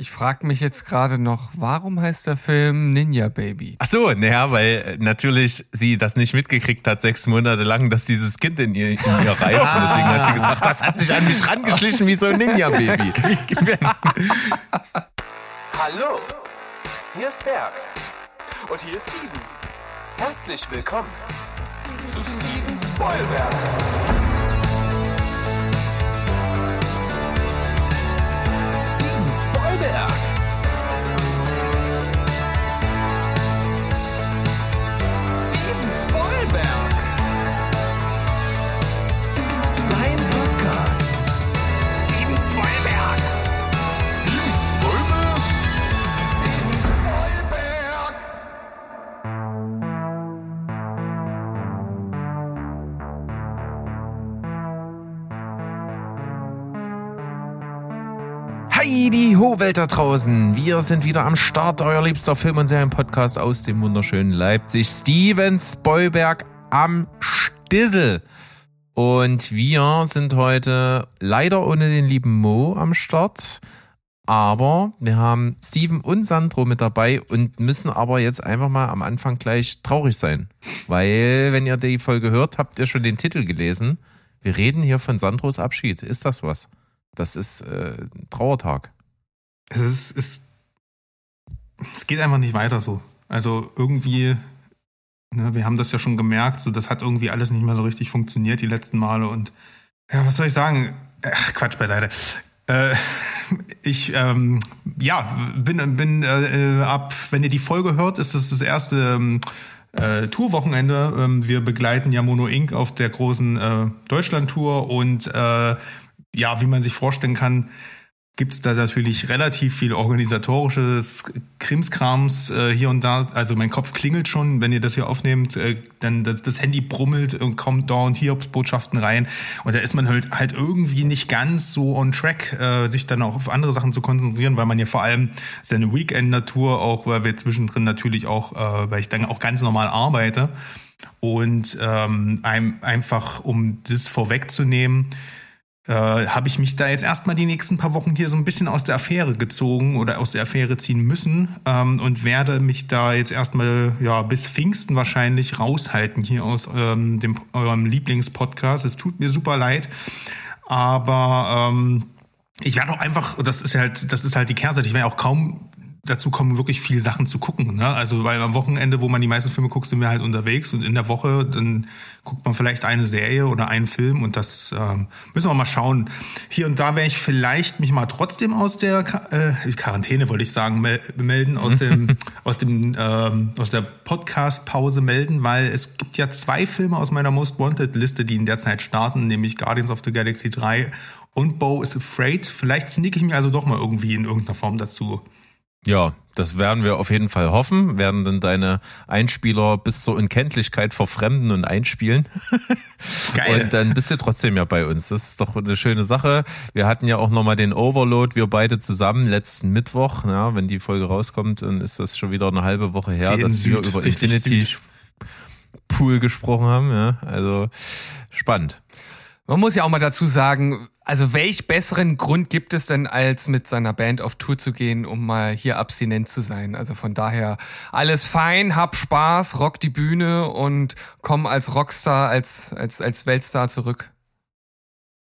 Ich frage mich jetzt gerade noch, warum heißt der Film Ninja Baby? Ach so, naja, weil äh, natürlich sie das nicht mitgekriegt hat, sechs Monate lang, dass dieses Kind in ihr, in ihr reift. Und deswegen hat sie gesagt, das hat sich an mich rangeschlichen wie so ein Ninja Baby. Hallo, hier ist Berg. Und hier ist Steven. Herzlich willkommen zu Steven Spoilberg. Steven Heidi ho, Welt da draußen. Wir sind wieder am Start, euer liebster Film- und Serienpodcast aus dem wunderschönen Leipzig. Steven Spoilberg am Stissel. Und wir sind heute leider ohne den lieben Mo am Start. Aber wir haben Steven und Sandro mit dabei und müssen aber jetzt einfach mal am Anfang gleich traurig sein. Weil, wenn ihr die Folge hört, habt ihr schon den Titel gelesen. Wir reden hier von Sandros Abschied. Ist das was? Das ist äh, Trauertag. Es ist, es, es geht einfach nicht weiter so. Also irgendwie, ne, wir haben das ja schon gemerkt, so das hat irgendwie alles nicht mehr so richtig funktioniert die letzten Male und ja, was soll ich sagen? Ach, Quatsch beiseite. Äh, ich, ähm, ja, bin, bin äh, ab, wenn ihr die Folge hört, ist das das erste ähm, äh, Tourwochenende. Ähm, wir begleiten ja Mono Inc. auf der großen äh, Deutschland-Tour und äh, ja, wie man sich vorstellen kann, gibt es da natürlich relativ viel organisatorisches Krimskrams äh, hier und da. Also mein Kopf klingelt schon, wenn ihr das hier aufnehmt, äh, dann das, das Handy brummelt und kommt da und hier Botschaften rein. Und da ist man halt, halt irgendwie nicht ganz so on track, äh, sich dann auch auf andere Sachen zu konzentrieren, weil man ja vor allem seine Weekend-Natur auch, weil wir zwischendrin natürlich auch, äh, weil ich dann auch ganz normal arbeite. Und ähm, ein, einfach, um das vorwegzunehmen, äh, habe ich mich da jetzt erstmal die nächsten paar Wochen hier so ein bisschen aus der Affäre gezogen oder aus der Affäre ziehen müssen ähm, und werde mich da jetzt erstmal ja bis Pfingsten wahrscheinlich raushalten hier aus ähm, dem eurem Lieblingspodcast. Es tut mir super leid, aber ähm, ich werde auch einfach, das ist halt, das ist halt die Kehrseite. Ich werde auch kaum dazu kommen, wirklich viele Sachen zu gucken. Ne? Also weil am Wochenende, wo man die meisten Filme guckt, sind wir halt unterwegs und in der Woche dann guckt man vielleicht eine Serie oder einen Film und das ähm, müssen wir mal schauen. Hier und da werde ich vielleicht mich mal trotzdem aus der äh, Quarantäne, wollte ich sagen, mel melden, aus dem aus dem ähm, aus der Podcast-Pause melden, weil es gibt ja zwei Filme aus meiner Most Wanted-Liste, die in der Zeit starten, nämlich Guardians of the Galaxy 3 und Bo is Afraid. Vielleicht sneak ich mir also doch mal irgendwie in irgendeiner Form dazu. Ja, das werden wir auf jeden Fall hoffen, werden dann deine Einspieler bis zur Unkenntlichkeit verfremden und einspielen. Geil. Und dann bist du trotzdem ja bei uns. Das ist doch eine schöne Sache. Wir hatten ja auch nochmal den Overload, wir beide zusammen letzten Mittwoch. Ja, wenn die Folge rauskommt, dann ist das schon wieder eine halbe Woche her, in dass wir Süd, über richtig Infinity Süd. Pool gesprochen haben. Ja, also spannend. Man muss ja auch mal dazu sagen, also welch besseren Grund gibt es denn, als mit seiner Band auf Tour zu gehen, um mal hier abstinent zu sein? Also von daher alles fein, hab Spaß, rock die Bühne und komm als Rockstar, als, als, als Weltstar zurück.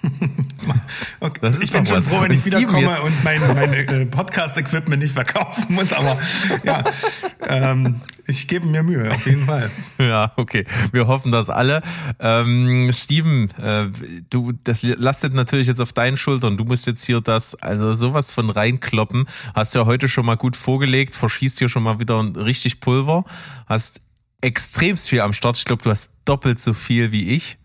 Okay. Ich bin schon was. froh, wenn ich wiederkomme und mein, mein äh, Podcast-Equipment nicht verkaufen muss, aber ja, ähm, ich gebe mir Mühe, auf jeden Fall. Ja, okay. Wir hoffen das alle. Ähm, Steven, äh, du, das lastet natürlich jetzt auf deinen Schultern. Du musst jetzt hier das, also sowas von reinkloppen. Hast ja heute schon mal gut vorgelegt, verschießt hier schon mal wieder richtig Pulver. Hast extremst viel am Start. Ich glaube, du hast doppelt so viel wie ich.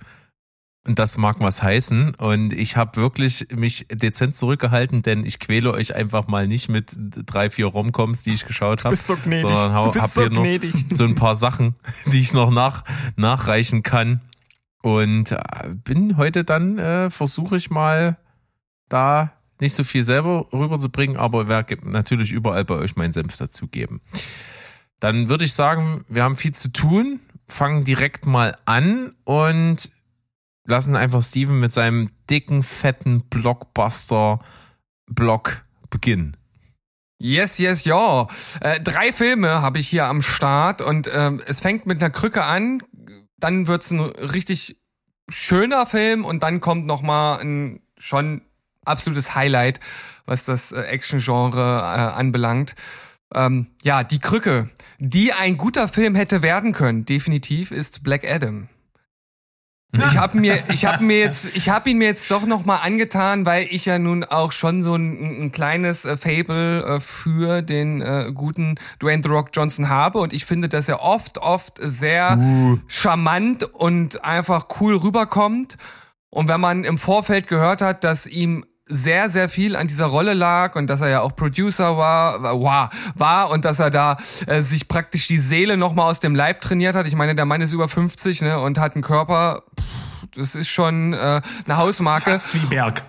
Und das mag was heißen. Und ich habe wirklich mich dezent zurückgehalten, denn ich quäle euch einfach mal nicht mit drei, vier Romcoms, die ich geschaut habe. bist so gnädig. Sondern hau, bist hab so hier noch gnädig. so ein paar Sachen, die ich noch nach, nachreichen kann. Und äh, bin heute dann, äh, versuche ich mal da nicht so viel selber rüberzubringen, aber werde natürlich überall bei euch meinen Senf dazugeben. Dann würde ich sagen, wir haben viel zu tun, fangen direkt mal an und lassen einfach Steven mit seinem dicken, fetten Blockbuster-Block beginnen. Yes, yes, ja. Äh, drei Filme habe ich hier am Start und ähm, es fängt mit einer Krücke an, dann wird's ein richtig schöner Film und dann kommt noch mal ein schon absolutes Highlight, was das äh, Action-Genre äh, anbelangt. Ähm, ja, die Krücke, die ein guter Film hätte werden können, definitiv, ist Black Adam. Ich habe mir, ich habe mir jetzt, ich habe ihn mir jetzt doch noch mal angetan, weil ich ja nun auch schon so ein, ein kleines äh, Fable äh, für den äh, guten Dwayne The Rock Johnson habe. Und ich finde, dass er oft, oft sehr charmant und einfach cool rüberkommt. Und wenn man im Vorfeld gehört hat, dass ihm sehr, sehr viel an dieser Rolle lag und dass er ja auch Producer war, war, war und dass er da äh, sich praktisch die Seele nochmal aus dem Leib trainiert hat. Ich meine, der Mann ist über 50 ne, und hat einen Körper, pff, das ist schon äh, eine Hausmarke. Fast wie Berg.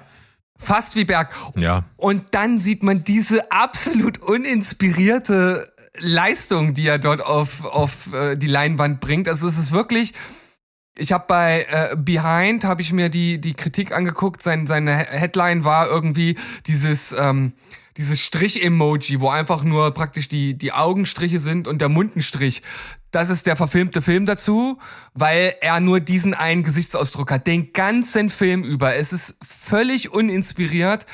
Fast wie Berg. Ja. Und dann sieht man diese absolut uninspirierte Leistung, die er dort auf, auf äh, die Leinwand bringt. Also es ist wirklich, ich habe bei äh, Behind habe ich mir die die Kritik angeguckt. Sein, seine Headline war irgendwie dieses ähm, dieses Strich-Emoji, wo einfach nur praktisch die die Augenstriche sind und der Mundenstrich. Das ist der verfilmte Film dazu, weil er nur diesen einen Gesichtsausdruck hat. Den ganzen Film über. Es ist völlig uninspiriert.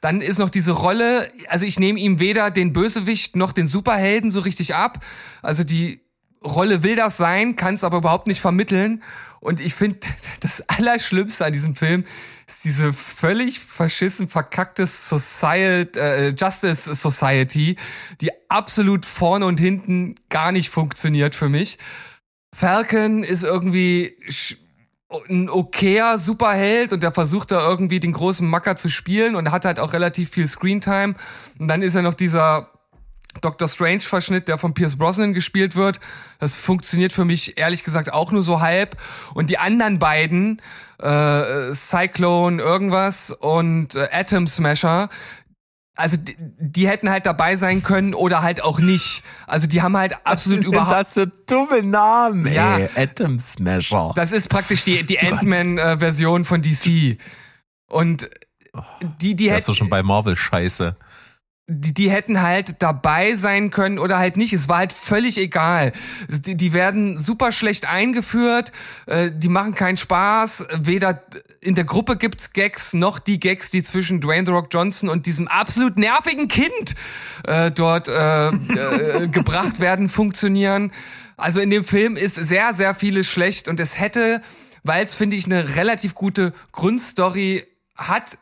Dann ist noch diese Rolle, also ich nehme ihm weder den Bösewicht noch den Superhelden so richtig ab. Also die Rolle will das sein, kann es aber überhaupt nicht vermitteln. Und ich finde, das Allerschlimmste an diesem Film ist diese völlig verschissen verkackte Society, äh, Justice Society, die absolut vorne und hinten gar nicht funktioniert für mich. Falcon ist irgendwie ein okayer Superheld und der versucht da irgendwie den großen Macker zu spielen und hat halt auch relativ viel Screentime. Und dann ist er noch dieser Doctor Strange Verschnitt, der von Pierce Brosnan gespielt wird. Das funktioniert für mich ehrlich gesagt auch nur so halb. Und die anderen beiden, äh, Cyclone irgendwas und äh, Atom Smasher, also die, die hätten halt dabei sein können oder halt auch nicht. Also die haben halt absolut überhaupt Das sind dumme Namen, Ja. ey. Atom Smasher. Das ist praktisch die, die Ant-Man-Version von DC. Und die, die, Das hätten, ist doch schon bei Marvel scheiße. Die, die hätten halt dabei sein können oder halt nicht. Es war halt völlig egal. Die, die werden super schlecht eingeführt, äh, die machen keinen Spaß. Weder in der Gruppe gibt's Gags, noch die Gags, die zwischen Dwayne The Rock Johnson und diesem absolut nervigen Kind äh, dort äh, äh, gebracht werden, funktionieren. Also in dem Film ist sehr, sehr vieles schlecht und es hätte, weil es, finde ich, eine relativ gute Grundstory hat,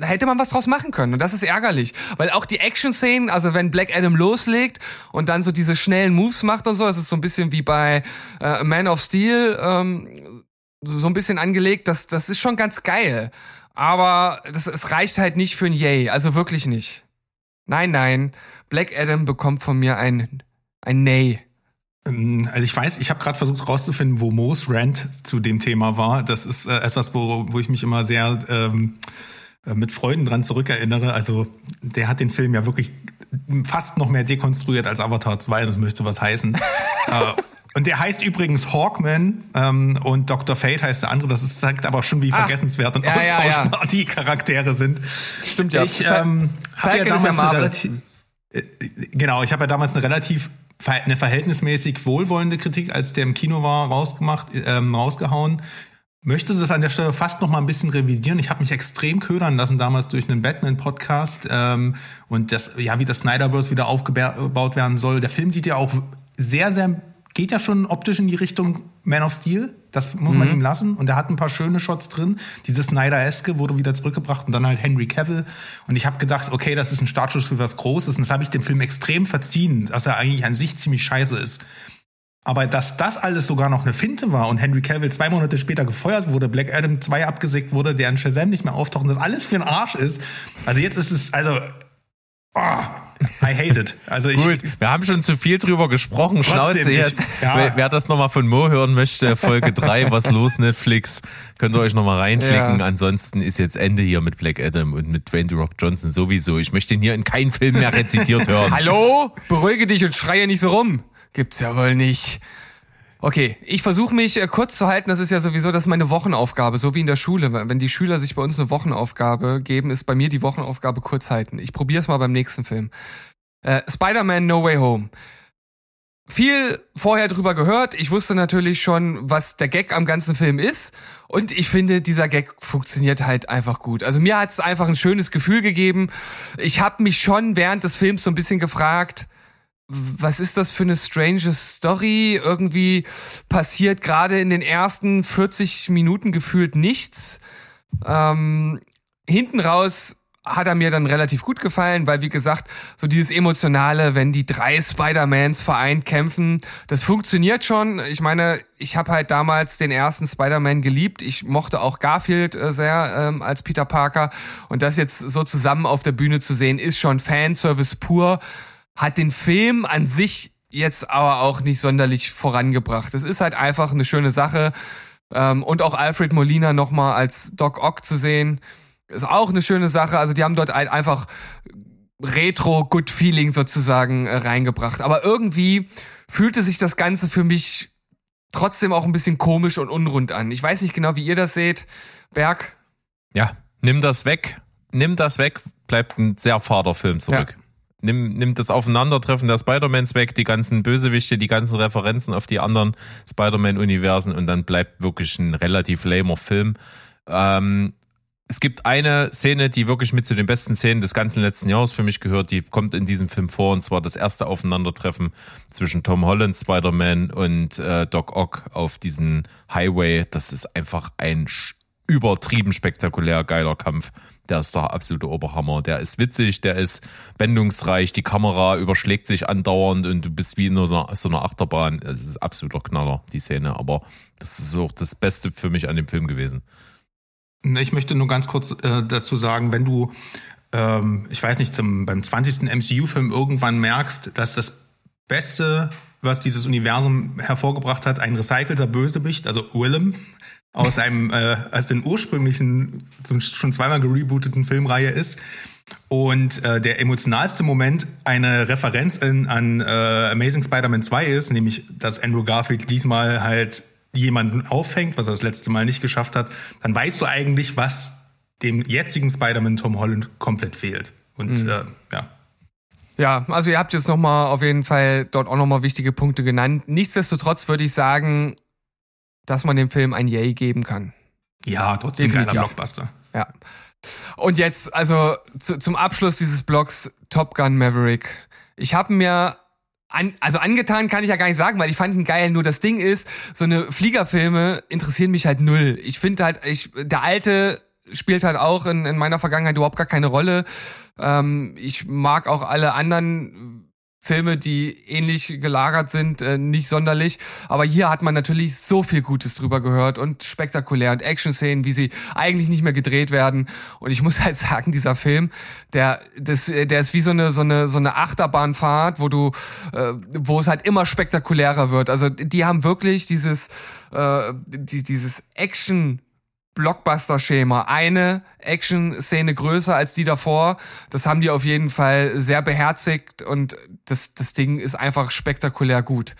hätte man was draus machen können und das ist ärgerlich, weil auch die Action-Szenen, also wenn Black Adam loslegt und dann so diese schnellen Moves macht und so, das ist so ein bisschen wie bei äh, Man of Steel, ähm, so ein bisschen angelegt, das, das ist schon ganz geil, aber das, es reicht halt nicht für ein Yay, also wirklich nicht. Nein, nein, Black Adam bekommt von mir ein, ein Nay. Ähm, Also ich weiß, ich habe gerade versucht rauszufinden, wo Moos Rant zu dem Thema war. Das ist äh, etwas, wo, wo ich mich immer sehr ähm, äh, mit Freuden dran zurückerinnere. Also der hat den Film ja wirklich fast noch mehr dekonstruiert als Avatar 2, das müsste was heißen. äh, und der heißt übrigens Hawkman ähm, und Dr. Fate heißt der andere. Das ist, zeigt aber schon, wie vergessenswert und ja, ja, austauschbar die Charaktere sind. Stimmt ja. Ich ähm, habe ja Falcon ist ja damals eine relativ, äh, genau, ich habe ja damals eine relativ eine verhältnismäßig wohlwollende Kritik, als der im Kino war, rausgemacht, ähm, rausgehauen. Möchte das an der Stelle fast noch mal ein bisschen revidieren. Ich habe mich extrem ködern lassen damals durch einen Batman-Podcast ähm, und das, ja, wie das Snyderverse wieder aufgebaut werden soll. Der Film sieht ja auch sehr, sehr, geht ja schon optisch in die Richtung Man of Steel. Das muss man ihm lassen. Und er hat ein paar schöne Shots drin. Dieses Snyder-eske wurde wieder zurückgebracht und dann halt Henry Cavill. Und ich habe gedacht, okay, das ist ein Startschuss für was Großes. Und das habe ich dem Film extrem verziehen, dass er eigentlich an sich ziemlich scheiße ist. Aber dass das alles sogar noch eine Finte war und Henry Cavill zwei Monate später gefeuert wurde, Black Adam 2 abgesägt wurde, der in Shazam nicht mehr auftaucht und das alles für ein Arsch ist. Also jetzt ist es, also, oh, I hate it. Also ich, Gut, wir haben schon zu viel drüber gesprochen. Schnauze jetzt. Ja. Wer, wer das nochmal von Mo hören möchte, Folge 3, was los Netflix, könnt ihr euch nochmal reinklicken. Ja. Ansonsten ist jetzt Ende hier mit Black Adam und mit Dwayne The Rock Johnson sowieso. Ich möchte ihn hier in keinen Film mehr rezitiert hören. Hallo? Beruhige dich und schreie nicht so rum. Gibt's ja wohl nicht. Okay, ich versuche mich äh, kurz zu halten. Das ist ja sowieso, das ist meine Wochenaufgabe, so wie in der Schule. Wenn die Schüler sich bei uns eine Wochenaufgabe geben, ist bei mir die Wochenaufgabe kurz halten. Ich probiere es mal beim nächsten Film. Äh, Spider-Man No Way Home. Viel vorher drüber gehört. Ich wusste natürlich schon, was der Gag am ganzen Film ist. Und ich finde, dieser Gag funktioniert halt einfach gut. Also mir hat es einfach ein schönes Gefühl gegeben. Ich habe mich schon während des Films so ein bisschen gefragt, was ist das für eine strange Story? Irgendwie passiert gerade in den ersten 40 Minuten gefühlt nichts. Ähm, hinten raus hat er mir dann relativ gut gefallen, weil wie gesagt, so dieses emotionale, wenn die drei Spider-Mans vereint kämpfen, das funktioniert schon. Ich meine, ich habe halt damals den ersten Spider-Man geliebt. Ich mochte auch Garfield äh, sehr ähm, als Peter Parker und das jetzt so zusammen auf der Bühne zu sehen, ist schon Fanservice pur. Hat den Film an sich jetzt aber auch nicht sonderlich vorangebracht. Es ist halt einfach eine schöne Sache ähm, und auch Alfred Molina nochmal als Doc Ock zu sehen ist auch eine schöne Sache. Also die haben dort ein, einfach Retro-Good Feeling sozusagen äh, reingebracht. Aber irgendwie fühlte sich das Ganze für mich trotzdem auch ein bisschen komisch und unrund an. Ich weiß nicht genau, wie ihr das seht. Berg? Ja, nimm das weg. Nimm das weg, bleibt ein sehr fader Film zurück. Ja. Nimm, nimm das Aufeinandertreffen der Spider-Mans weg, die ganzen Bösewichte, die ganzen Referenzen auf die anderen Spider-Man-Universen und dann bleibt wirklich ein relativ lamer Film. Ähm, es gibt eine Szene, die wirklich mit zu den besten Szenen des ganzen letzten Jahres für mich gehört, die kommt in diesem Film vor, und zwar das erste Aufeinandertreffen zwischen Tom Holland, Spider-Man und äh, Doc Ock auf diesem Highway. Das ist einfach ein übertrieben spektakulär geiler Kampf. Der ist der absolute Oberhammer. Der ist witzig, der ist wendungsreich, die Kamera überschlägt sich andauernd und du bist wie in so einer, so einer Achterbahn. Es ist absoluter Knaller, die Szene, aber das ist auch das Beste für mich an dem Film gewesen. Ich möchte nur ganz kurz äh, dazu sagen, wenn du, ähm, ich weiß nicht, zum, beim 20. MCU-Film irgendwann merkst, dass das Beste, was dieses Universum hervorgebracht hat, ein recycelter Bösewicht, also Willem, aus einem, äh, aus den ursprünglichen, schon zweimal gerebooteten Filmreihe ist. Und äh, der emotionalste Moment eine Referenz in, an äh, Amazing Spider-Man 2 ist, nämlich, dass Andrew Garfield diesmal halt jemanden auffängt, was er das letzte Mal nicht geschafft hat, dann weißt du eigentlich, was dem jetzigen Spider-Man Tom Holland komplett fehlt. Und äh, ja. Ja, also ihr habt jetzt nochmal auf jeden Fall dort auch nochmal wichtige Punkte genannt. Nichtsdestotrotz würde ich sagen, dass man dem Film ein Yay geben kann. Ja, trotzdem Definitiv. geiler Blockbuster. Ja. Und jetzt, also zu, zum Abschluss dieses Blogs Top Gun Maverick. Ich habe mir an, also angetan kann ich ja gar nicht sagen, weil ich fand ihn geil. Nur das Ding ist, so eine Fliegerfilme interessieren mich halt null. Ich finde halt, ich der alte spielt halt auch in, in meiner Vergangenheit überhaupt gar keine Rolle. Ähm, ich mag auch alle anderen Filme, die ähnlich gelagert sind, äh, nicht sonderlich. Aber hier hat man natürlich so viel Gutes drüber gehört und spektakulär und Action-Szenen, wie sie eigentlich nicht mehr gedreht werden. Und ich muss halt sagen, dieser Film, der, das, der ist wie so eine, so eine, so eine Achterbahnfahrt, wo du, äh, wo es halt immer spektakulärer wird. Also die haben wirklich dieses, äh, die, dieses Action Blockbuster-Schema. Eine Action-Szene größer als die davor. Das haben die auf jeden Fall sehr beherzigt und das, das Ding ist einfach spektakulär gut.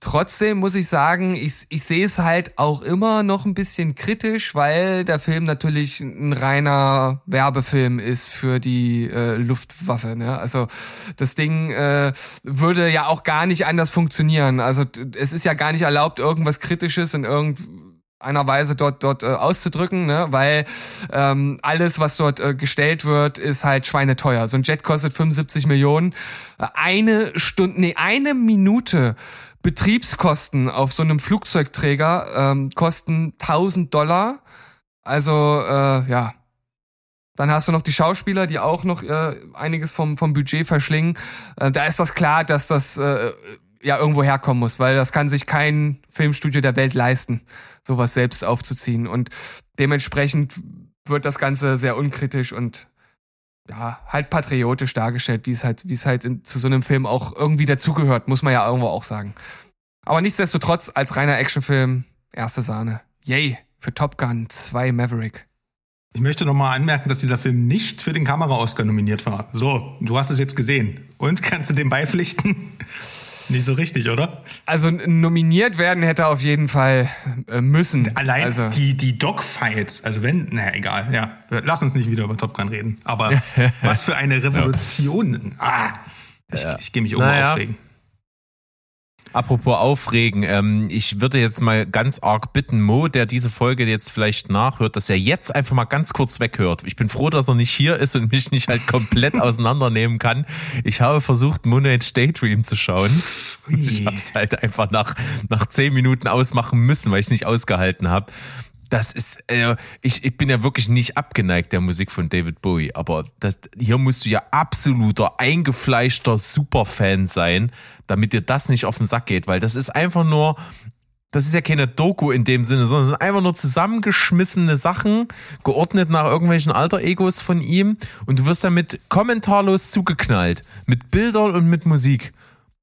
Trotzdem muss ich sagen, ich, ich sehe es halt auch immer noch ein bisschen kritisch, weil der Film natürlich ein reiner Werbefilm ist für die äh, Luftwaffe. Ne? Also das Ding äh, würde ja auch gar nicht anders funktionieren. Also es ist ja gar nicht erlaubt, irgendwas Kritisches in irgendeiner Weise dort dort äh, auszudrücken, ne? weil ähm, alles, was dort äh, gestellt wird, ist halt schweineteuer. So ein Jet kostet 75 Millionen. Eine Stunde, nee, eine Minute Betriebskosten auf so einem Flugzeugträger ähm, kosten 1000 Dollar. Also äh, ja. Dann hast du noch die Schauspieler, die auch noch äh, einiges vom, vom Budget verschlingen. Äh, da ist das klar, dass das äh, ja irgendwo herkommen muss, weil das kann sich kein Filmstudio der Welt leisten, sowas selbst aufzuziehen. Und dementsprechend wird das Ganze sehr unkritisch und ja, halt patriotisch dargestellt, wie es halt, wie es halt in, zu so einem Film auch irgendwie dazugehört, muss man ja irgendwo auch sagen. Aber nichtsdestotrotz, als reiner Actionfilm, erste Sahne. Yay, für Top Gun 2 Maverick. Ich möchte nochmal anmerken, dass dieser Film nicht für den Kamera-Oscar nominiert war. So, du hast es jetzt gesehen. Und kannst du dem beipflichten? Nicht so richtig, oder? Also nominiert werden hätte er auf jeden Fall äh, müssen. Allein also, die, die Dogfights, also wenn, naja, egal, ja. Lass uns nicht wieder über Top Gun reden. Aber was für eine Revolution. Ah, ich, ich gehe mich irgendwo Naja. aufregen. Apropos aufregen, ähm, ich würde jetzt mal ganz arg bitten, Mo, der diese Folge jetzt vielleicht nachhört, dass er jetzt einfach mal ganz kurz weghört. Ich bin froh, dass er nicht hier ist und mich nicht halt komplett auseinandernehmen kann. Ich habe versucht, Moonage Daydream zu schauen. Ich habe es halt einfach nach, nach zehn Minuten ausmachen müssen, weil ich es nicht ausgehalten habe. Das ist, äh, ich, ich bin ja wirklich nicht abgeneigt der Musik von David Bowie, aber das, hier musst du ja absoluter, eingefleischter Superfan sein, damit dir das nicht auf den Sack geht, weil das ist einfach nur, das ist ja keine Doku in dem Sinne, sondern es sind einfach nur zusammengeschmissene Sachen, geordnet nach irgendwelchen Alter-Egos von ihm und du wirst damit kommentarlos zugeknallt, mit Bildern und mit Musik.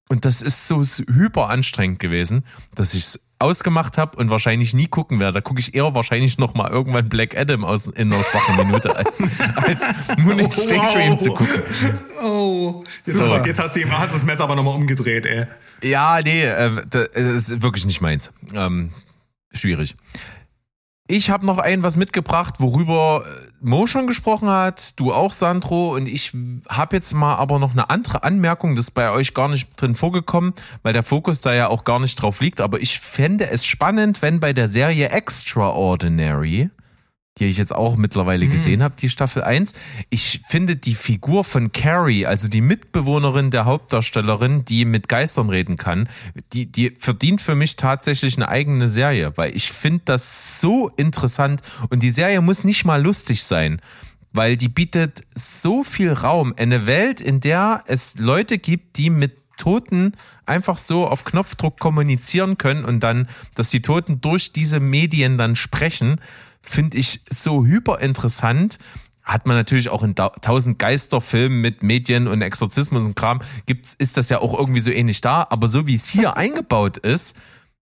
Und das ist so hyper anstrengend gewesen, dass ich es ausgemacht habe und wahrscheinlich nie gucken werde. Da gucke ich eher wahrscheinlich noch mal irgendwann Black Adam aus in einer schwachen Minute, als, als Moonage Daydream zu gucken. Oh, jetzt, So. hast, du- jetzt hast du hast du das Messer aber nochmal umgedreht, ey. Ja, nee, äh, das ist wirklich nicht meins. Ähm, schwierig. Ich habe noch ein was mitgebracht, worüber äh, Mo schon gesprochen hat, du auch, Sandro, und ich habe jetzt mal aber noch eine andere Anmerkung, das ist bei euch gar nicht drin vorgekommen, weil der Fokus da ja auch gar nicht drauf liegt, aber ich fände es spannend, wenn bei der Serie Extraordinary, die ich jetzt auch mittlerweile gesehen habe, die Staffel 1. Ich finde die Figur von Carrie, also die Mitbewohnerin der Hauptdarstellerin, die mit Geistern reden kann, die, die verdient für mich tatsächlich eine eigene Serie, weil ich finde das so interessant und die Serie muss nicht mal lustig sein. Weil die bietet so viel Raum. Eine Welt, in der es Leute gibt, die mit Toten einfach so auf Knopfdruck kommunizieren können und dann, dass die Toten durch diese Medien dann sprechen, finde ich so hyper interessant. Hat man natürlich auch in tausend Geisterfilmen mit Medien und Exorzismus und Kram, gibt's, ist das ja auch irgendwie so ähnlich da. Aber so wie es hier eingebaut ist,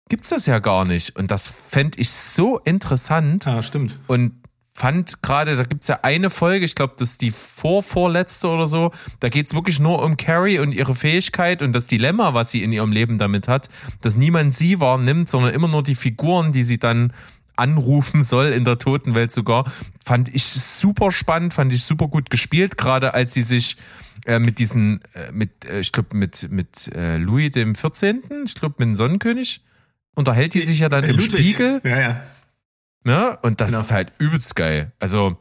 gibt's das ja gar nicht. Und das fände ich so interessant Ja, stimmt. und fand gerade, da gibt's ja eine Folge, ich glaube, das ist die vorvorletzte oder so, da geht's wirklich nur um Carrie und ihre Fähigkeit und das Dilemma, was sie in ihrem Leben damit hat, dass niemand sie wahrnimmt, sondern immer nur die Figuren, die sie dann anrufen soll in der Totenwelt sogar, fand ich super spannend, fand ich super gut gespielt, gerade als sie sich äh, mit diesen, äh, mit, äh, ich glaube, mit, mit Louis dem 14., ich glaube, mit dem Sonnenkönig, unterhält die sich ja dann im Ludwig. Spiegel. Ja, ja. Ne? Und das Genau. ist halt übelst geil. Also,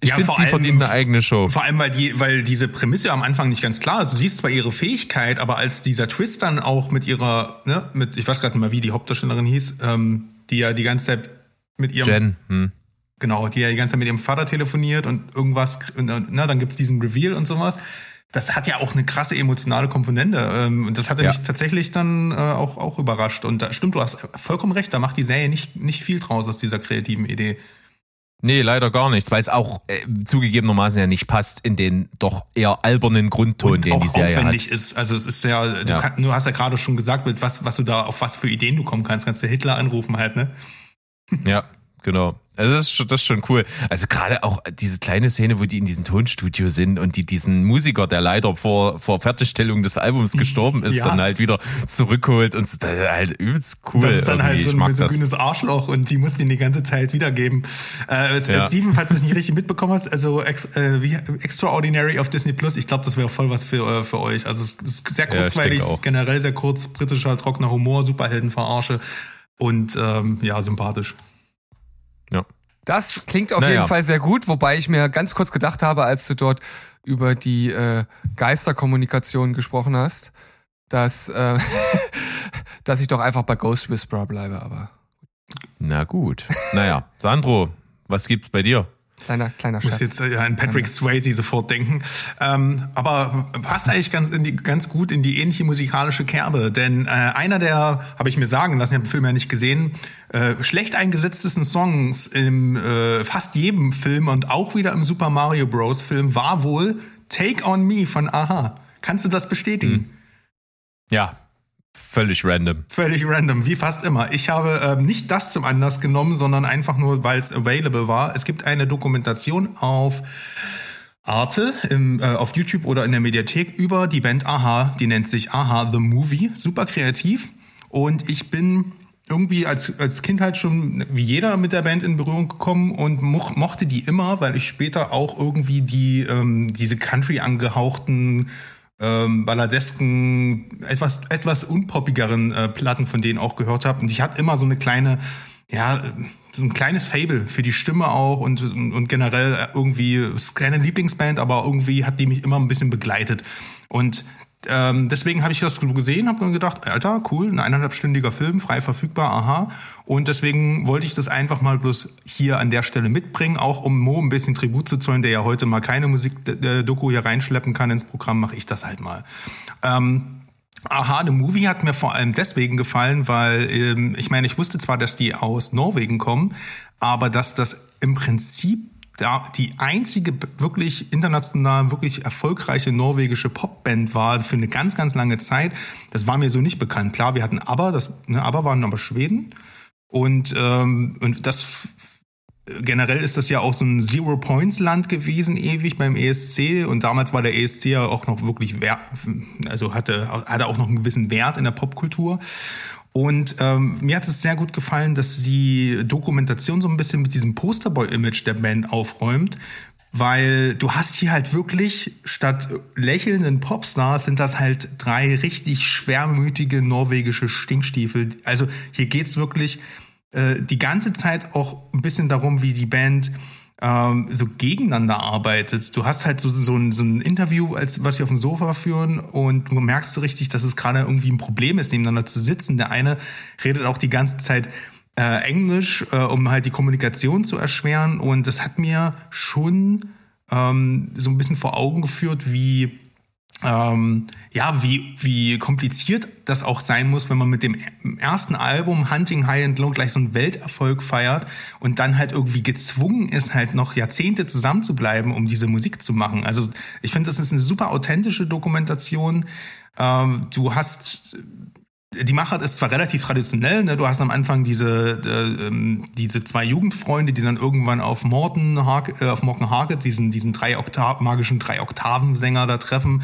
ich Ja, finde, die allem- verdient eine eigene Show. Vor allem, weil die, weil diese Prämisse am Anfang nicht ganz klar ist. Du siehst zwar ihre Fähigkeit, aber als dieser Twist dann auch mit ihrer, ne, mit, ich weiß gerade nicht mal, wie die Hauptdarstellerin hieß, ähm, die ja die ganze Zeit mit ihrem, Jen. Hm. genau, die ja die ganze Zeit mit ihrem Vater telefoniert und irgendwas, na, dann gibt's diesen Reveal und sowas. Das hat ja auch eine krasse emotionale Komponente. Ähm, und das hatte Ja. mich tatsächlich dann äh, auch, auch überrascht. Und da stimmt, du hast vollkommen recht, da macht die Serie nicht, nicht viel draus aus dieser kreativen Idee. Nee, leider gar nichts, weil es auch äh, zugegebenermaßen ja nicht passt in den doch eher albernen Grundton, und den die auch Serie aufwendig ist. Also es ist ja, du, Ja. Kann, du hast ja gerade schon gesagt, mit was, was du da, auf was für Ideen du kommen kannst. Kannst du Hitler anrufen halt, ne? hat. Ja, genau. Also das ist, schon, das ist schon cool. Also gerade auch diese kleine Szene, wo die in diesem Tonstudio sind und die diesen Musiker, der leider vor, vor Fertigstellung des Albums gestorben ist, Ja. dann halt wieder zurückholt und so, das ist halt übelst cool. Das ist dann halt irgendwie. so Ich ein misogynes Arschloch und die muss den die ganze Zeit wiedergeben. Äh, Ja. Steven, falls du es nicht richtig mitbekommen hast, also ex, äh, wie, Extraordinary auf Disney Plus, ich glaube, das wäre voll was für, äh, für euch. Also es ist sehr Ja, ich kurzweilig, auch. generell sehr kurz, britischer, trockener Humor, Superheldenverarsche und ähm, ja, sympathisch. Ja. Das klingt auf Naja. jeden Fall sehr gut, wobei ich mir ganz kurz gedacht habe, als du dort über die äh, Geisterkommunikation gesprochen hast, dass, äh, dass ich doch einfach bei Ghost Whisperer bleibe, aber Na gut. Naja, Sandro, was gibt's bei dir? Kleiner, kleiner Ich muss Schatz. jetzt äh, an Patrick Swayze sofort denken. Ähm, aber passt eigentlich ganz, in die, ganz gut in die ähnliche musikalische Kerbe. Denn äh, einer der, habe ich mir sagen lassen, ich habe den Film ja nicht gesehen, äh, schlecht eingesetztesten Songs im äh, fast jedem Film und auch wieder im Super Mario Bros. Film war wohl Take On Me von Aha. Kannst du das bestätigen? Ja, völlig random. Völlig random, wie fast immer. Ich habe ähm, nicht das zum Anlass genommen, sondern einfach nur, weil es available war. Es gibt eine Dokumentation auf Arte im, äh, auf YouTube oder in der Mediathek über die Band Aha. Die nennt sich Aha The Movie. Super kreativ. Und ich bin irgendwie als, als Kind halt schon wie jeder mit der Band in Berührung gekommen und moch, mochte die immer, weil ich später auch irgendwie die ähm, diese Country angehauchten ähm, balladesken, etwas etwas unpoppigeren äh, Platten von denen auch gehört habe. Und ich hatte immer so eine kleine, ja, so ein kleines Fable für die Stimme auch und, und, und generell irgendwie ist keine Lieblingsband, aber irgendwie hat die mich immer ein bisschen begleitet. Und ähm, deswegen habe ich das gesehen, habe mir gedacht, Alter, cool, ein eineinhalbstündiger Film, frei verfügbar, aha. Und deswegen wollte ich das einfach mal bloß hier an der Stelle mitbringen, auch um Mo ein bisschen Tribut zu zollen, der ja heute mal keine Musikdoku hier reinschleppen kann ins Programm, mache ich das halt mal. Ähm, Aha, The Movie hat mir vor allem deswegen gefallen, weil ähm, ich meine, ich wusste zwar, dass die aus Norwegen kommen, aber dass das im Prinzip die einzige wirklich international wirklich erfolgreiche norwegische Popband war für eine ganz ganz lange Zeit. Das war mir so nicht bekannt. Klar, wir hatten aber das ne, aber waren aber Schweden und ähm, und das generell ist das ja auch so ein Zero-Points-Land gewesen, ewig beim ESC. Und damals war der ESC ja auch noch wirklich wert, also hatte, hatte auch noch einen gewissen Wert in der Popkultur. Und ähm, mir hat es sehr gut gefallen, dass die Dokumentation so ein bisschen mit diesem Posterboy-Image der Band aufräumt, weil du hast hier halt wirklich statt lächelnden Popstars sind das halt drei richtig schwermütige norwegische Stinkstiefel. Also hier geht's wirklich äh, die ganze Zeit auch ein bisschen darum, wie die Band ähm, so gegeneinander arbeitet. Du hast halt so, so, ein, so ein Interview, als was sie auf dem Sofa führen und du merkst so richtig, dass es gerade irgendwie ein Problem ist, nebeneinander zu sitzen. Der eine redet auch die ganze Zeit äh, Englisch, äh, um halt die Kommunikation zu erschweren und das hat mir schon ähm, so ein bisschen vor Augen geführt, wie ähm, ja, wie, wie kompliziert das auch sein muss, wenn man mit dem ersten Album Hunting High and Low gleich so einen Welterfolg feiert und dann halt irgendwie gezwungen ist, halt noch Jahrzehnte zusammenzubleiben, um diese Musik zu machen. Also ich finde, das ist eine super authentische Dokumentation. Ähm, du hast die Machart ist zwar relativ traditionell, ne? du hast am Anfang diese, äh, ähm, diese zwei Jugendfreunde, die dann irgendwann auf Morten Hark, äh, auf Morten Harket, diesen, diesen drei Oktav, magischen drei Oktaven-Sänger da treffen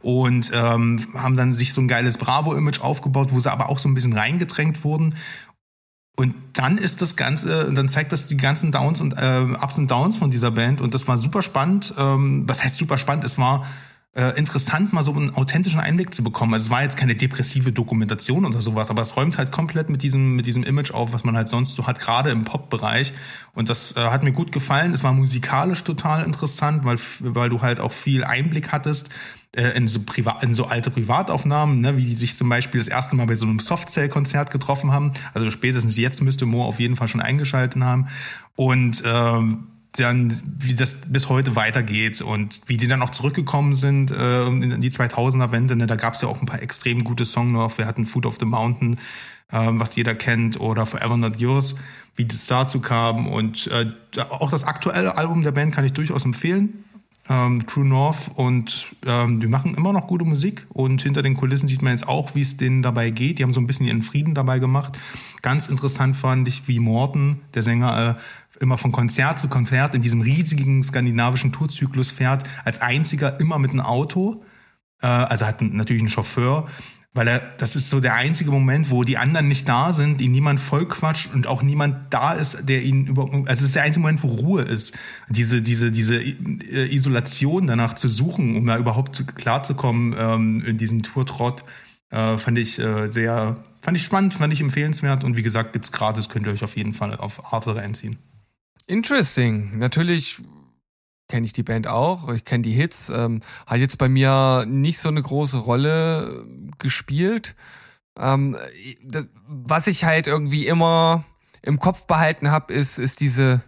und ähm, haben dann sich so ein geiles Bravo-Image aufgebaut, wo sie aber auch so ein bisschen reingedrängt wurden. Und dann ist das Ganze, dann zeigt das die ganzen Downs und äh, Ups und Downs von dieser Band und das war super spannend. Ähm, was heißt super spannend? Es war äh, interessant, mal so einen authentischen Einblick zu bekommen. Also es war jetzt keine depressive Dokumentation oder sowas, aber es räumt halt komplett mit diesem, mit diesem Image auf, was man halt sonst so hat, gerade im Pop-Bereich. Und das äh, hat mir gut gefallen. Es war musikalisch total interessant, weil, weil du halt auch viel Einblick hattest äh, in so, in so alte Privataufnahmen, ne, wie die sich zum Beispiel das erste Mal bei so einem Softcell-Konzert getroffen haben. Also spätestens jetzt müsste Mo auf jeden Fall schon eingeschalten haben. Und ähm, dann, wie das bis heute weitergeht und wie die dann auch zurückgekommen sind äh, in die 2000er-Wende. Ne, da gab es ja auch ein paar extrem gute Songs noch. Wir hatten Food of the Mountain, äh, was jeder kennt, oder Forever Not Yours, wie das dazu kam. Und äh, auch das aktuelle Album der Band kann ich durchaus empfehlen. Ähm, True North und ähm, die machen immer noch gute Musik und hinter den Kulissen sieht man jetzt auch, wie es denen dabei geht. Die haben so ein bisschen ihren Frieden dabei gemacht. Ganz interessant fand ich, wie Morten, der Sänger, äh, immer von Konzert zu Konzert in diesem riesigen skandinavischen Tourzyklus fährt, als einziger immer mit einem Auto. Äh, also hat natürlich einen Chauffeur, weil er, das ist so der einzige Moment, wo die anderen nicht da sind, ihn niemand vollquatscht und auch niemand da ist, der ihn über, also es ist der einzige Moment, wo Ruhe ist. Diese, diese, diese äh, Isolation danach zu suchen, um da überhaupt klarzukommen ähm, in diesem Tourtrott, äh, fand ich äh, sehr, fand ich spannend, fand ich empfehlenswert und wie gesagt, gibt's gratis, könnt ihr euch auf jeden Fall auf Arte reinziehen. Interesting. Natürlich kenne ich die Band auch, ich kenne die Hits, ähm, hat jetzt bei mir nicht so eine große Rolle gespielt. Ähm, was ich halt irgendwie immer im Kopf behalten habe, ist, ist diese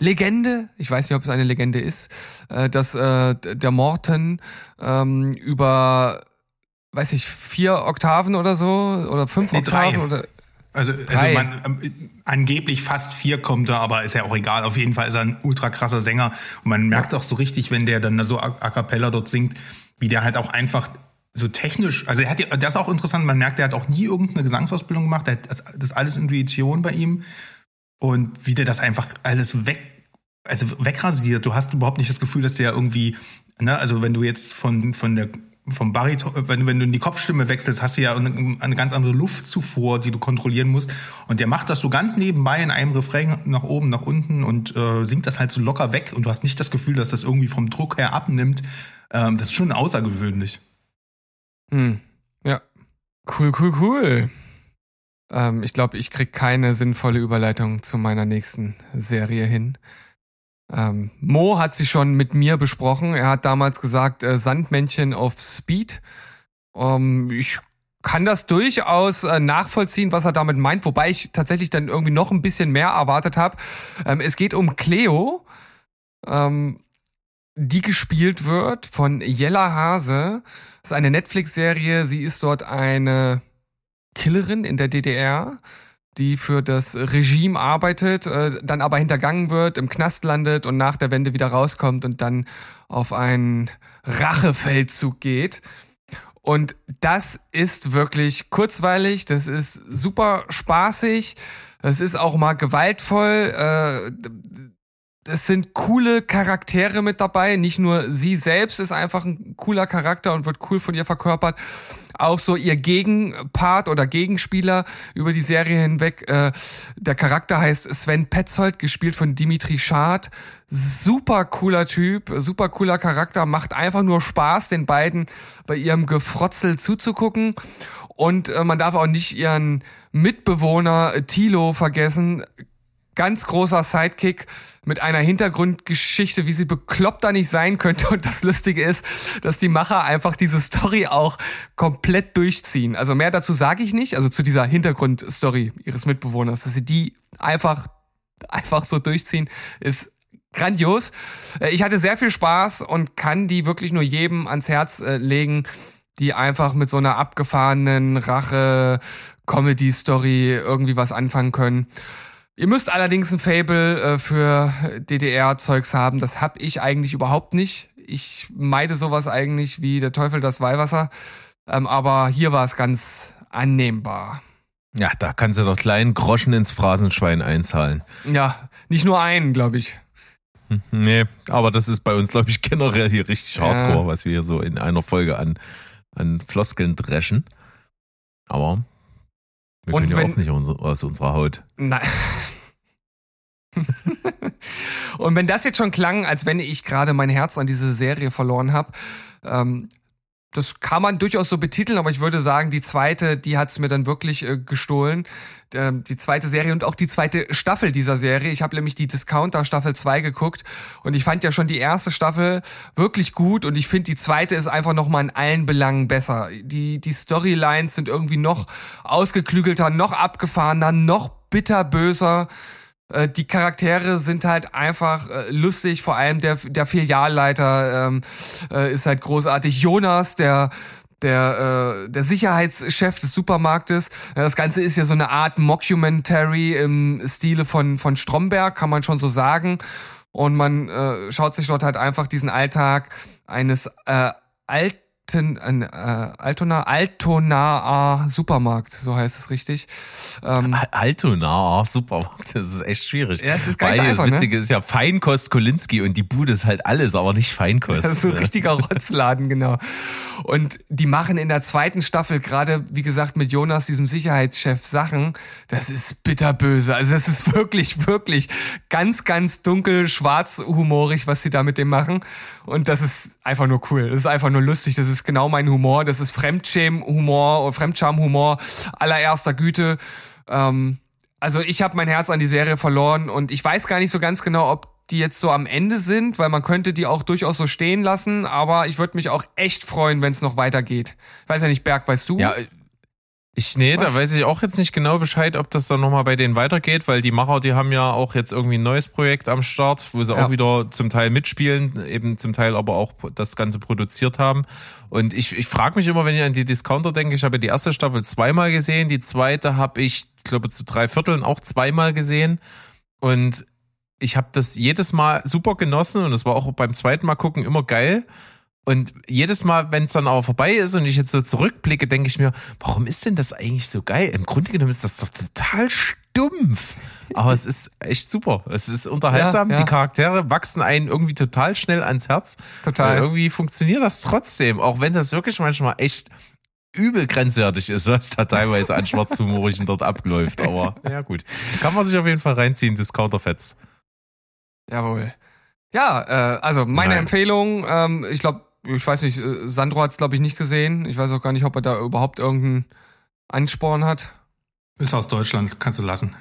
Legende, ich weiß nicht, ob es eine Legende ist, äh, dass äh, der Morten ähm, über, weiß ich, vier Oktaven oder so oder fünf Nee, Oktaven drei. oder Also, also man, ähm, angeblich fast vier kommt er, aber ist ja auch egal. Auf jeden Fall ist er ein ultra krasser Sänger. Und man merkt auch so richtig, wenn der dann so a, a cappella dort singt, wie der halt auch einfach so technisch, also er hat, ja- das ist auch interessant, man merkt, der hat auch nie irgendeine Gesangsausbildung gemacht, der hat, das, das ist alles Intuition bei ihm. Und wie der das einfach alles weg also wegrasiert. Du hast überhaupt nicht das Gefühl, dass der irgendwie, ne, also wenn du jetzt von, von der vom Bariton, wenn, wenn du in die Kopfstimme wechselst, hast du ja eine, eine ganz andere Luftzufuhr, die du kontrollieren musst. Und der macht das so ganz nebenbei in einem Refrain nach oben, nach unten und äh, singt das halt so locker weg. Und du hast nicht das Gefühl, dass das irgendwie vom Druck her abnimmt. Ähm, das ist schon außergewöhnlich. Hm. Ja. Cool, cool, cool. Ähm, ich glaube, ich krieg keine sinnvolle Überleitung zu meiner nächsten Serie hin. Ähm, Mo hat sie schon mit mir besprochen. Er hat damals gesagt, äh, Sandmännchen auf Speed. Ähm, ich kann das durchaus äh, nachvollziehen, was er damit meint, wobei ich tatsächlich dann irgendwie noch ein bisschen mehr erwartet habe. Ähm, es geht um Cleo, ähm, die gespielt wird von Jella Hase. Das ist eine Netflix-Serie. Sie ist dort eine Killerin in der DDR, die für das Regime arbeitet, äh, dann aber hintergangen wird, im Knast landet und nach der Wende wieder rauskommt und dann auf einen Rachefeldzug geht. Und das ist wirklich kurzweilig, das ist super spaßig, das ist auch mal gewaltvoll. Äh, es sind coole Charaktere mit dabei. Nicht nur sie selbst ist einfach ein cooler Charakter und wird cool von ihr verkörpert. Auch so ihr Gegenpart oder Gegenspieler über die Serie hinweg. Äh, der Charakter heißt Sven Petzold, gespielt von Dimitri Schad. Super cooler Typ, super cooler Charakter. Macht einfach nur Spaß, den beiden bei ihrem Gefrotzel zuzugucken. Und äh, man darf auch nicht ihren Mitbewohner äh, Tilo vergessen ganz großer Sidekick mit einer Hintergrundgeschichte, wie sie bekloppter nicht sein könnte. Und das Lustige ist, dass die Macher einfach diese Story auch komplett durchziehen. Also mehr dazu sage ich nicht, also zu dieser Hintergrundstory ihres Mitbewohners, dass sie die einfach, einfach so durchziehen, ist grandios. Äh, Ich hatte sehr viel Spaß und kann die wirklich nur jedem ans Herz äh, legen, die einfach mit so einer abgefahrenen Rache Comedy-Story irgendwie was anfangen können. Ihr müsst allerdings ein Fable äh, für DDR-Zeugs haben. Das hab ich eigentlich überhaupt nicht. Ich meide sowas eigentlich wie der Teufel das Weihwasser. Ähm, aber hier war es ganz annehmbar. Ja, da kannst du doch kleinen Groschen ins Phrasenschwein einzahlen. Ja, nicht nur einen, glaube ich. Nee, aber das ist bei uns, glaube ich, generell hier richtig Ja. hardcore, was wir hier so in einer Folge an, an Floskeln dreschen. Aber wir Und können ja wenn- auch nicht unser- aus unserer Haut. Nein. Und wenn das jetzt schon klang, als wenn ich gerade mein Herz an diese Serie verloren habe, ähm, das kann man durchaus so betiteln, aber ich würde sagen, die zweite, die hat's mir dann wirklich äh, gestohlen. Ähm, die zweite Serie und auch die zweite Staffel dieser Serie. Ich habe nämlich die Discounter Staffel 2 geguckt und ich fand ja schon die erste Staffel wirklich gut und ich finde die zweite ist einfach noch mal in allen Belangen besser. Die die Storylines sind irgendwie noch ausgeklügelter, noch abgefahrener, noch bitterböser. Äh, Die Charaktere sind halt einfach äh, lustig, vor allem der, der Filialleiter ähm, äh, ist halt großartig. Jonas, der der, äh, der Sicherheitschef des Supermarktes. Das Ganze ist ja so eine Art Mockumentary im Stile von, von Stromberg, kann man schon so sagen. Und man äh, schaut sich dort halt einfach diesen Alltag eines äh, alten, äh, Altona, Altonaer Supermarkt, so heißt es richtig. Ähm, Al- Altona, ah, Supermarkt, das ist echt schwierig. Ja, es ist gar nicht Weil so einfach, das ne? Witzige ist ja Feinkost Kolinski und die Bude ist halt alles, aber nicht Feinkost. Das ist so ein ne? richtiger Rotzladen, genau. Und die machen in der zweiten Staffel gerade, wie gesagt, mit Jonas, diesem Sicherheitschef, Sachen. Das ist bitterböse. Also es ist wirklich, wirklich ganz, ganz dunkel, schwarz, humorig, was sie da mit dem machen. Und das ist einfach nur cool. Das ist einfach nur lustig. Das ist genau mein Humor. Das ist Fremdschämen-Humor Fremdscham-Humor allererster Güte. Ähm, also ich habe mein Herz an die Serie verloren und ich weiß gar nicht so ganz genau, ob die jetzt so am Ende sind, weil man könnte die auch durchaus so stehen lassen, aber ich würde mich auch echt freuen, wenn es noch weitergeht. Ich weiß ja nicht, Berg, weißt du? Ja, ich, nee, Was? da weiß ich auch jetzt nicht genau Bescheid, ob das dann nochmal bei denen weitergeht, weil die Macher, die haben ja auch jetzt irgendwie ein neues Projekt am Start, wo sie Ja. auch wieder zum Teil mitspielen, eben zum Teil aber auch das Ganze produziert haben. Und ich, ich frage mich immer, wenn ich an die Discounter denke, ich habe die erste Staffel zweimal gesehen, die zweite habe ich, ich glaube, zu drei Vierteln auch zweimal gesehen. Und ich habe das jedes Mal super genossen und es war auch beim zweiten Mal gucken immer geil. Und jedes Mal, wenn es dann aber vorbei ist und ich jetzt so zurückblicke, denke ich mir, warum ist denn das eigentlich so geil? Im Grunde genommen ist das doch total stumpf. aber es ist echt super. Es ist unterhaltsam. Ja, ja. Die Charaktere wachsen einen irgendwie total schnell ans Herz. Total. Und irgendwie funktioniert das trotzdem, auch wenn das wirklich manchmal echt übel grenzwertig ist, was da teilweise an Schwarzhumorigen dort abläuft. Aber ja gut, kann man sich auf jeden Fall reinziehen, Discounter-Fets. Jawohl. Ja, äh, also meine Nein. Empfehlung, ähm, ich glaube, ich weiß nicht, äh, Sandro hat es glaube ich nicht gesehen. Ich weiß auch gar nicht, ob er da überhaupt irgendeinen Ansporn hat. Ist aus Deutschland, kannst du lassen.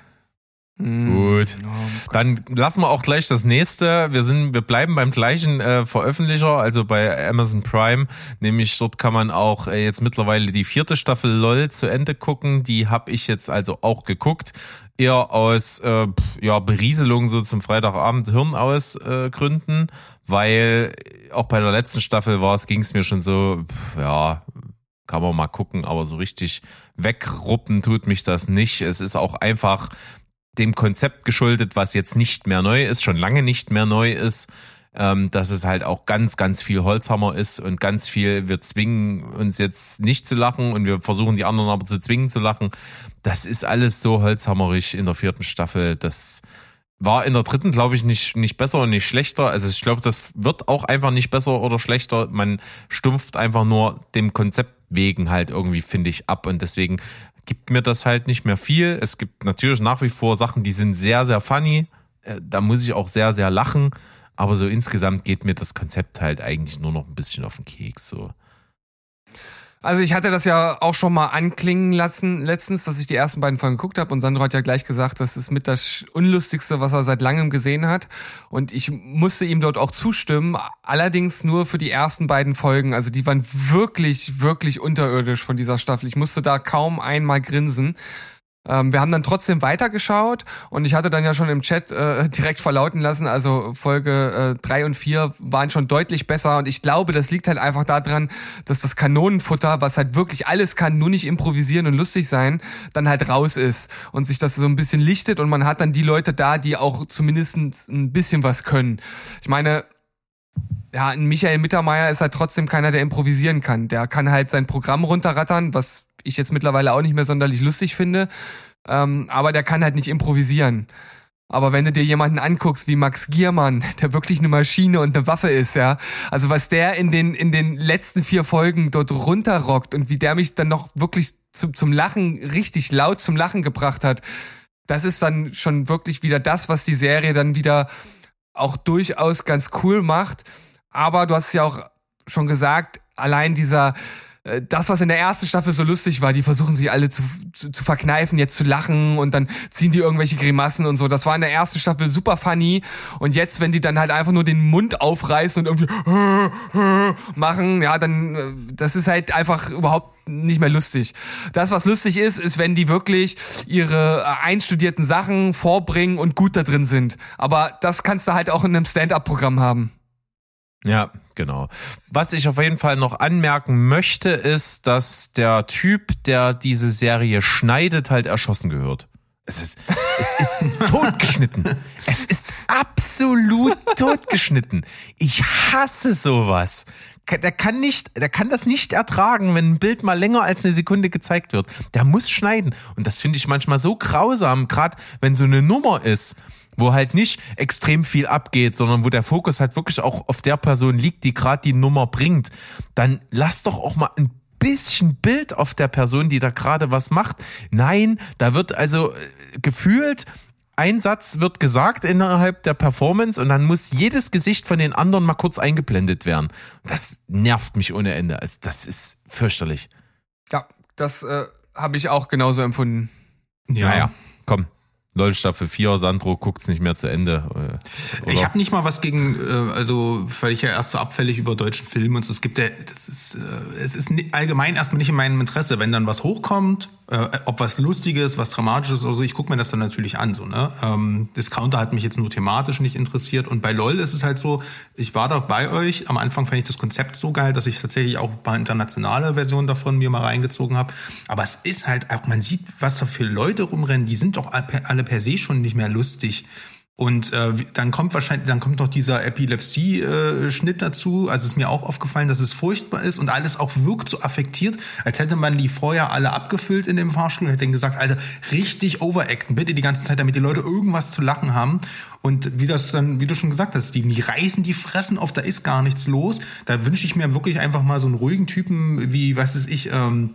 Hm. Gut. Ja, Dann lassen wir auch gleich das nächste. Wir sind, wir bleiben beim gleichen äh, Veröffentlicher, also bei Amazon Prime. Nämlich dort kann man auch äh, jetzt mittlerweile die vierte Staffel LOL zu Ende gucken. Die habe ich jetzt also auch geguckt. Eher aus äh, ja Berieselung so zum Freitagabend Hirn aus äh, Gründen, weil auch bei der letzten Staffel war es, ging es mir schon so, pf, ja, kann man mal gucken, aber so richtig wegruppen tut mich das nicht. Es ist auch einfach dem Konzept geschuldet, was jetzt nicht mehr neu ist, schon lange nicht mehr neu ist, ähm, dass es halt auch ganz, ganz viel Holzhammer ist und ganz viel, wir zwingen uns jetzt nicht zu lachen und wir versuchen die anderen aber zu zwingen zu lachen. Das ist alles so holzhammerig in der vierten Staffel. Das war in der dritten, glaube ich, nicht, nicht besser und nicht schlechter. Also ich glaube, das wird auch einfach nicht besser oder schlechter. Man stumpft einfach nur dem Konzept wegen halt irgendwie, finde ich, ab. Und deswegen gibt mir das halt nicht mehr viel. Es gibt natürlich nach wie vor Sachen, die sind sehr, sehr funny. Äh, Da muss ich auch sehr, sehr lachen. Aber so insgesamt geht mir das Konzept halt eigentlich nur noch ein bisschen auf den Keks. So. Also ich hatte das ja auch schon mal anklingen lassen letztens, dass ich die ersten beiden Folgen geguckt habe und Sandro hat ja gleich gesagt, das ist mit das Unlustigste, was er seit langem gesehen hat. Und ich musste ihm dort auch zustimmen, allerdings nur für die ersten beiden Folgen. Also die waren wirklich, wirklich unterirdisch von dieser Staffel. Ich musste da kaum einmal grinsen. Ähm, wir haben dann trotzdem weitergeschaut und ich hatte dann ja schon im Chat äh, direkt verlauten lassen, also Folge äh, drei und vier waren schon deutlich besser und ich glaube, das liegt halt einfach daran, dass das Kanonenfutter, was halt wirklich alles kann, nur nicht improvisieren und lustig sein, dann halt raus ist und sich das so ein bisschen lichtet und man hat dann die Leute da, die auch zumindest ein bisschen was können. Ich meine, ja, ein Michael Mittermeier ist halt trotzdem keiner, der improvisieren kann. Der kann halt sein Programm runterrattern, was ich jetzt mittlerweile auch nicht mehr sonderlich lustig finde. Ähm, aber der kann halt nicht improvisieren. Aber wenn du dir jemanden anguckst wie Max Giermann, der wirklich eine Maschine und eine Waffe ist, ja, also was der in den, in den letzten vier Folgen dort runterrockt und wie der mich dann noch wirklich zum, zum Lachen, richtig laut zum Lachen gebracht hat, das ist dann schon wirklich wieder das, was die Serie dann wieder auch durchaus ganz cool macht. Aber du hast ja auch schon gesagt, allein dieser, das, was in der ersten Staffel so lustig war, die versuchen sich alle zu, zu, zu verkneifen, jetzt zu lachen und dann ziehen die irgendwelche Grimassen und so. Das war in der ersten Staffel super funny. Und jetzt, wenn die dann halt einfach nur den Mund aufreißen und irgendwie machen, ja, dann, äh, das ist halt einfach überhaupt nicht mehr lustig. Das, was lustig ist, ist, wenn die wirklich ihre äh, einstudierten Sachen vorbringen und gut da drin sind. Aber das kannst du halt auch in einem Stand-up-Programm haben. Ja, genau. Was ich auf jeden Fall noch anmerken möchte, ist, dass der Typ, der diese Serie schneidet, halt erschossen gehört. Es ist, es ist totgeschnitten. Es ist absolut totgeschnitten. Ich hasse sowas. Der kann nicht, der kann das nicht ertragen, wenn ein Bild mal länger als eine Sekunde gezeigt wird. Der muss schneiden. Und das finde ich manchmal so grausam, gerade wenn so eine Nummer ist, wo halt nicht extrem viel abgeht, sondern wo der Fokus halt wirklich auch auf der Person liegt, die gerade die Nummer bringt. Dann lass doch auch mal ein bisschen Bild auf der Person, die da gerade was macht. Nein, da wird also äh, gefühlt ein Satz wird gesagt innerhalb der Performance und dann muss jedes Gesicht von den anderen mal kurz eingeblendet werden. Das nervt mich ohne Ende. Also das ist fürchterlich. Ja, das äh, habe ich auch genauso empfunden. Ja, Naja, komm. LOL Staffel 4, Sandro guckt's nicht mehr zu Ende. äh, Ich oder? habe nicht mal was gegen, äh, also weil ich ja erst so abfällig über deutschen Film und so, es gibt ja, das ist, äh, es ist allgemein erstmal nicht in meinem Interesse, wenn dann was hochkommt, äh, ob was Lustiges, was Dramatisches oder so, ich gucke mir das dann natürlich an, so, ne? Ähm, Discounter hat mich jetzt nur thematisch nicht interessiert und bei LOL ist es halt so, ich war da bei euch, am Anfang fand ich das Konzept so geil, dass ich tatsächlich auch ein paar internationale Versionen davon mir mal reingezogen habe, aber es ist halt auch, man sieht, was da für Leute rumrennen, die sind doch alle per- alle per se schon nicht mehr lustig. Und äh, dann kommt wahrscheinlich, dann kommt noch dieser Epilepsie-Schnitt dazu. Also ist mir auch aufgefallen, dass es furchtbar ist und alles auch wirkt so affektiert, als hätte man die vorher alle abgefüllt in dem Fahrstuhl und hätte dann gesagt, Alter, richtig overacten, bitte die ganze Zeit, damit die Leute irgendwas zu lachen haben. Und wie das dann, wie du schon gesagt hast, Steven, die reißen die Fressen auf, da ist gar nichts los. Da wünsche ich mir wirklich einfach mal so einen ruhigen Typen, wie, was weiß ich, ähm,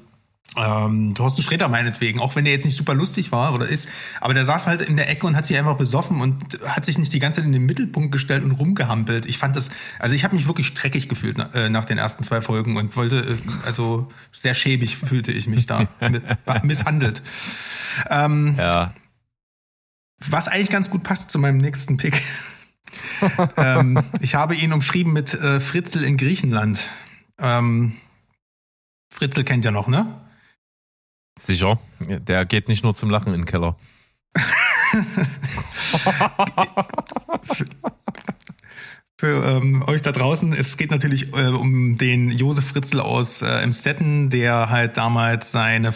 ähm, Thorsten Sträter meinetwegen, auch wenn der jetzt nicht super lustig war oder ist, aber der saß halt in der Ecke und hat sich einfach besoffen und hat sich nicht die ganze Zeit in den Mittelpunkt gestellt und rumgehampelt. Ich fand das, also ich habe mich wirklich streckig gefühlt äh, nach den ersten zwei Folgen und wollte, äh, also sehr schäbig fühlte ich mich da, misshandelt. Ähm, Ja. was eigentlich ganz gut passt zu meinem nächsten Pick. ähm, ich habe ihn umschrieben mit äh, Fritzel in Griechenland. Ähm, Fritzel kennt ja noch, ne? Sicher. Der geht nicht nur zum Lachen in den Keller. Für ähm, euch da draußen, es geht natürlich äh, um den Josef Fritzl aus äh, Emstetten, der halt damals seine,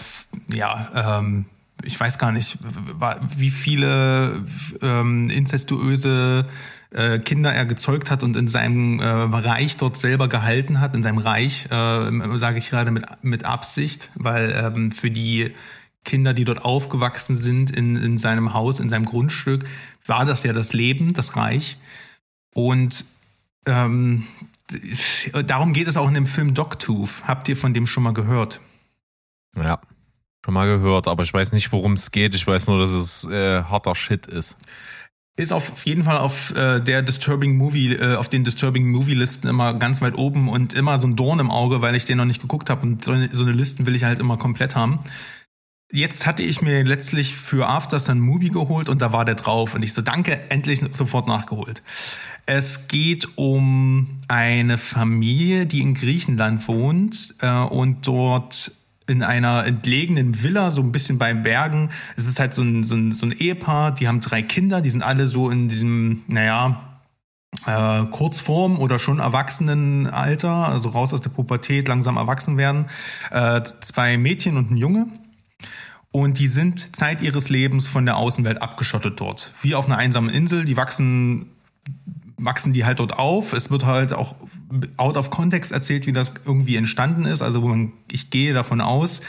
ja, ähm, ich weiß gar nicht, wie viele ähm, inzestuöse äh, Kinder er gezeugt hat und in seinem äh, Reich dort selber gehalten hat, in seinem Reich, äh, sage ich gerade mit, mit Absicht, weil ähm, für die Kinder, die dort aufgewachsen sind in, in seinem Haus, in seinem Grundstück, war das ja das Leben, das Reich. Und ähm, darum geht es auch in dem Film Dogtooth. Habt ihr von dem schon mal gehört? Ja. Schon mal gehört, aber ich weiß nicht, worum es geht. Ich weiß nur, dass es äh, harter Shit ist. Ist auf jeden Fall auf äh, der Disturbing Movie, äh, auf den Disturbing Movie Listen immer ganz weit oben und immer so ein Dorn im Auge, weil ich den noch nicht geguckt habe und so eine, so eine Listen will ich halt immer komplett haben. Jetzt hatte ich mir letztlich für Afters dann Movie geholt und da war der drauf und ich so danke endlich sofort nachgeholt. Es geht um eine Familie, die in Griechenland wohnt äh, und dort in einer entlegenen Villa, so ein bisschen bei Bergen. Es ist halt so ein, so, ein, so ein Ehepaar, die haben drei Kinder, die sind alle so in diesem, naja, äh, Kurzform oder schon Erwachsenenalter, also raus aus der Pubertät, langsam erwachsen werden. Äh, zwei Mädchen und ein Junge. Und die sind Zeit ihres Lebens von der Außenwelt abgeschottet dort. Wie auf einer einsamen Insel. Die wachsen, wachsen die halt dort auf. Es wird halt auch out of context erzählt, wie das irgendwie entstanden ist. Also wo man, ich gehe davon aus,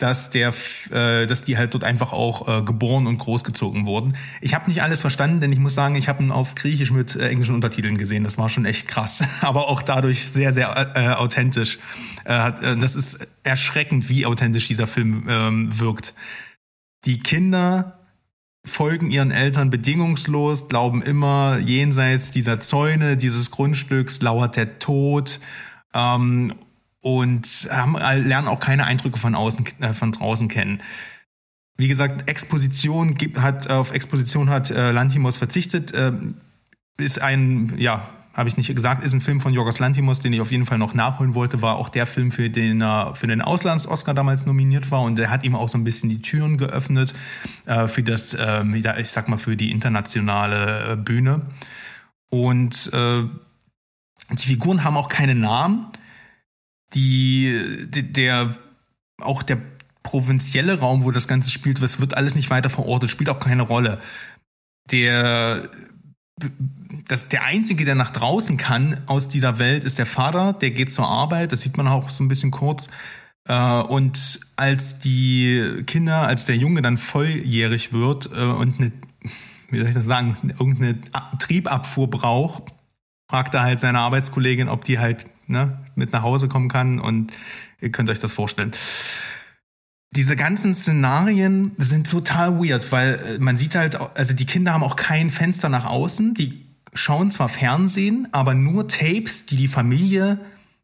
dass der, äh, dass die halt dort einfach auch äh, geboren und großgezogen wurden. Ich habe nicht alles verstanden, denn ich muss sagen, ich habe ihn auf Griechisch mit äh, englischen Untertiteln gesehen. Das war schon echt krass, aber auch dadurch sehr, sehr äh, authentisch. Äh, äh, das ist erschreckend, wie authentisch dieser Film ähm, wirkt. Die Kinder folgen ihren Eltern bedingungslos, glauben immer, jenseits dieser Zäune, dieses Grundstücks lauert der Tod. Ähm, und haben, lernen auch keine Eindrücke von außen, äh, von draußen kennen. Wie gesagt, Exposition gibt, hat auf Exposition hat äh, Lantimos verzichtet. Ähm, ist ein, ja, habe ich nicht gesagt, ist ein Film von Jorgos Lantimos, den ich auf jeden Fall noch nachholen wollte. War auch der Film, für den er für den Auslands-Oscar damals nominiert war und der hat ihm auch so ein bisschen die Türen geöffnet äh, für das, ja, ich sag mal, für die internationale äh, Bühne. Und äh, die Figuren haben auch keine Namen die der auch der provinzielle Raum, wo das Ganze spielt, das wird alles nicht weiter verortet, spielt auch keine Rolle. Der das, der einzige, der nach draußen kann aus dieser Welt, ist der Vater. Der geht zur Arbeit. Das sieht man auch so ein bisschen kurz. Äh, Und als die Kinder, als der Junge dann volljährig wird äh, und eine, wie soll ich das sagen, irgendeine Ab- Triebabfuhr braucht, fragt er halt seine Arbeitskollegin, ob die halt ne, mit nach Hause kommen kann und ihr könnt euch das vorstellen. Diese ganzen Szenarien sind total weird, weil äh, man sieht halt, also die Kinder haben auch kein Fenster nach außen, die schauen zwar Fernsehen, aber nur Tapes, die die Familie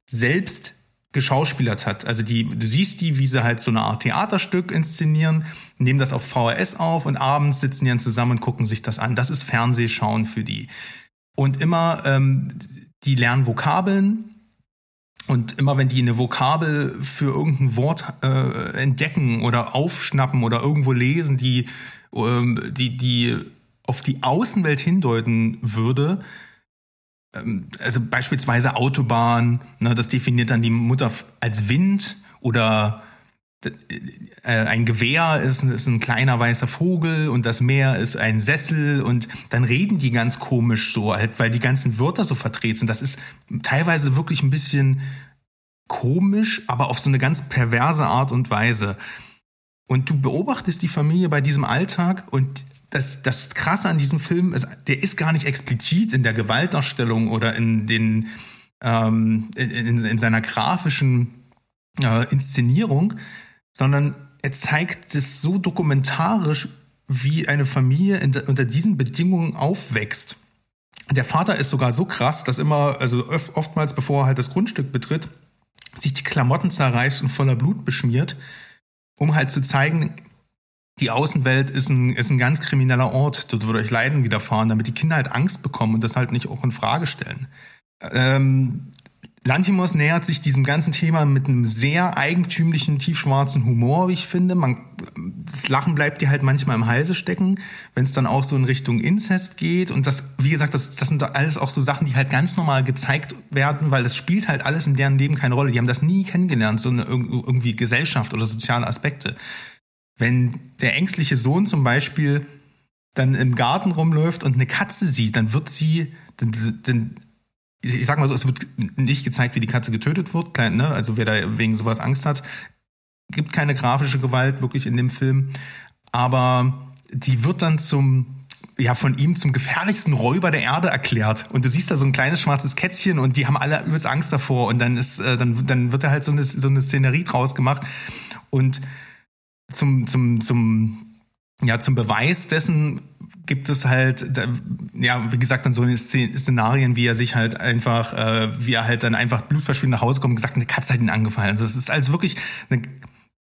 selbst geschauspielert hat. Also die, du siehst die, wie sie halt so eine Art Theaterstück inszenieren, nehmen das auf VHS auf und abends sitzen die dann zusammen und gucken sich das an. Das ist Fernsehschauen für die. Und immer, ähm, die lernen Vokabeln. Und immer wenn die eine Vokabel für irgendein Wort äh, entdecken oder aufschnappen oder irgendwo lesen, die, ähm, die, die auf die Außenwelt hindeuten würde, ähm, also beispielsweise Autobahn, ne, das definiert dann die Mutter als Wind oder ein Gewehr ist, ist ein kleiner weißer Vogel und das Meer ist ein Sessel und dann reden die ganz komisch so, halt, weil die ganzen Wörter so verdreht sind. Das ist teilweise wirklich ein bisschen komisch, aber auf so eine ganz perverse Art und Weise. Und du beobachtest die Familie bei diesem Alltag und das, das Krasse an diesem Film ist, der ist gar nicht explizit in der Gewaltdarstellung oder in den ähm, in, in, in seiner grafischen äh, Inszenierung, sondern er zeigt es so dokumentarisch, wie eine Familie unter diesen Bedingungen aufwächst. Der Vater ist sogar so krass, dass immer, also oftmals bevor er halt das Grundstück betritt, sich die Klamotten zerreißt und voller Blut beschmiert, um halt zu zeigen, die Außenwelt ist ein, ist ein ganz krimineller Ort, dort wird euch Leiden widerfahren, damit die Kinder halt Angst bekommen und das halt nicht auch in Frage stellen. Ähm, Lantimos nähert sich diesem ganzen Thema mit einem sehr eigentümlichen, tiefschwarzen Humor, wie ich finde. Man, das Lachen bleibt dir halt manchmal im Halse stecken, wenn es dann auch so in Richtung Inzest geht. Und das, wie gesagt, das, das sind alles auch so Sachen, die halt ganz normal gezeigt werden, weil das spielt halt alles in deren Leben keine Rolle. Die haben das nie kennengelernt, so eine irgendwie Gesellschaft oder soziale Aspekte. Wenn der ängstliche Sohn zum Beispiel dann im Garten rumläuft und eine Katze sieht, dann wird sie, dann, dann ich sag mal so, es wird nicht gezeigt, wie die Katze getötet wird, ne? also wer da wegen sowas Angst hat. Gibt keine grafische Gewalt wirklich in dem Film, aber die wird dann zum ja, von ihm zum gefährlichsten Räuber der Erde erklärt. Und du siehst da so ein kleines schwarzes Kätzchen und die haben alle übelst Angst davor. Und dann ist, äh, dann, dann wird da halt so eine, so eine Szenerie draus gemacht. Und zum, zum, zum, ja, zum Beweis dessen gibt es halt, ja, wie gesagt, dann so Szenarien, wie er sich halt einfach, äh, wie er halt dann einfach blutverschwindend nach Hause kommt und gesagt, eine Katze hat ihn angefallen. Also das ist also wirklich eine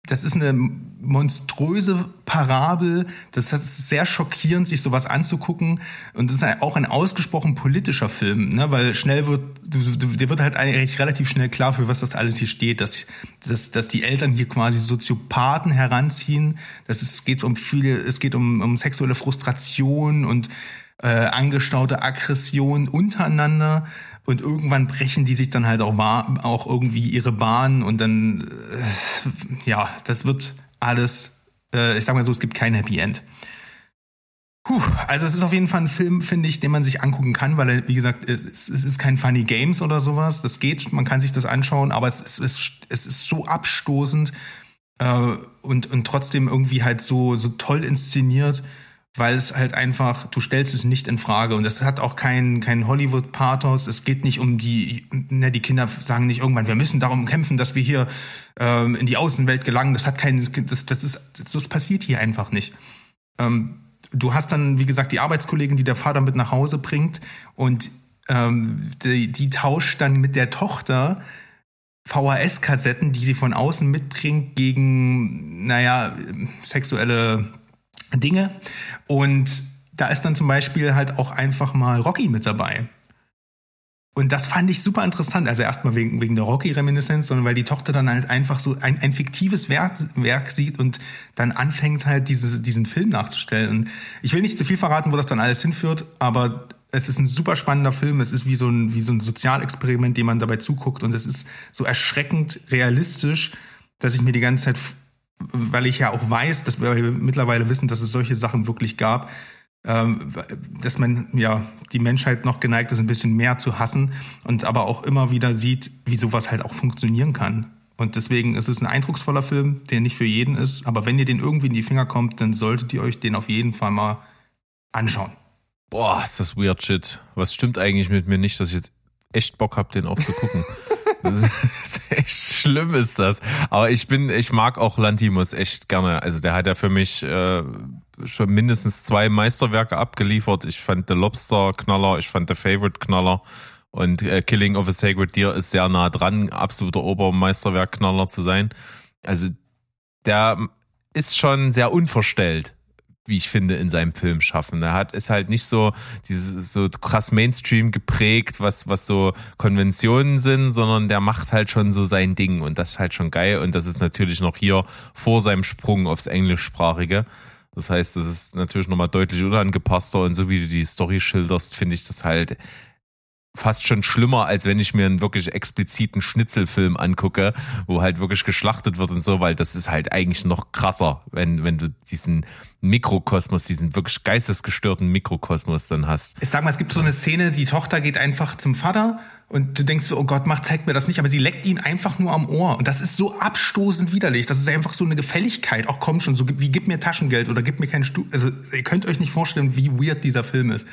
das ist eine monströse Parabel. Das ist sehr schockierend, sich sowas anzugucken. Und das ist auch ein ausgesprochen politischer Film, ne? weil schnell wird, dir wird halt eigentlich relativ schnell klar, für was das alles hier steht, dass, dass, dass die Eltern hier quasi Soziopathen heranziehen. Das ist, geht um viele, es geht um, um sexuelle Frustration und äh, angestaute Aggression untereinander und irgendwann brechen die sich dann halt auch, auch irgendwie ihre Bahn und dann, äh, ja, das wird alles, äh, ich sag mal so, es gibt kein Happy End. Puh, also es ist auf jeden Fall ein Film, finde ich, den man sich angucken kann, weil er, wie gesagt, es, es ist kein Funny Games oder sowas. Das geht, man kann sich das anschauen, aber es, es, ist, es ist so abstoßend äh, und, und trotzdem irgendwie halt so, so toll inszeniert weil es halt einfach, du stellst es nicht in Frage und es hat auch kein, kein Hollywood-Pathos. Es geht nicht um die, ne, die Kinder sagen nicht irgendwann, wir müssen darum kämpfen, dass wir hier ähm, in die Außenwelt gelangen. Das hat kein, das, das ist, das passiert hier einfach nicht. Ähm, du hast dann, wie gesagt, die Arbeitskollegin, die der Vater mit nach Hause bringt und ähm, die, die tauscht dann mit der Tochter VHS-Kassetten, die sie von außen mitbringt, gegen, naja, sexuelle Dinge. Und da ist dann zum Beispiel halt auch einfach mal Rocky mit dabei. Und das fand ich super interessant. Also erstmal wegen, wegen der Rocky-Reminiszenz, sondern weil die Tochter dann halt einfach so ein, ein fiktives Werk, Werk sieht und dann anfängt halt diese, diesen Film nachzustellen. Und ich will nicht zu viel verraten, wo das dann alles hinführt, aber es ist ein super spannender Film. Es ist wie so ein, wie so ein Sozialexperiment, dem man dabei zuguckt. Und es ist so erschreckend realistisch, dass ich mir die ganze Zeit weil ich ja auch weiß, dass wir mittlerweile wissen, dass es solche Sachen wirklich gab, ähm, dass man ja die Menschheit noch geneigt ist, ein bisschen mehr zu hassen und aber auch immer wieder sieht, wie sowas halt auch funktionieren kann. Und deswegen ist es ein eindrucksvoller Film, der nicht für jeden ist, aber wenn ihr den irgendwie in die Finger kommt, dann solltet ihr euch den auf jeden Fall mal anschauen. Boah, ist das weird shit. Was stimmt eigentlich mit mir nicht, dass ich jetzt echt Bock habe, den auch zu gucken? Echt schlimm ist das. Aber ich bin, ich mag auch Lantimos echt gerne. Also der hat ja für mich äh, schon mindestens zwei Meisterwerke abgeliefert. Ich fand The Lobster Knaller, ich fand The Favorite Knaller. Und äh, Killing of a Sacred Deer ist sehr nah dran, absoluter Obermeisterwerk-Knaller zu sein. Also der ist schon sehr unverstellt wie ich finde, in seinem Film schaffen. Er hat ist halt nicht so dieses so krass Mainstream geprägt, was was so Konventionen sind, sondern der macht halt schon so sein Ding und das ist halt schon geil und das ist natürlich noch hier vor seinem Sprung aufs englischsprachige. Das heißt, das ist natürlich nochmal deutlich unangepasster und so wie du die Story schilderst, finde ich das halt fast schon schlimmer, als wenn ich mir einen wirklich expliziten Schnitzelfilm angucke, wo halt wirklich geschlachtet wird und so, weil das ist halt eigentlich noch krasser, wenn, wenn du diesen Mikrokosmos, diesen wirklich geistesgestörten Mikrokosmos dann hast. Ich sag mal, es gibt so eine Szene, die Tochter geht einfach zum Vater und du denkst so, oh Gott, mach, zeig mir das nicht, aber sie leckt ihn einfach nur am Ohr. Und das ist so abstoßend widerlich. Das ist einfach so eine Gefälligkeit. Auch komm schon, so wie gib mir Taschengeld oder gib mir kein Stu. Also ihr könnt euch nicht vorstellen, wie weird dieser Film ist.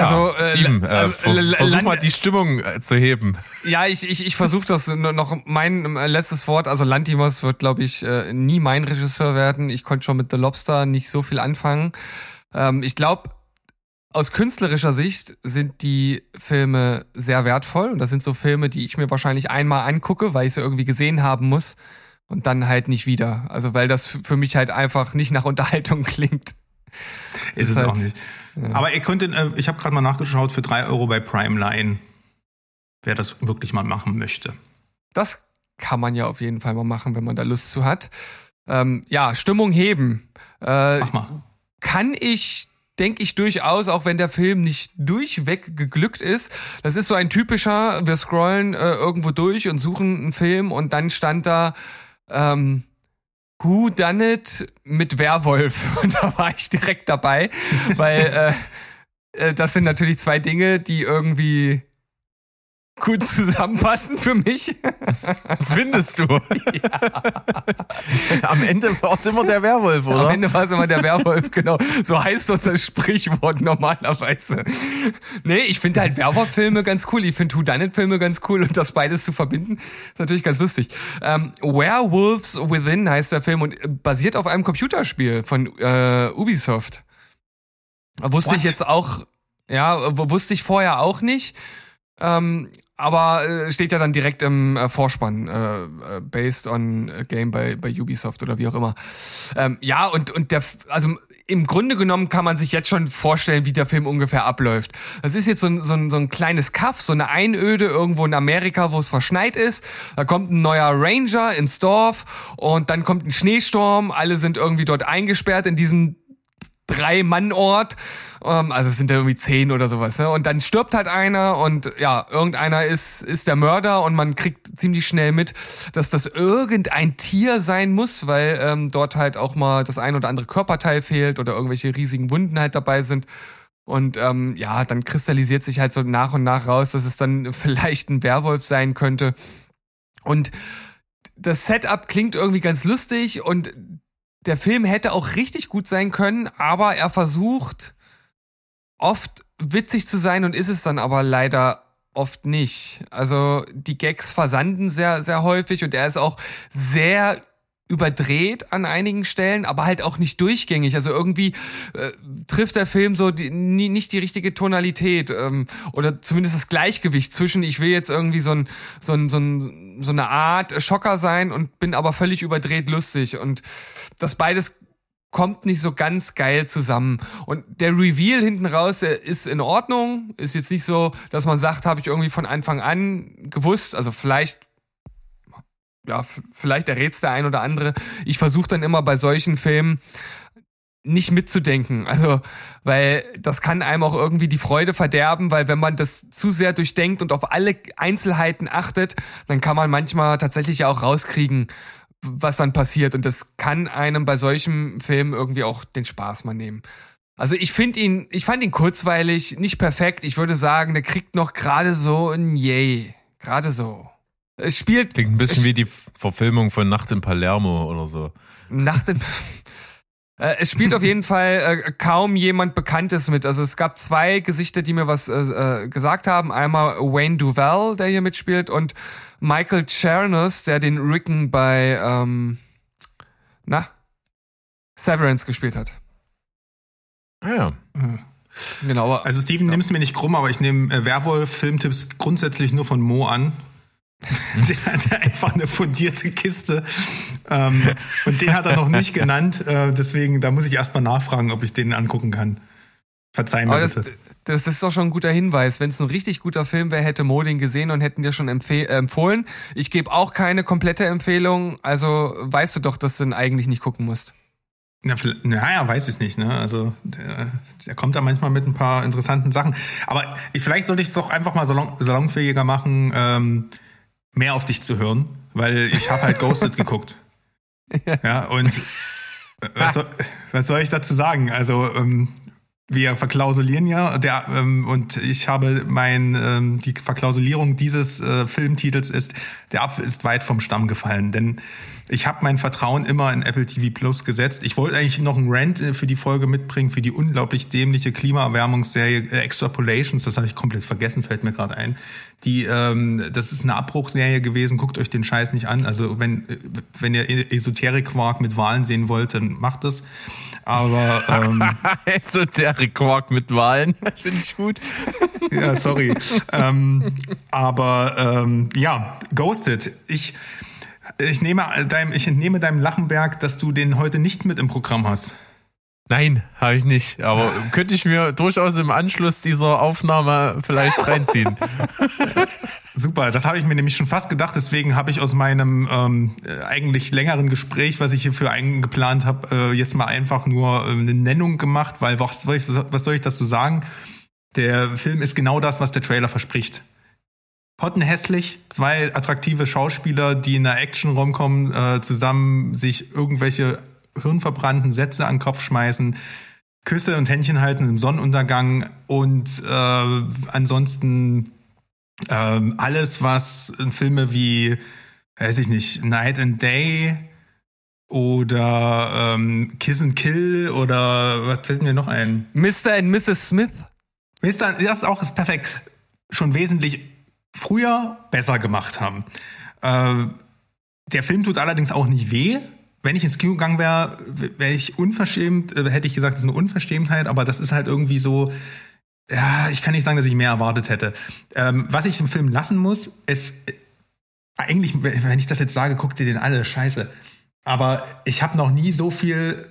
Also, ja, äh, Steven, äh, also, vers äh, versuch Land- mal die Stimmung äh, zu heben. Ja, ich, ich, ich versuche das noch mein äh, letztes Wort. Also Lantimos wird, glaube ich, äh, nie mein Regisseur werden. Ich konnte schon mit The Lobster nicht so viel anfangen. Ähm, ich glaube, aus künstlerischer Sicht sind die Filme sehr wertvoll. Und das sind so Filme, die ich mir wahrscheinlich einmal angucke, weil ich sie irgendwie gesehen haben muss. Und dann halt nicht wieder. Also weil das für mich halt einfach nicht nach Unterhaltung klingt. Ist, Ist es halt- auch nicht. Aber ihr könnt, äh, ich habe gerade mal nachgeschaut, für drei Euro bei Prime Line, wer das wirklich mal machen möchte. Das kann man ja auf jeden Fall mal machen, wenn man da Lust zu hat. Ähm, ja, Stimmung heben. Äh, Mach mal. kann ich, denke ich durchaus, auch wenn der Film nicht durchweg geglückt ist. Das ist so ein typischer, wir scrollen äh, irgendwo durch und suchen einen Film und dann stand da ähm, Who Done It mit Werwolf. Und da war ich direkt dabei, weil äh, äh, das sind natürlich zwei Dinge, die irgendwie gut zusammenpassen für mich. Findest du? Am Ende war es immer der Werwolf, oder? Am Ende war es immer der Werwolf, genau. So heißt doch das Sprichwort normalerweise. Nee, ich finde halt Werwolf-Filme ganz cool. Ich finde Whodunit-Filme ganz cool und das beides zu verbinden, ist natürlich ganz lustig. Ähm, Werewolves Within heißt der Film und basiert auf einem Computerspiel von äh, Ubisoft. Wusste ich What? jetzt auch, ja, wusste ich vorher auch nicht. Ähm, aber äh, steht ja dann direkt im äh, Vorspann, äh, äh, based on game bei, bei Ubisoft oder wie auch immer. Ähm, ja, und, und der, also im Grunde genommen kann man sich jetzt schon vorstellen, wie der Film ungefähr abläuft. Das ist jetzt so ein, so ein, so ein kleines Kaff, so eine Einöde irgendwo in Amerika, wo es verschneit ist. Da kommt ein neuer Ranger ins Dorf und dann kommt ein Schneesturm. Alle sind irgendwie dort eingesperrt in diesem Drei-Mann-Ort. Ähm, also es sind ja irgendwie zehn oder sowas. Ne? Und dann stirbt halt einer und ja, irgendeiner ist, ist der Mörder und man kriegt ziemlich schnell mit, dass das irgendein Tier sein muss, weil ähm, dort halt auch mal das ein oder andere Körperteil fehlt oder irgendwelche riesigen Wunden halt dabei sind. Und ähm, ja, dann kristallisiert sich halt so nach und nach raus, dass es dann vielleicht ein Werwolf sein könnte. Und das Setup klingt irgendwie ganz lustig und der Film hätte auch richtig gut sein können, aber er versucht oft witzig zu sein und ist es dann aber leider oft nicht. Also die Gags versanden sehr, sehr häufig und er ist auch sehr überdreht an einigen Stellen, aber halt auch nicht durchgängig. Also irgendwie äh, trifft der Film so die, nie, nicht die richtige Tonalität ähm, oder zumindest das Gleichgewicht zwischen ich will jetzt irgendwie so ein so ein, so, ein, so eine Art Schocker sein und bin aber völlig überdreht lustig und das beides kommt nicht so ganz geil zusammen. Und der Reveal hinten raus der ist in Ordnung. Ist jetzt nicht so, dass man sagt, habe ich irgendwie von Anfang an gewusst. Also vielleicht, ja, vielleicht errät's der ein oder andere. Ich versuche dann immer bei solchen Filmen nicht mitzudenken. Also, weil das kann einem auch irgendwie die Freude verderben, weil wenn man das zu sehr durchdenkt und auf alle Einzelheiten achtet, dann kann man manchmal tatsächlich ja auch rauskriegen, was dann passiert. Und das kann einem bei solchen Filmen irgendwie auch den Spaß mal nehmen. Also ich finde ihn, ich fand ihn kurzweilig, nicht perfekt. Ich würde sagen, der kriegt noch gerade so ein Yay. Gerade so. Es spielt Klingt ein bisschen wie die Verfilmung von Nacht in Palermo oder so. nach dem. Äh, Es spielt auf jeden Fall äh, kaum jemand Bekanntes mit. Also es gab zwei Gesichter, die mir was äh, äh, gesagt haben. Einmal Wayne Duval, der hier mitspielt, und Michael Chernus, der den Ricken bei ähm, na Severance gespielt hat. Ah ja. Genau. Aber, Also Steven, nimmst mir nicht krumm, aber ich nehme äh, Werwolf-Filmtipps grundsätzlich nur von Mo an. der hat einfach eine fundierte Kiste. Ähm, und den hat er noch nicht genannt. Äh, deswegen, da muss ich erstmal nachfragen, ob ich den angucken kann. Verzeih mir aber das, bitte. das ist doch schon ein guter Hinweis. Wenn es ein richtig guter Film wäre, hätte Mo den gesehen und hätten dir schon äh, empfohlen. Ich gebe auch keine komplette Empfehlung. Also weißt du doch, dass du den eigentlich nicht gucken musst. Na, naja, weiß ich nicht. Ne? Also der, der kommt da manchmal mit ein paar interessanten Sachen. Aber ich, vielleicht sollte ich es doch einfach mal salon, salonfähiger machen, ähm, mehr auf dich zu hören, weil ich habe halt Ghosted geguckt. Ja, und was soll, was soll ich dazu sagen? Also ähm, wir verklausulieren ja der, ähm, und ich habe mein ähm, die Verklausulierung dieses äh, Filmtitels ist der Apfel ist weit vom Stamm gefallen, denn ich habe mein Vertrauen immer in Apple TV Plus gesetzt. Ich wollte eigentlich noch einen Rant äh, für die Folge mitbringen für die unglaublich dämliche Klimaerwärmungsserie äh, Extrapolations. Das habe ich komplett vergessen, fällt mir gerade ein. Die, ähm, das ist eine Abbruchserie gewesen. Guckt euch den Scheiß nicht an. Also wenn äh, wenn ihr Esoterik-Quark mit Wahlen sehen wollt, dann macht das. Aber ähm, Esoterik Quark mit Wahlen. Finde ich gut. ja, sorry. ähm, aber ähm, ja, Ghosted. Ich, ich, nehme deinem, ich entnehme deinem Lachenberg, dass du den heute nicht mit im Programm hast. Nein, habe ich nicht. Aber könnte ich mir durchaus im Anschluss dieser Aufnahme vielleicht reinziehen. Super, das habe ich mir nämlich schon fast gedacht. Deswegen habe ich aus meinem ähm, äh, eigentlich längeren Gespräch, was ich hierfür eingeplant habe, äh, jetzt mal einfach nur äh, eine Nennung gemacht, weil was soll, ich, was soll ich dazu sagen? Der Film ist genau das, was der Trailer verspricht. Pottenhässlich, zwei attraktive Schauspieler, die in einer Action-Romcom äh, zusammen sich irgendwelche hirnverbrannten Sätze an den Kopf schmeißen, Küsse und Händchen halten im Sonnenuntergang und äh, ansonsten ähm, alles, was Filme wie, weiß ich nicht, Night and Day oder ähm, Kiss and Kill oder was fällt mir noch ein? Mr. and Mrs. Smith. Mister, das ist auch perfekt. Schon wesentlich früher besser gemacht haben. Äh, der Film tut allerdings auch nicht weh. Wenn ich ins Kino gegangen wäre, wäre ich unverschämt, äh, hätte ich gesagt, das ist eine Unverschämtheit, aber das ist halt irgendwie so, ja, ich kann nicht sagen, dass ich mehr erwartet hätte. Ähm, was ich im Film lassen muss, ist, äh, eigentlich, wenn ich das jetzt sage, guckt ihr den alle, scheiße. Aber ich habe noch nie so viel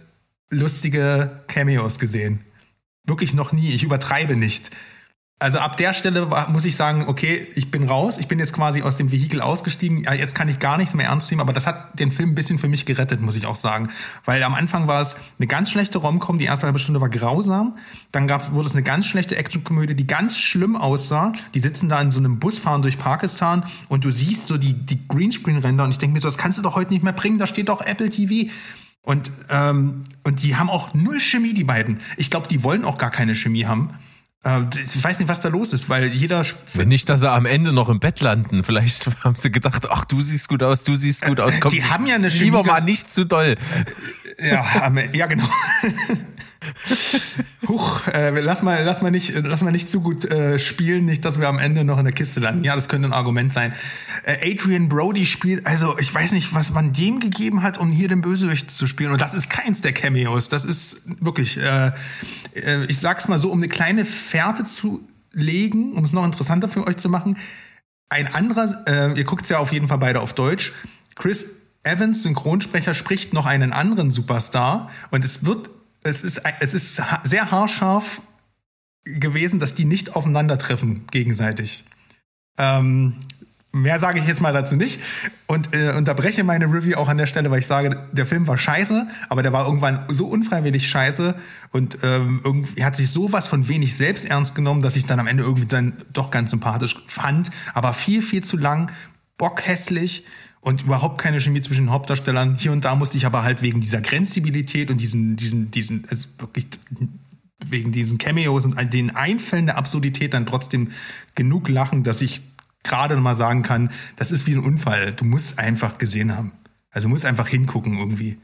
lustige Cameos gesehen. Wirklich noch nie. Ich übertreibe nicht. Also ab der Stelle muss ich sagen, okay, ich bin raus, ich bin jetzt quasi aus dem Vehikel ausgestiegen. Ja, jetzt kann ich gar nichts mehr ernst nehmen, aber das hat den Film ein bisschen für mich gerettet, muss ich auch sagen. Weil am Anfang war es eine ganz schlechte Romcom, die erste halbe Stunde war grausam. Dann gab's, wurde es eine ganz schlechte Actionkomödie, die ganz schlimm aussah. Die sitzen da in so einem Bus, fahren durch Pakistan und du siehst so die, die Greenscreen-Ränder und ich denke mir so, das kannst du doch heute nicht mehr bringen, da steht doch Apple TV. Und, ähm, und die haben auch null Chemie, die beiden. Ich glaube, die wollen auch gar keine Chemie haben. Äh, ich weiß nicht, was da los ist, weil jeder. Wenn nicht, dass sie am Ende noch im Bett landen. Vielleicht haben sie gedacht, ach, du siehst gut aus, du siehst gut aus. Komm, Die haben ja eine Lieber mal nicht zu doll. Ja, am- ja genau. Huch, äh, lass mal, lass mal nicht, lass mal nicht zu gut äh, spielen, nicht, dass wir am Ende noch in der Kiste landen. Ja, das könnte ein Argument sein. Äh, Adrian Brody spielt, also ich weiß nicht, was man dem gegeben hat, um hier den Bösewicht zu spielen. Und das ist keins der Cameos. Das ist wirklich, äh, äh, ich sag's mal so, um eine kleine Fährte zu legen, um es noch interessanter für euch zu machen. Ein anderer, äh, ihr guckt's ja auf jeden Fall beide auf Deutsch. Chris Evans, Synchronsprecher, spricht noch einen anderen Superstar und es wird, es ist, es ist sehr haarscharf gewesen, dass die nicht aufeinandertreffen gegenseitig. Ähm, mehr sage ich jetzt mal dazu nicht und äh, unterbreche meine Review auch an der Stelle, weil ich sage, der Film war scheiße, aber der war irgendwann so unfreiwillig scheiße und ähm, irgendwie hat sich sowas von wenig selbst ernst genommen, dass ich dann am Ende irgendwie dann doch ganz sympathisch fand, aber viel, viel zu lang, bockhässlich und überhaupt keine Chemie zwischen den Hauptdarstellern. Hier und da musste ich aber halt wegen dieser Grenzsibilität und diesen, diesen, diesen, also wirklich wegen diesen Cameos und den Einfällen der Absurdität dann trotzdem genug lachen, dass ich gerade mal sagen kann, das ist wie ein Unfall. Du musst einfach gesehen haben. Also du musst einfach hingucken irgendwie.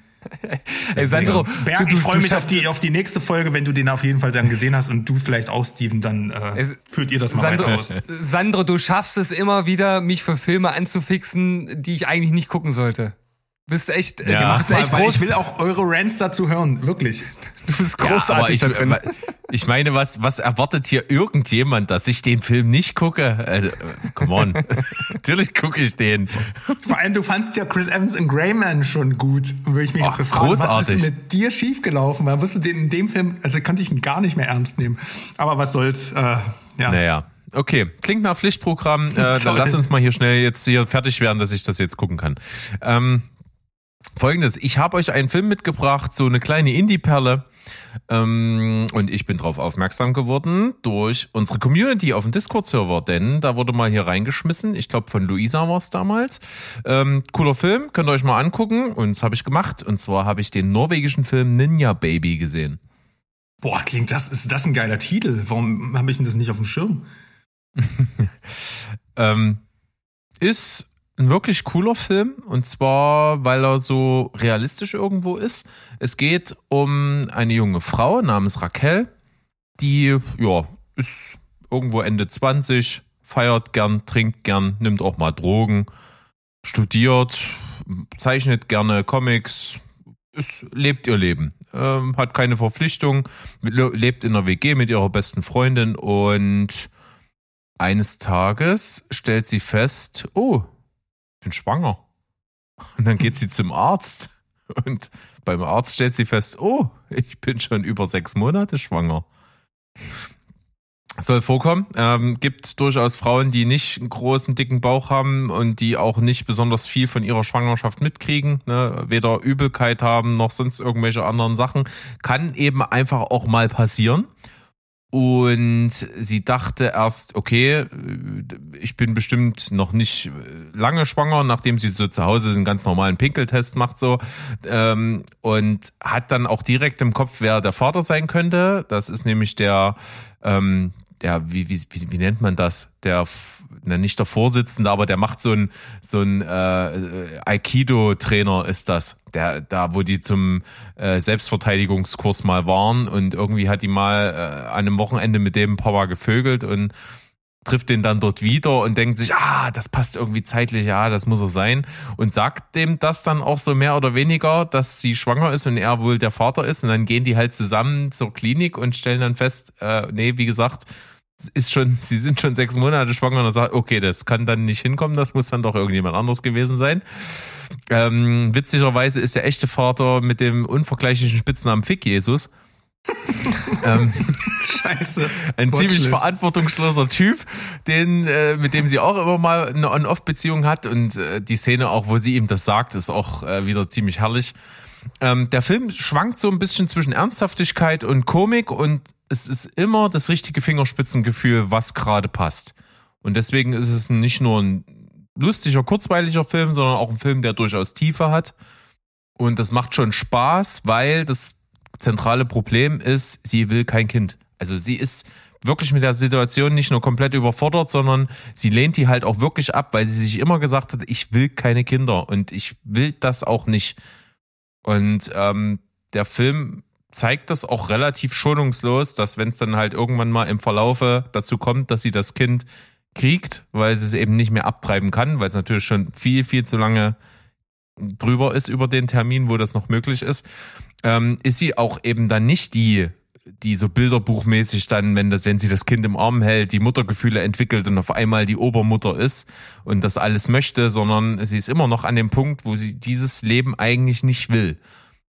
Ey, Sandro, Berg, du- du- ich freue mich auf die, auf die nächste Folge, wenn du den auf jeden Fall dann gesehen hast und du vielleicht auch, Steven, dann äh, Es- führt ihr das mal Sandro, weiter aus. Sandro, du schaffst es immer wieder, mich für Filme anzufixen, die ich eigentlich nicht gucken sollte. Du bist echt, äh, Ja. du bist echt Weil groß, ich will auch eure Rants dazu hören, wirklich. du bist Ja, großartig ich, da drin. ich meine, was, was erwartet hier irgendjemand, dass ich den Film nicht gucke? Also, äh, come on. Natürlich gucke ich den. Vor allem, du fandst ja Chris Evans in Greyman schon gut. Und würde ich mich Ach, jetzt befragen, was ist mit dir schiefgelaufen? Man wusste den in dem Film, also konnte ich ihn gar nicht mehr ernst nehmen. Aber was soll's, äh, ja. Naja. Okay, klingt nach Pflichtprogramm. Äh, dann lass uns mal hier schnell jetzt hier fertig werden, dass ich das jetzt gucken kann. Ähm, Folgendes, ich habe euch einen Film mitgebracht, so eine kleine Indie-Perle. Ähm, und ich bin darauf aufmerksam geworden durch unsere Community auf dem Discord-Server, denn da wurde mal hier reingeschmissen. Ich glaube, von Luisa war es damals. Ähm, cooler Film, könnt ihr euch mal angucken. Und das habe ich gemacht. Und zwar habe ich den norwegischen Film Ninja Baby gesehen. Boah, klingt das, ist das ein geiler Titel? Warum habe ich denn das nicht auf dem Schirm? Ähm, ist ein wirklich cooler Film und zwar, weil er so realistisch irgendwo ist. Es geht um eine junge Frau namens Raquel, die ja ist irgendwo Ende 20, feiert gern, trinkt gern, nimmt auch mal Drogen, studiert, zeichnet gerne Comics, ist, lebt ihr Leben, ähm, hat keine Verpflichtung, le- lebt in einer WG mit ihrer besten Freundin und eines Tages stellt sie fest, oh, bin schwanger. Und dann geht sie zum Arzt und beim Arzt stellt sie fest, oh, ich bin schon über sechs Monate schwanger. Soll vorkommen. Ähm, gibt durchaus Frauen, die nicht einen großen, dicken Bauch haben und die auch nicht besonders viel von ihrer Schwangerschaft mitkriegen. Ne? Weder Übelkeit haben noch sonst irgendwelche anderen Sachen. Kann eben einfach auch mal passieren. Und sie dachte erst, okay, ich bin bestimmt noch nicht lange schwanger, nachdem sie so zu Hause einen ganz normalen Pinkeltest macht so ähm, und hat dann auch direkt im Kopf, wer der Vater sein könnte. Das ist nämlich der, ähm, der wie, wie, wie, wie nennt man das? Der, Na, nicht der Vorsitzende, aber der macht so ein so ein äh, Aikido-Trainer ist das. Der, da, wo die zum äh, Selbstverteidigungskurs mal waren und irgendwie hat die mal äh, an einem Wochenende mit dem Papa gevögelt und trifft den dann dort wieder und denkt sich, ah, das passt irgendwie zeitlich, ja, das muss er sein. Und sagt dem das dann auch so mehr oder weniger, dass sie schwanger ist und er wohl der Vater ist. Und dann gehen die halt zusammen zur Klinik und stellen dann fest, äh, nee, wie gesagt, ist schon, sie sind schon sechs Monate schwanger und er sagt, okay, das kann dann nicht hinkommen, das muss dann doch irgendjemand anderes gewesen sein. Ähm, witzigerweise ist der echte Vater mit dem unvergleichlichen Spitznamen Fick Jesus. ähm, Scheiße. ein ziemlich Watchlist. verantwortungsloser Typ, den, äh, mit dem sie auch immer mal eine On-Off-Beziehung hat und äh, die Szene auch, wo sie ihm das sagt, ist auch äh, wieder ziemlich herrlich. Ähm, der Film schwankt so ein bisschen zwischen Ernsthaftigkeit und Komik und es ist immer das richtige Fingerspitzengefühl, was gerade passt. Und deswegen ist es nicht nur ein lustiger, kurzweiliger Film, sondern auch ein Film, der durchaus Tiefe hat. Und das macht schon Spaß, weil das zentrale Problem ist, sie will kein Kind. Also sie ist wirklich mit der Situation nicht nur komplett überfordert, sondern sie lehnt die halt auch wirklich ab, weil sie sich immer gesagt hat, ich will keine Kinder und ich will das auch nicht. Und ähm, der Film zeigt das auch relativ schonungslos, dass wenn es dann halt irgendwann mal im Verlaufe dazu kommt, dass sie das Kind kriegt, weil sie es eben nicht mehr abtreiben kann, weil es natürlich schon viel, viel zu lange drüber ist über den Termin, wo das noch möglich ist, ähm, ist sie auch eben dann nicht die, die so bilderbuchmäßig dann, wenn das, wenn sie das Kind im Arm hält, die Muttergefühle entwickelt und auf einmal die Obermutter ist und das alles möchte, sondern sie ist immer noch an dem Punkt, wo sie dieses Leben eigentlich nicht will.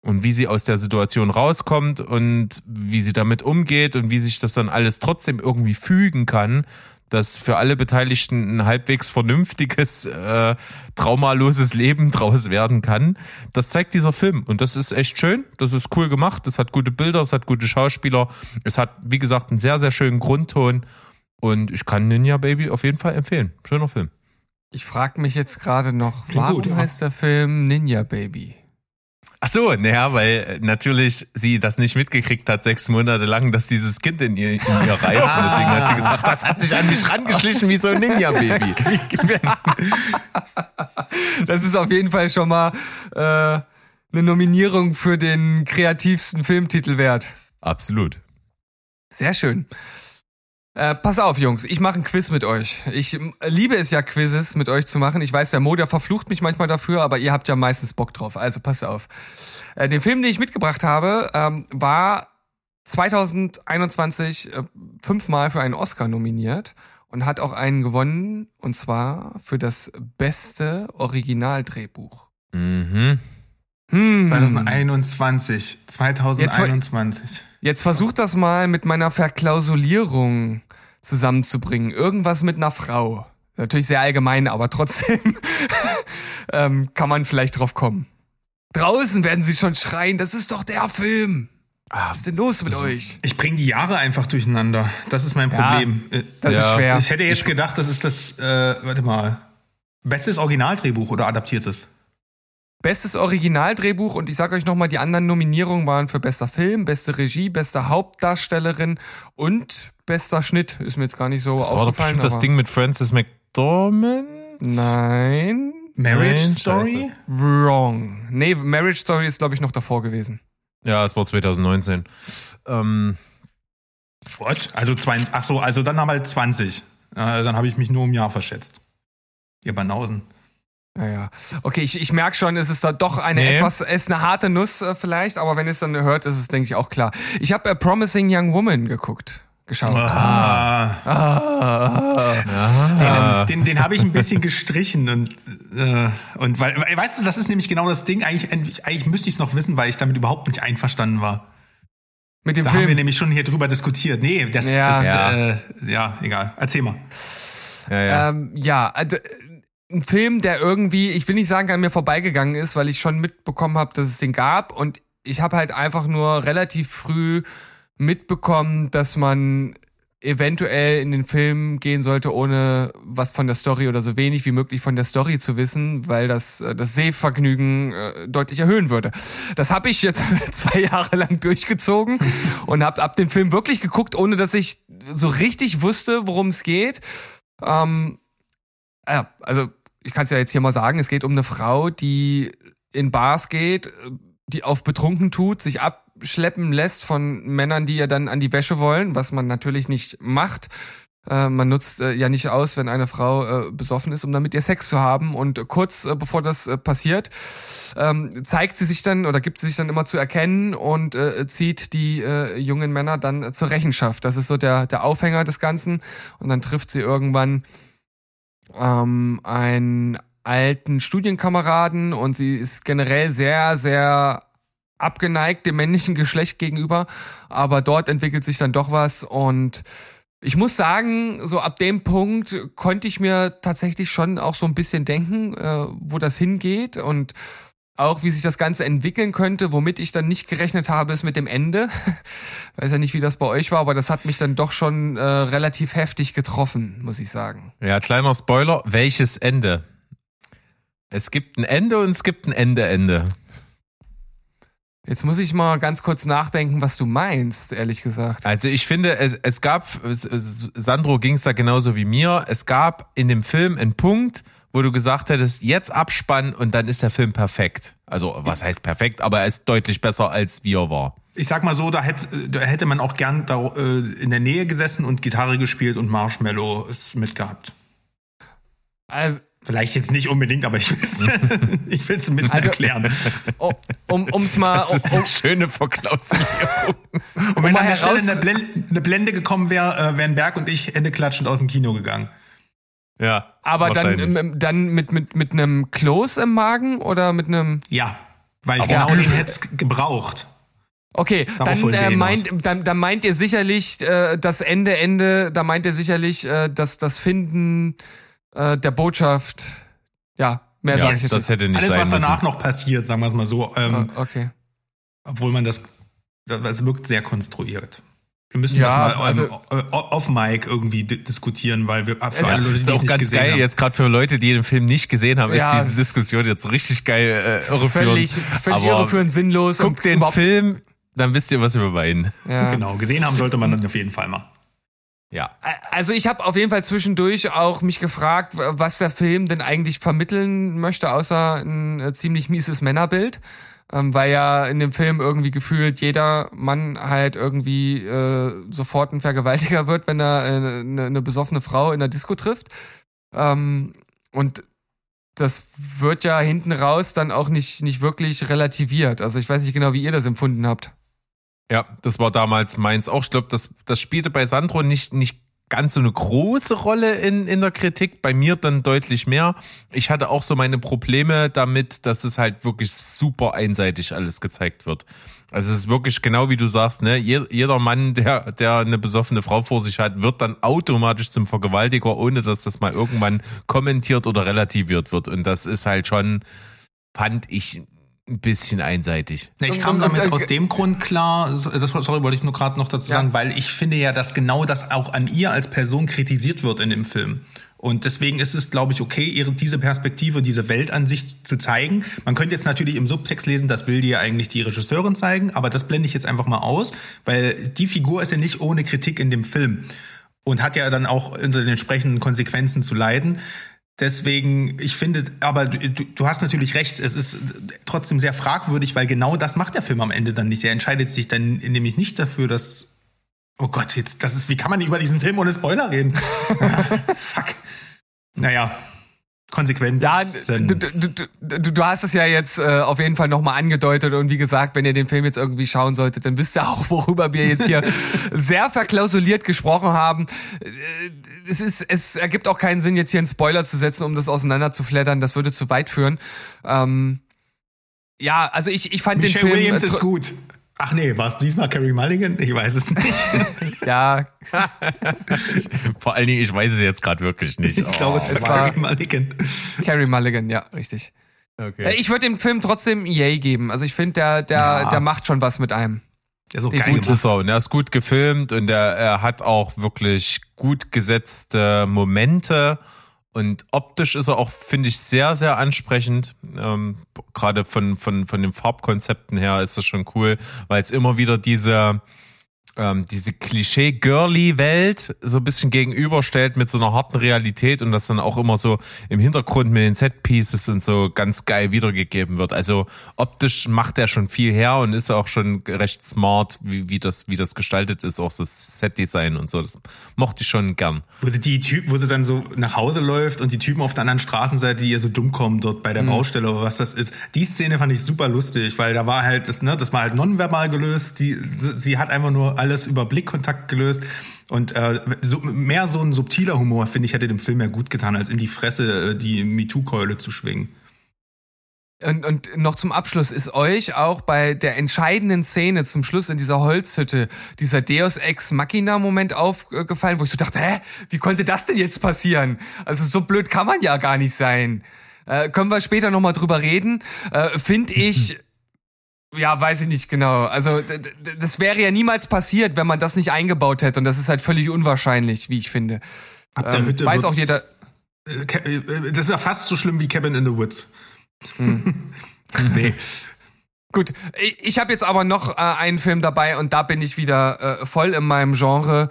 Und wie sie aus der Situation rauskommt und wie sie damit umgeht und wie sich das dann alles trotzdem irgendwie fügen kann, dass für alle Beteiligten ein halbwegs vernünftiges, äh, traumaloses Leben draus werden kann. Das zeigt dieser Film und das ist echt schön, das ist cool gemacht, es hat gute Bilder, es hat gute Schauspieler, es hat, wie gesagt, einen sehr, sehr schönen Grundton und ich kann Ninja Baby auf jeden Fall empfehlen. Schöner Film. Ich frage mich jetzt gerade noch, Klingt warum gut, ja. heißt der Film Ninja Baby? Ach so, naja, weil äh, natürlich sie das nicht mitgekriegt hat, sechs Monate lang, dass dieses Kind in ihr, in ihr reift. Deswegen hat sie gesagt, das hat sich an mich rangeschlichen wie so ein Ninja-Baby. Das ist auf jeden Fall schon mal äh, eine Nominierung für den kreativsten Filmtitel wert. Absolut. Sehr schön. Äh, pass auf, Jungs, ich mache ein Quiz mit euch. Ich liebe es ja, Quizzes mit euch zu machen. Ich weiß, der Mo, der verflucht mich manchmal dafür, aber ihr habt ja meistens Bock drauf. Also pass auf. Äh, den Film, den ich mitgebracht habe, ähm, war 2021 äh, fünfmal für einen Oscar nominiert und hat auch einen gewonnen, und zwar für das beste Originaldrehbuch. Mhm. Hm. 2021. 2021. Jetzt versucht das mal mit meiner Verklausulierung zusammenzubringen. Irgendwas mit einer Frau. Natürlich sehr allgemein, aber trotzdem ähm, kann man vielleicht drauf kommen. Draußen werden sie schon schreien, das ist doch der Film. Was ist denn los mit euch? Ich bringe die Jahre einfach durcheinander. Das ist mein Ja, Problem. Äh, Das ist Ja. schwer. Ich hätte jetzt gedacht, das ist das, äh, warte mal, bestes Originaldrehbuch oder adaptiertes? Bestes Originaldrehbuch und ich sage euch nochmal, die anderen Nominierungen waren für bester Film, beste Regie, beste Hauptdarstellerin und bester Schnitt. Ist mir jetzt gar nicht so Das war doch aufgefallen. bestimmt das Ding mit Francis McDormand. Nein. Marriage Nein, Story? Wrong. Nee, Marriage Story ist, glaube ich, noch davor gewesen. Ja, es war 2019. Ähm, What? Also 20, ach so, also dann haben wir 20. Äh, dann habe ich mich nur um ein Jahr verschätzt. Ihr Banausen. Naja. Okay, ich, ich merke schon, es ist da doch eine Nee. etwas, es ist eine harte Nuss äh, vielleicht, aber wenn ihr es dann hört, ist es, denke ich, auch klar. Ich habe A Promising Young Woman geguckt. Geschaut. Ah. ah, Den, den habe ich ein bisschen gestrichen und, äh, und weil, weißt du, das ist nämlich genau das Ding. Eigentlich, eigentlich müsste ich es noch wissen, weil ich damit überhaupt nicht einverstanden war. Mit dem Da haben wir Film. nämlich schon hier drüber diskutiert. Nee, das, Ja. das Ja. Äh, ja, egal. Erzähl mal. ja, ja. Ähm, ja, also, ein Film, der irgendwie, ich will nicht sagen, an mir vorbeigegangen ist, weil ich schon mitbekommen habe, dass es den gab und ich habe halt einfach nur relativ früh mitbekommen, dass man eventuell in den Film gehen sollte, ohne was von der Story oder so wenig wie möglich von der Story zu wissen, weil das äh, das Sehvergnügen äh, deutlich erhöhen würde. Das habe ich jetzt zwei Jahre lang durchgezogen und habe ab dem Film wirklich geguckt, ohne dass ich so richtig wusste, worum es geht. Ähm, ja, also ich kann es ja jetzt hier mal sagen, es geht um eine Frau, die in Bars geht, die auf betrunken tut, sich abschleppen lässt von Männern, die ja dann an die Wäsche wollen, was man natürlich nicht macht. Äh, man nutzt äh, ja nicht aus, wenn eine Frau äh, besoffen ist, um dann mit ihr Sex zu haben. Und kurz bevor das passiert, ähm, zeigt sie sich dann oder gibt sie sich dann immer zu erkennen und zieht die jungen Männer dann zur Rechenschaft. Das ist so der, der Aufhänger des Ganzen. Und dann trifft sie irgendwann ähm, einen alten Studienkameraden und sie ist generell sehr, sehr abgeneigt dem männlichen Geschlecht gegenüber, aber dort entwickelt sich dann doch was. Und ich muss sagen, so ab dem Punkt konnte ich mir tatsächlich schon auch so ein bisschen denken, äh, wo das hingeht. Und auch wie sich das Ganze entwickeln könnte, womit ich dann nicht gerechnet habe, ist mit dem Ende. Weiß ja nicht, wie das bei euch war, aber das hat mich dann doch schon äh, relativ heftig getroffen, muss ich sagen. ja, kleiner Spoiler. Welches Ende? Es gibt ein Ende und es gibt ein Ende-Ende. Jetzt muss ich mal ganz kurz nachdenken, was du meinst, ehrlich gesagt. Also ich finde, es, es gab, es, es, Sandro ging es da genauso wie mir, es gab in dem Film einen Punkt, wo du gesagt hättest, jetzt Abspann und dann ist der Film perfekt. Also was heißt perfekt, aber er ist deutlich besser, als wie er war. Ich sag mal so, da hätte, da hätte man auch gern da, äh, in der Nähe gesessen und Gitarre gespielt und Marshmallow mitgehabt. Also, Vielleicht jetzt nicht unbedingt, aber ich will es ich will's ein bisschen Also- erklären. oh, um ums mal, Das ist um, eine schöne Verklausulierung. Und wenn mal an der Stelle eine Blende, eine Blende gekommen wäre, äh, wären Berg und ich Hände klatschend aus dem Kino gegangen. Ja, aber dann, ähm, dann mit, mit, mit einem Kloß im Magen oder mit einem. Ja, weil ich genau den hätte gebraucht. Okay, dann, äh, meint, dann, dann meint ihr sicherlich äh, das Ende, Ende, da meint ihr sicherlich äh, dass das Finden äh, der Botschaft. Ja, mehr ja, sage ich jetzt das nicht. hätte nicht Alles, sein was danach müssen. noch passiert, sagen wir es mal so, ähm, Ah, Okay. obwohl man das, das wirkt sehr konstruiert. Wir müssen Ja, das mal also- ähm, äh, off Mic irgendwie di- diskutieren, weil wir für Es- alle Leute, die ist es auch nicht ganz gesehen geil, haben. jetzt gerade für Leute, die den Film nicht gesehen haben, Ja, ist diese Diskussion jetzt richtig geil äh, irreführend. Völlig, völlig Aber irreführend, sinnlos. Guckt den Film, dann wisst ihr, was wir meinen. Ja. Genau, gesehen haben sollte man dann auf jeden Fall mal. Ja. Also ich habe auf jeden Fall zwischendurch auch mich gefragt, was der Film denn eigentlich vermitteln möchte, außer ein äh, ziemlich mieses Männerbild. Ähm, weil ja in dem Film irgendwie gefühlt jeder Mann halt irgendwie äh, sofort ein Vergewaltiger wird, wenn er eine äh, ne, ne besoffene Frau in der Disco trifft. Ähm, und das wird ja hinten raus dann auch nicht, nicht wirklich relativiert. Also ich weiß nicht genau, wie ihr das empfunden habt. Ja, das war damals meins auch. Ich glaube, das, das spielte bei Sandro nicht, nicht ganz so eine große Rolle in, in der Kritik, bei mir dann deutlich mehr. Ich hatte auch so meine Probleme damit, dass es halt wirklich super einseitig alles gezeigt wird. Also es ist wirklich genau wie du sagst, ne? Je- Jeder Mann, der, der eine besoffene Frau vor sich hat, wird dann automatisch zum Vergewaltiger, ohne dass das mal irgendwann kommentiert oder relativiert wird. Und das ist halt schon, fand ich ein bisschen einseitig. Na, ich kam damit aus dem Grund klar, das sorry, wollte ich nur gerade noch dazu Ja. sagen, weil ich finde ja, dass genau das auch an ihr als Person kritisiert wird in dem Film. Und deswegen ist es, glaube ich, okay, ihre, diese Perspektive, diese Weltansicht zu zeigen. Man könnte jetzt natürlich im Subtext lesen, das will dir eigentlich die Regisseurin zeigen, aber das blende ich jetzt einfach mal aus, weil die Figur ist ja nicht ohne Kritik in dem Film und hat ja dann auch unter den entsprechenden Konsequenzen zu leiden. Deswegen, ich finde, aber du, du hast natürlich recht, es ist trotzdem sehr fragwürdig, weil genau das macht der Film am Ende dann nicht. Er entscheidet sich dann nämlich nicht dafür, dass. Oh Gott, jetzt, das ist, wie kann man über diesen Film ohne Spoiler reden? Fuck. Naja, konsequent. Ja, du, du, du, du, hast es ja jetzt äh, auf jeden Fall nochmal angedeutet und wie gesagt, wenn ihr den Film jetzt irgendwie schauen solltet, dann wisst ihr auch, worüber wir jetzt hier sehr verklausuliert gesprochen haben. Äh, Es ist, es ergibt auch keinen Sinn, jetzt hier einen Spoiler zu setzen, um das auseinander zu flattern. Das würde zu weit führen. Ähm, ja, also ich, ich fand Michelle den Film. Williams äh, ist tr- gut. Ach nee, war es diesmal Carrie Mulligan? Ich weiß es nicht. Ja, Vor allen Dingen, ich weiß es jetzt gerade wirklich nicht. Ich glaube, es es war Carrie Mulligan. Carrie Mulligan, ja, richtig. Äh, okay. Ich würde dem Film trotzdem ein Yay geben. Also ich finde, der, der, Ja. der macht schon was mit einem. Der ist auch geil gut ist er und er ist gut gefilmt und er, er hat auch wirklich gut gesetzte Momente und optisch ist er auch, finde ich, sehr, sehr ansprechend. Ähm, Gerade von, von, von den Farbkonzepten her ist das schon cool, weil es immer wieder diese, ähm, diese Klischee-Girly-Welt so ein bisschen gegenüberstellt mit so einer harten Realität und das dann auch immer so im Hintergrund mit den Set-Pieces und so ganz geil wiedergegeben wird. Also optisch macht er schon viel her und ist auch schon recht smart, wie, wie, das, wie das gestaltet ist, auch das Set-Design und so. Das mochte ich schon gern. Wo sie die Typen, wo sie dann so nach Hause läuft und die Typen auf der anderen Straßenseite, die ihr so dumm kommen dort bei der Mhm. Baustelle oder was das ist. Die Szene fand ich super lustig, weil da war halt das, ne, das war halt nonverbal gelöst. Die, sie sie hat einfach nur alles über Blickkontakt gelöst. Und äh, so, mehr so ein subtiler Humor, finde ich, hätte dem Film ja gut getan, als in die Fresse äh, die MeToo-Keule zu schwingen. Und, und noch zum Abschluss ist euch auch bei der entscheidenden Szene zum Schluss in dieser Holzhütte dieser Deus Ex Machina Moment aufgefallen, wo ich so dachte, hä, wie konnte das denn jetzt passieren? Also so blöd kann man ja gar nicht sein. Äh, können wir später nochmal drüber reden? Äh, Finde ich, ja, weiß ich nicht genau. Also das wäre ja niemals passiert, wenn man das nicht eingebaut hätte. Und das ist halt völlig unwahrscheinlich, wie ich finde. Ab der Ähm, Hütte weiß auch jeder. Äh, Ke- äh, Das ist ja fast so schlimm wie Cabin in the Woods. Hm. nee. Gut, ich, ich habe jetzt aber noch äh, einen Film dabei und da bin ich wieder äh, voll in meinem Genre.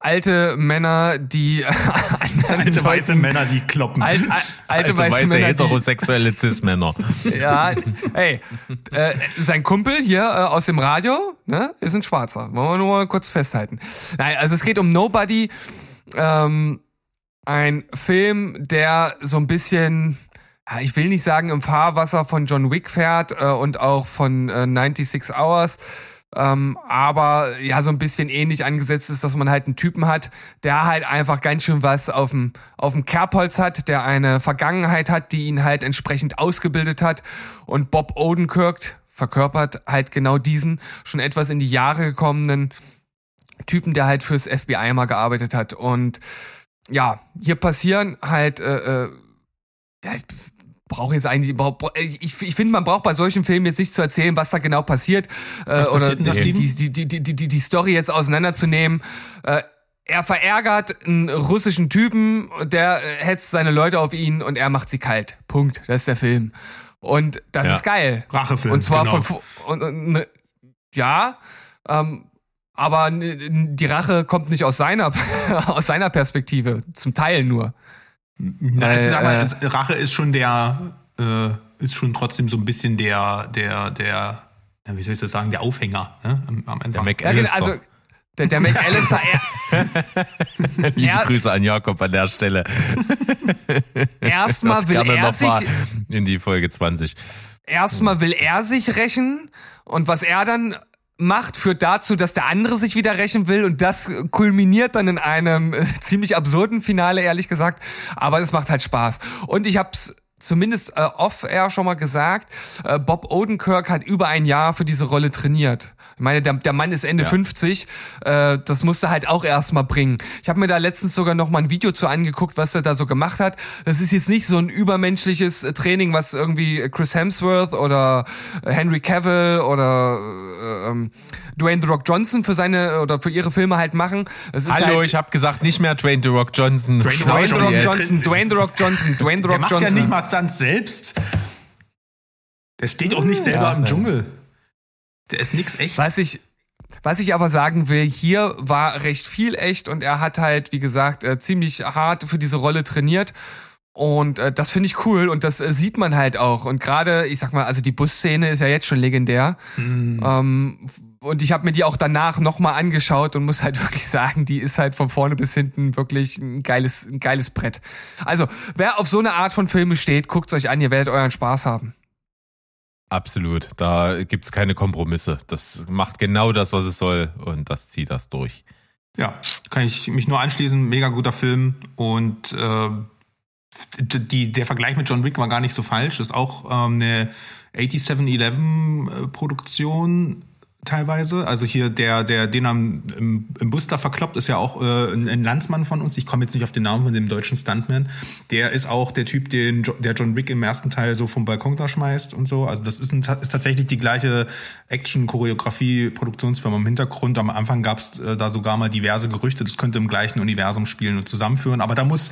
Alte Männer, die Alte weiße Männer, die kloppen. Alt, al- alte, Also weiße, weiße Männer, heterosexuelle Cis-Männer. ja, hey, äh, sein Kumpel hier äh, aus dem Radio, ne, ist ein Schwarzer. Wollen wir nur mal kurz festhalten. Nein, also es geht um Nobody, ähm, ein Film, der so ein bisschen ich will nicht sagen im Fahrwasser von John Wick fährt äh, und auch von äh, 96 Hours, ähm, aber ja so ein bisschen ähnlich angesetzt ist, dass man halt einen Typen hat, der halt einfach ganz schön was auf dem auf dem Kerbholz hat, der eine Vergangenheit hat, die ihn halt entsprechend ausgebildet hat. Und Bob Odenkirk verkörpert halt genau diesen schon etwas in die Jahre gekommenen Typen, der halt fürs FBI mal gearbeitet hat. Und ja, hier passieren halt äh, äh, brauche jetzt eigentlich überhaupt, ich, ich finde, man braucht bei solchen Filmen jetzt nicht zu erzählen, was da genau passiert. Äh, oder die, die, die, die, die, die, Story jetzt auseinanderzunehmen. Äh, er verärgert einen russischen Typen, der äh, hetzt seine Leute auf ihn und er macht sie kalt. Punkt. Das ist der Film. Und das Ja. ist geil. Rachefilm, Und zwar genau. von und, und, ne, ja, ähm, aber die Rache kommt nicht aus seiner aus seiner Perspektive, zum Teil nur. Na, es ist aber, äh, Rache ist schon der, äh, ist schon trotzdem so ein bisschen der, der, der, wie soll ich das sagen, der Aufhänger, ne? Am, am Der Anfang. Ja, genau, McAllister. also der, der McAllister, er, Liebe er- Grüße an Jakob an der Stelle. erstmal will er noch sich, mal in die Folge 20. erstmal will er sich rächen und was er dann macht, führt dazu, dass der andere sich wieder rächen will und das kulminiert dann in einem äh, ziemlich absurden Finale, ehrlich gesagt. Aber es macht halt Spaß. Und ich hab's zumindest äh, off-air schon mal gesagt, äh, Bob Odenkirk hat über ein Jahr für diese Rolle trainiert. Ich meine, der, der Mann ist Ende Ja. 50, äh, das musste halt auch erstmal bringen. Ich habe mir da letztens sogar noch mal ein Video zu angeguckt, was er da so gemacht hat. Das ist jetzt nicht so ein übermenschliches äh, Training, was irgendwie Chris Hemsworth oder äh, Henry Cavill oder äh, ähm, Dwayne The Rock Johnson für seine oder für ihre Filme halt machen. Hallo, halt, ich habe gesagt, nicht mehr Dwayne The Rock Johnson. Dwayne The Dwayne The Rock. Johnson, Dwayne The Rock Johnson, Dwayne The Der Rock macht Johnson. ja nicht mal Stunts selbst. Der steht auch nicht selber Ja, im ja. Dschungel. Der ist nix echt. Was ich, was ich aber sagen will, hier war recht viel echt und er hat halt, wie gesagt, äh, ziemlich hart für diese Rolle trainiert. Und äh, das finde ich cool und das äh, sieht man halt auch. Und gerade, ich sag mal, also die Busszene ist ja jetzt schon legendär. Ähm, und ich habe mir die auch danach nochmal angeschaut und muss halt wirklich sagen, die ist halt von vorne bis hinten wirklich ein geiles, ein geiles Brett. Also, wer auf so eine Art von Filme steht, guckt's euch an, ihr werdet euren Spaß haben. Absolut, da gibt's keine Kompromisse. Das macht genau das, was es soll und das zieht das durch. Ja, kann ich mich nur anschließen. Mega guter Film und äh, die, der Vergleich mit John Wick war gar nicht so falsch. Ist auch ähm, eine 8711-Produktion teilweise. Also hier der, der den am, im, im Bus da verkloppt, ist ja auch äh, ein, ein Landsmann von uns. Ich komme jetzt nicht auf den Namen von dem deutschen Stuntman. Der ist auch der Typ, den jo der John Wick im ersten Teil so vom Balkon da schmeißt und so. Also das ist, ein, ist tatsächlich die gleiche Action-Choreografie-Produktionsfirma im Hintergrund. Am Anfang gab es äh, da sogar mal diverse Gerüchte, das könnte im gleichen Universum spielen und zusammenführen. Aber da muss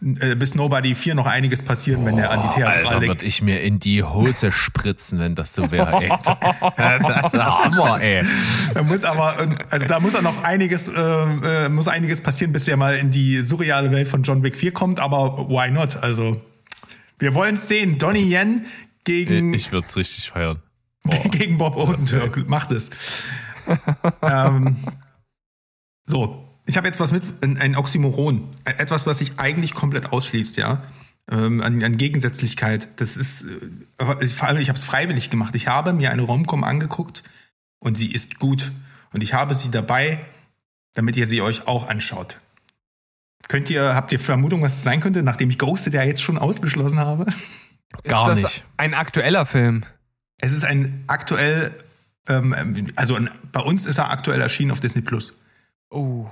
äh, bis Nobody 4 noch einiges passieren, wenn er an die Alter, Theatralik würde ich mir in die Hose spritzen, wenn das so wäre. Ey. Hammer, ey. Da muss aber, also da muss er noch einiges, äh, äh, muss einiges passieren, bis er mal in die surreale Welt von John Wick 4 kommt, aber why not? Also, wir wollen es sehen. Donnie Yen gegen, Ich würde es richtig feiern. gegen Bob Odenkirk. Macht es. ähm, so, ich habe jetzt was mit, ein, Oxymoron. Etwas, was sich eigentlich komplett ausschließt, ja. Ähm, an, an Gegensätzlichkeit. Das ist, äh, vor allem, ich habe es freiwillig gemacht. Ich habe mir eine Romcom angeguckt und sie ist gut. Und ich habe sie dabei, damit ihr sie euch auch anschaut. Könnt ihr, habt ihr Vermutung, was es sein könnte, nachdem ich Ghosted ja jetzt schon ausgeschlossen habe? Gar ist das nicht. ein aktueller Film? Es ist ein aktuell, ähm, also ein, bei uns ist er aktuell erschienen auf Disney Plus. Oh,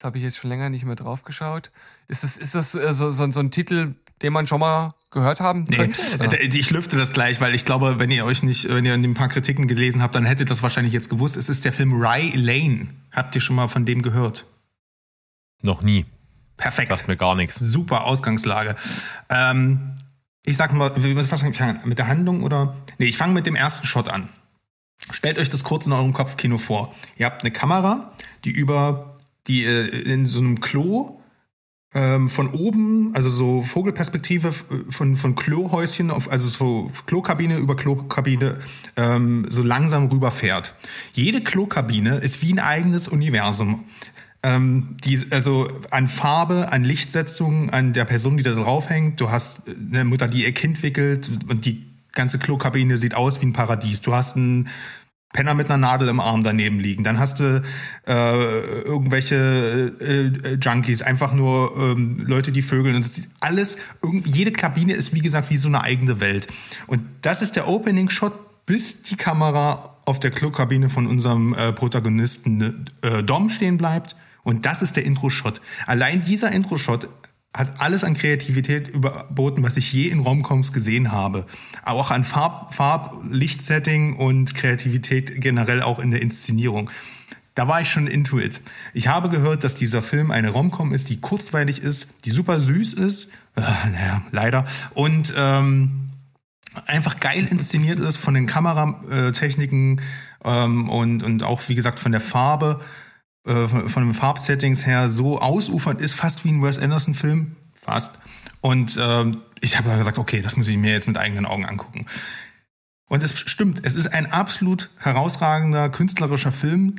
das habe ich jetzt schon länger nicht mehr drauf geschaut. Ist das, ist das äh, so, so, so ein Titel, den man schon mal gehört haben Nee, könnte? ich lüfte das gleich, weil ich glaube, wenn ihr euch nicht, wenn ihr ein paar Kritiken gelesen habt, dann hättet ihr das wahrscheinlich jetzt gewusst. Es ist der Film Rye Lane. Habt ihr schon mal von dem gehört? Noch nie. Perfekt. Sagt mir gar nichts. Super Ausgangslage. Ähm, ich sag mal, was fange ich an? Mit der Handlung oder? Nee, ich fange mit dem ersten Shot an. Stellt euch das kurz in eurem Kopfkino vor. Ihr habt eine Kamera, die über die äh, in so einem Klo ähm, von oben, also so Vogelperspektive f- von, von Klohäuschen auf, also so Klokabine über Klokabine, ähm, so langsam rüberfährt. Jede Klokabine ist wie ein eigenes Universum. Ähm, die, also an Farbe, an Lichtsetzung, an der Person, die da drauf hängt. Du hast eine Mutter, die ihr Kind wickelt und die ganze Klokabine sieht aus wie ein Paradies. Du hast einen Penner mit einer Nadel im Arm daneben liegen. Dann hast du äh, irgendwelche äh, äh, Junkies, einfach nur ähm, Leute, die vögeln. Und alles, jede Kabine ist wie gesagt wie so eine eigene Welt. Und das ist der Opening-Shot, bis die Kamera auf der Klokabine von unserem äh, Protagonisten äh, Dom stehen bleibt. Und das ist der Intro-Shot. Allein dieser Intro-Shot hat alles an Kreativität überboten, was ich je in Romcoms gesehen habe. Auch an Farb, Farb Lichtsetting und Kreativität generell auch in der Inszenierung. Da war ich schon into it. Ich habe gehört, dass dieser Film eine Romcom ist, die kurzweilig ist, die super süß ist, äh, naja, leider, und ähm, einfach geil inszeniert ist von den Kameratechniken ähm, und, und auch, wie gesagt, von der Farbe, äh, von, den Farbsettings her so ausufernd ist, fast wie ein Wes Anderson-Film. Fast. Und ähm, ich habe gesagt, okay, das muss ich mir jetzt mit eigenen Augen angucken. Und es stimmt, es ist ein absolut herausragender künstlerischer Film,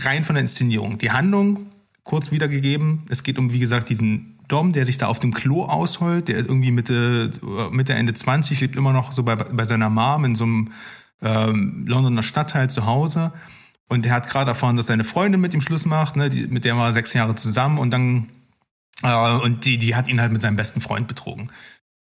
rein von der Inszenierung. Die Handlung, kurz wiedergegeben, es geht um, wie gesagt, diesen Dom, der sich da auf dem Klo ausheult, der ist irgendwie Mitte, Mitte Ende 20, lebt immer noch so bei, bei seiner Mom in so einem ähm, Londoner Stadtteil zu Hause. Und der hat gerade erfahren, dass seine Freundin mit ihm Schluss macht, ne, die, mit der war er sechs Jahre zusammen und dann äh, und die, die hat ihn halt mit seinem besten Freund betrogen.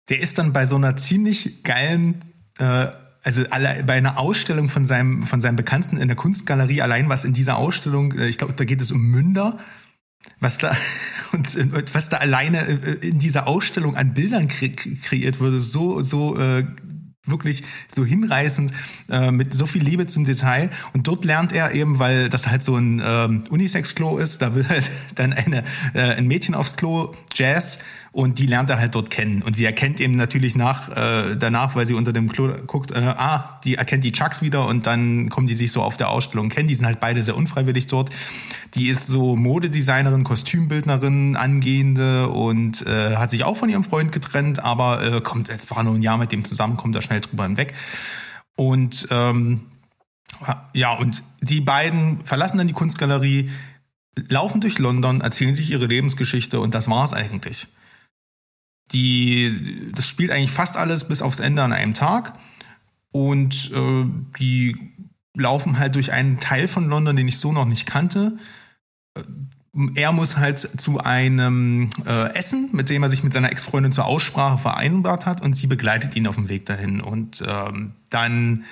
der ist dann bei so einer ziemlich geilen, äh, also alle, bei einer Ausstellung von seinem, von seinem Bekannten in der Kunstgalerie, allein was in dieser Ausstellung, äh, ich glaube, da geht es um Münder, was da, und, und was da alleine äh, in dieser Ausstellung an Bildern kre kreiert wurde, so, so äh, wirklich so hinreißend, äh, mit so viel Liebe zum Detail. Und dort lernt er eben, weil das halt so ein ähm, Unisex-Klo ist, da will halt dann eine, äh, ein Mädchen aufs Klo, Jazz, und die lernt er halt dort kennen. Und sie erkennt eben natürlich nach, äh, danach, weil sie unter dem Klo guckt, äh, ah, die erkennt die Chucks wieder und dann kommen die sich so auf der Ausstellung kennen. Die sind halt beide sehr unfreiwillig dort. Die ist so Modedesignerin, Kostümbildnerin, angehende und äh, hat sich auch von ihrem Freund getrennt, aber äh, kommt, es war nur ein Jahr mit dem zusammen, kommt da schnell drüber hinweg. Und ähm, ja, und die beiden verlassen dann die Kunstgalerie, laufen durch London, erzählen sich ihre Lebensgeschichte und das war's eigentlich. Die, das spielt eigentlich fast alles bis aufs Ende an einem Tag. Und äh, die laufen halt durch einen Teil von London, den ich so noch nicht kannte. Äh, Er muss halt zu einem äh, Essen, mit dem er sich mit seiner Ex-Freundin zur Aussprache vereinbart hat, und sie begleitet ihn auf dem Weg dahin. Und ähm, dann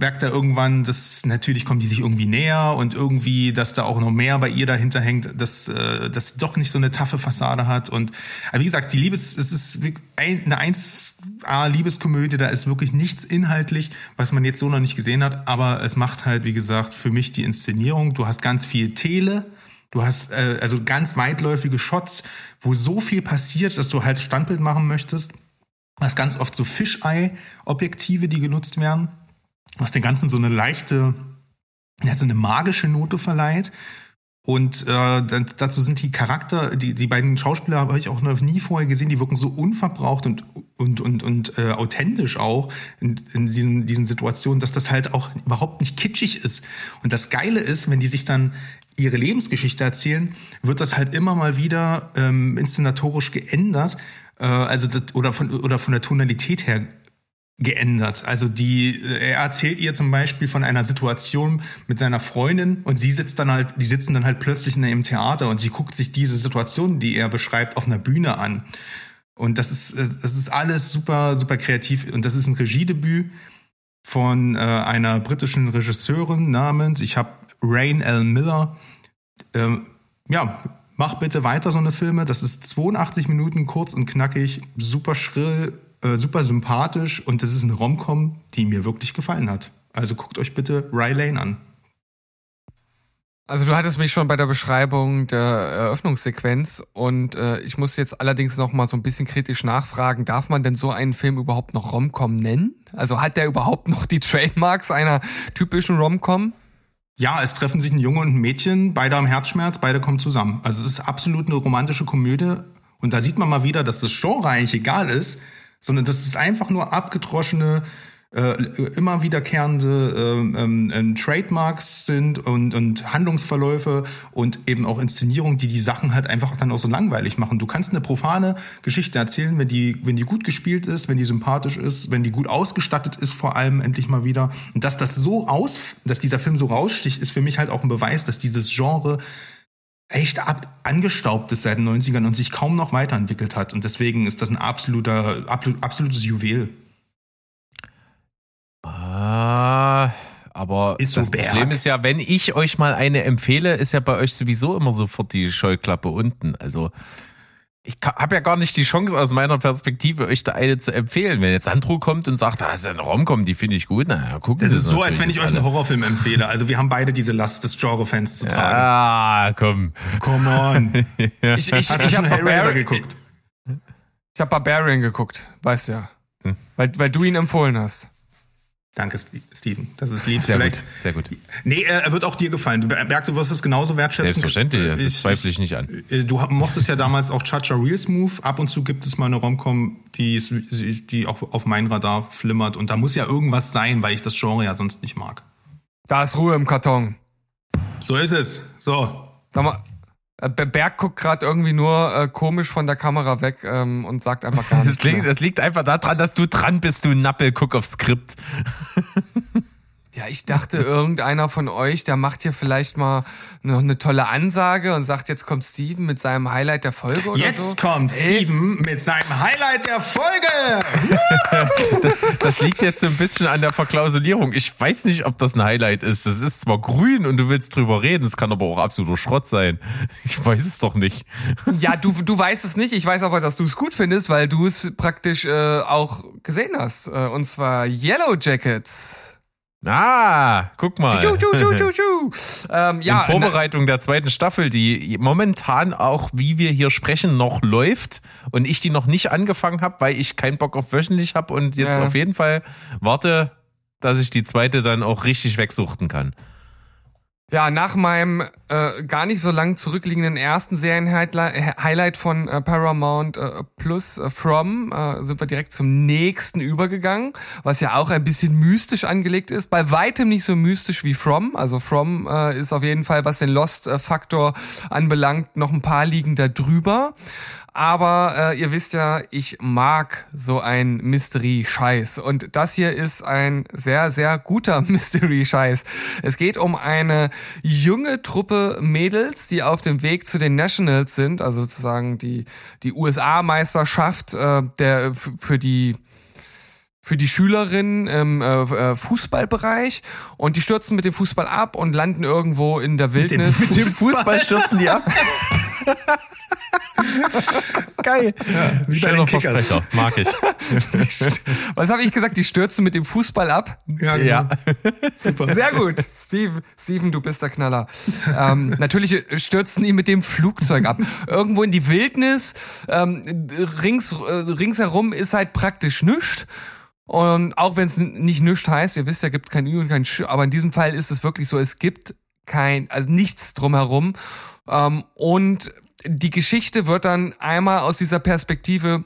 merkt er irgendwann, dass natürlich kommen die sich irgendwie näher und irgendwie, dass da auch noch mehr bei ihr dahinter hängt, dass, äh, sie doch nicht so eine taffe Fassade hat. Und aber wie gesagt, die Liebes, es ist eine 1A-Liebeskomödie, da ist wirklich nichts inhaltlich, was man jetzt so noch nicht gesehen hat, aber es macht halt, wie gesagt, für mich die Inszenierung. Du hast ganz viel Tele, du hast äh, also ganz weitläufige Shots, wo so viel passiert, dass du halt Standbild machen möchtest. Du hast ganz oft so Fischei-Objektive, die genutzt werden was dem Ganzen so eine leichte, ja, so eine magische Note verleiht. Und äh, dazu sind die Charakter, die, die beiden Schauspieler habe ich auch noch nie vorher gesehen, die wirken so unverbraucht und, und, und, und äh, authentisch auch in, in diesen, diesen Situationen, dass das halt auch überhaupt nicht kitschig ist. Und das Geile ist, wenn die sich dann ihre Lebensgeschichte erzählen, wird das halt immer mal wieder ähm, inszenatorisch geändert, äh, also das, oder, von, oder von der Tonalität her geändert. Also die, er erzählt ihr zum Beispiel von einer Situation mit seiner Freundin und sie sitzt dann halt, die sitzen dann halt plötzlich in einem Theater und sie guckt sich diese Situation, die er beschreibt, auf einer Bühne an. Und das ist, äh, das ist alles super, super kreativ. Und das ist ein Regiedebüt von äh, einer britischen Regisseurin namens, ich habe Rain L. Miller. Ähm, ja, mach bitte weiter so eine Filme. Das ist 82 Minuten kurz und knackig, super schrill, äh, super sympathisch und das ist eine Romcom, die mir wirklich gefallen hat. Also guckt euch bitte Rye Lane an. Also du hattest mich schon bei der Beschreibung der Eröffnungssequenz und äh, ich muss jetzt allerdings noch mal so ein bisschen kritisch nachfragen, darf man denn so einen Film überhaupt noch Romcom nennen? Also hat der überhaupt noch die Trademarks einer typischen Romcom? Ja, es treffen sich ein Junge und ein Mädchen, beide am Herzschmerz, beide kommen zusammen. Also es ist absolut eine romantische Komödie und da sieht man mal wieder, dass das Genre eigentlich egal ist, sondern dass es einfach nur abgedroschene, äh, immer wiederkehrende ähm, ähm, Trademarks sind und, und Handlungsverläufe und eben auch Inszenierungen, die die Sachen halt einfach dann auch so langweilig machen. Du kannst eine profane Geschichte erzählen, wenn die, wenn die gut gespielt ist, wenn die sympathisch ist, wenn die gut ausgestattet ist, vor allem endlich mal wieder. Und dass das so aus, dass dieser Film so raussticht, ist für mich halt auch ein Beweis, dass dieses Genre echt ab, angestaubt ist seit den 90ern und sich kaum noch weiterentwickelt hat. Und deswegen ist das ein absoluter, absolut, absolutes Juwel. Ah, aber Ist so das Berg. Problem ist ja, wenn ich euch mal eine empfehle, ist ja bei euch sowieso immer sofort die Scheuklappe unten. Also ich habe ja gar nicht die Chance aus meiner Perspektive, euch da eine zu empfehlen. Wenn jetzt Sandro kommt und sagt, da ist eine Romcom, die finde ich gut, naja, gucken Das ist so, als wenn ich euch einen Horrorfilm empfehle. Also wir haben beide diese Last des Genre-Fans zu tragen. Ah, komm. Come on. Ich, ich, Hast du ich schon habe Hellraiser geguckt? ich hab Barbarian geguckt, weißt ja. Hm. Weil, weil du ihn empfohlen hast. Danke, Steven. Das ist lieb. Sehr Vielleicht. gut, sehr gut. Nee, äh, er wird auch dir gefallen. Du Berg, du wirst es genauso wertschätzen. Selbstverständlich, das Ich- zweifle ich nicht an. Äh, Du mochtest ja damals auch Chacha Real Smooth. Ab und zu gibt es mal eine Romcom, die, die auch auf mein Radar flimmert. Und da muss ja irgendwas sein, weil ich das Genre ja sonst nicht mag. Da ist Ruhe im Karton. So ist es. So. Sag mal, äh, Berg guckt gerade irgendwie nur äh, komisch von der Kamera weg ähm, und sagt einfach gar Das, nichts. klingt, mehr. das liegt einfach daran, dass du dran bist, du Nappel, guck aufs Skript. Ja, ich dachte, irgendeiner von euch, der macht hier vielleicht mal noch eine tolle Ansage und sagt, jetzt kommt Steven mit seinem Highlight der Folge oder Jetzt so. kommt Ey, Steven mit seinem Highlight der Folge. Das, das liegt jetzt so ein bisschen an der Verklausulierung. Ich weiß nicht, ob das ein Highlight ist. Das ist zwar grün und du willst drüber reden, es kann aber auch absoluter Schrott sein. Ich weiß es doch nicht. Ja, du, du weißt es nicht. Ich weiß aber, dass du es gut findest, weil du es praktisch äh, auch gesehen hast. Äh, und zwar Yellow Jackets. Ah, guck mal. Tschu, tschu, tschu, tschu. Ähm, ja, in Vorbereitung der zweiten Staffel, die momentan auch, wie wir hier sprechen, noch läuft und ich die noch nicht angefangen habe, weil ich keinen Bock auf wöchentlich habe und jetzt Ja. auf jeden Fall warte, dass ich die zweite dann auch richtig wegsuchten kann. Ja, nach meinem äh, gar nicht so lang zurückliegenden ersten Serienhighlight von äh, Paramount äh, Plus äh, From äh, sind wir direkt zum nächsten übergegangen, was ja auch ein bisschen mystisch angelegt ist. Bei weitem nicht so mystisch wie From. Also From äh, ist auf jeden Fall, was den Lost-Faktor anbelangt, noch ein paar liegen da drüber. Aber äh, ihr wisst ja, ich mag so ein Mystery-Scheiß. Und das hier ist ein sehr, sehr guter Mystery-Scheiß. Es geht um eine junge Truppe Mädels, die auf dem Weg zu den Nationals sind, also sozusagen die, die USA-Meisterschaft äh, der für die für die Schülerinnen im äh, äh, Fußballbereich und die stürzen mit dem Fußball ab und landen irgendwo in der Wildnis. Mit dem Fußball stürzen die ab. Geil. Wie bei den Kickers. Versprecher. Mag ich. Was habe ich gesagt? Die stürzen mit dem Fußball ab. Ja, genau. Ja. super. Sehr gut. Steven, Steven, du bist der Knaller. Ähm, natürlich stürzen die mit dem Flugzeug ab. Irgendwo in die Wildnis. Ähm, rings, äh, ringsherum ist halt praktisch nichts. Und auch wenn es nicht nichts heißt, ihr wisst ja, gibt kein Ü und kein Sch, aber in diesem Fall ist es wirklich so, es gibt kein, also nichts drumherum. Ähm, und die Geschichte wird dann einmal aus dieser Perspektive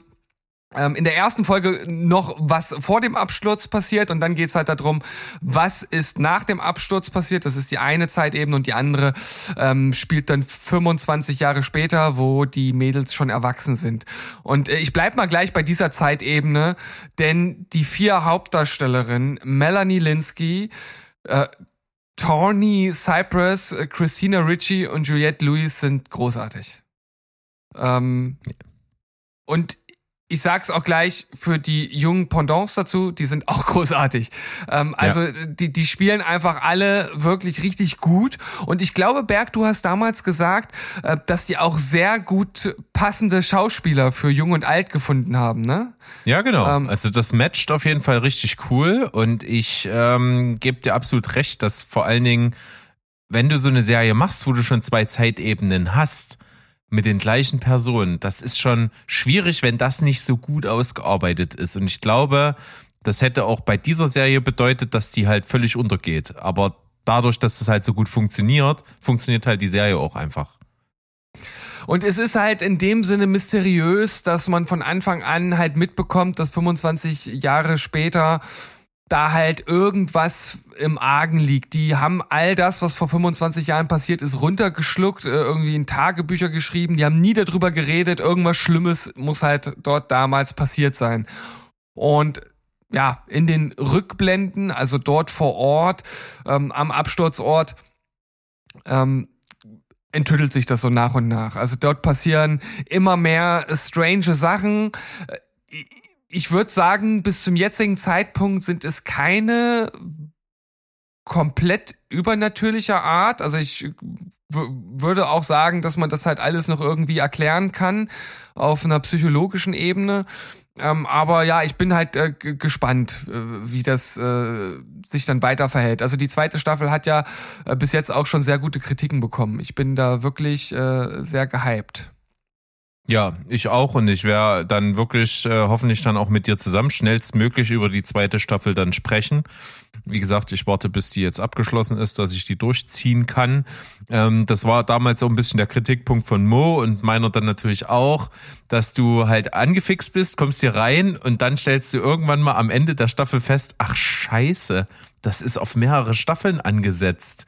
in der ersten Folge noch was vor dem Absturz passiert und dann geht's halt darum, was ist nach dem Absturz passiert. Das ist die eine Zeitebene und die andere ähm, spielt dann 25 Jahre später, wo die Mädels schon erwachsen sind. Und äh, ich bleib mal gleich bei dieser Zeitebene, denn die vier Hauptdarstellerinnen, Melanie Linsky, äh, Tawny Cypress, Christina Ritchie und Juliette Lewis sind großartig. Ähm, und ich sag's auch gleich für die jungen Pendants dazu, die sind auch großartig. Ähm, also die, die spielen einfach alle wirklich richtig gut. Und ich glaube, Berg, du hast damals gesagt, äh, dass die auch sehr gut passende Schauspieler für Jung und Alt gefunden haben, ne? Ja, genau. Ähm, also das matcht auf jeden Fall richtig cool und ich ähm, gebe dir absolut recht, dass vor allen Dingen, wenn du so eine Serie machst, wo du schon zwei Zeitebenen hast, mit den gleichen Personen, das ist schon schwierig, wenn das nicht so gut ausgearbeitet ist. Und ich glaube, das hätte auch bei dieser Serie bedeutet, dass die halt völlig untergeht. Aber dadurch, dass das halt so gut funktioniert, funktioniert halt die Serie auch einfach. Und es ist halt in dem Sinne mysteriös, dass man von Anfang an halt mitbekommt, dass 25 Jahre später da halt irgendwas im Argen liegt. Die haben all das, was vor 25 Jahren passiert ist, runtergeschluckt, äh, irgendwie in Tagebücher geschrieben, die haben nie darüber geredet, irgendwas Schlimmes muss halt dort damals passiert sein. Und ja, in den Rückblenden, also dort vor Ort, ähm, am Absturzort, ähm, enttüttelt sich das so nach und nach. Also dort passieren immer mehr strange Sachen. Ich würde sagen, bis zum jetzigen Zeitpunkt sind es keine komplett übernatürlicher Art. Also ich würde auch sagen, dass man das halt alles noch irgendwie erklären kann auf einer psychologischen Ebene. Ähm, aber ja, ich bin halt äh, gespannt, äh, wie das äh, sich dann weiter verhält. Also die zweite Staffel hat ja äh, bis jetzt auch schon sehr gute Kritiken bekommen. Ich bin da wirklich äh, sehr gehypt. Ja, ich auch und ich werde dann wirklich äh, hoffentlich dann auch mit dir zusammen schnellstmöglich über die zweite Staffel dann sprechen. Wie gesagt, ich warte, bis die jetzt abgeschlossen ist, dass ich die durchziehen kann. Ähm, das war damals so ein bisschen der Kritikpunkt von Mo und meiner dann natürlich auch, dass du halt angefixt bist, kommst hier rein und dann stellst du irgendwann mal am Ende der Staffel fest, ach scheiße, das ist auf mehrere Staffeln angesetzt.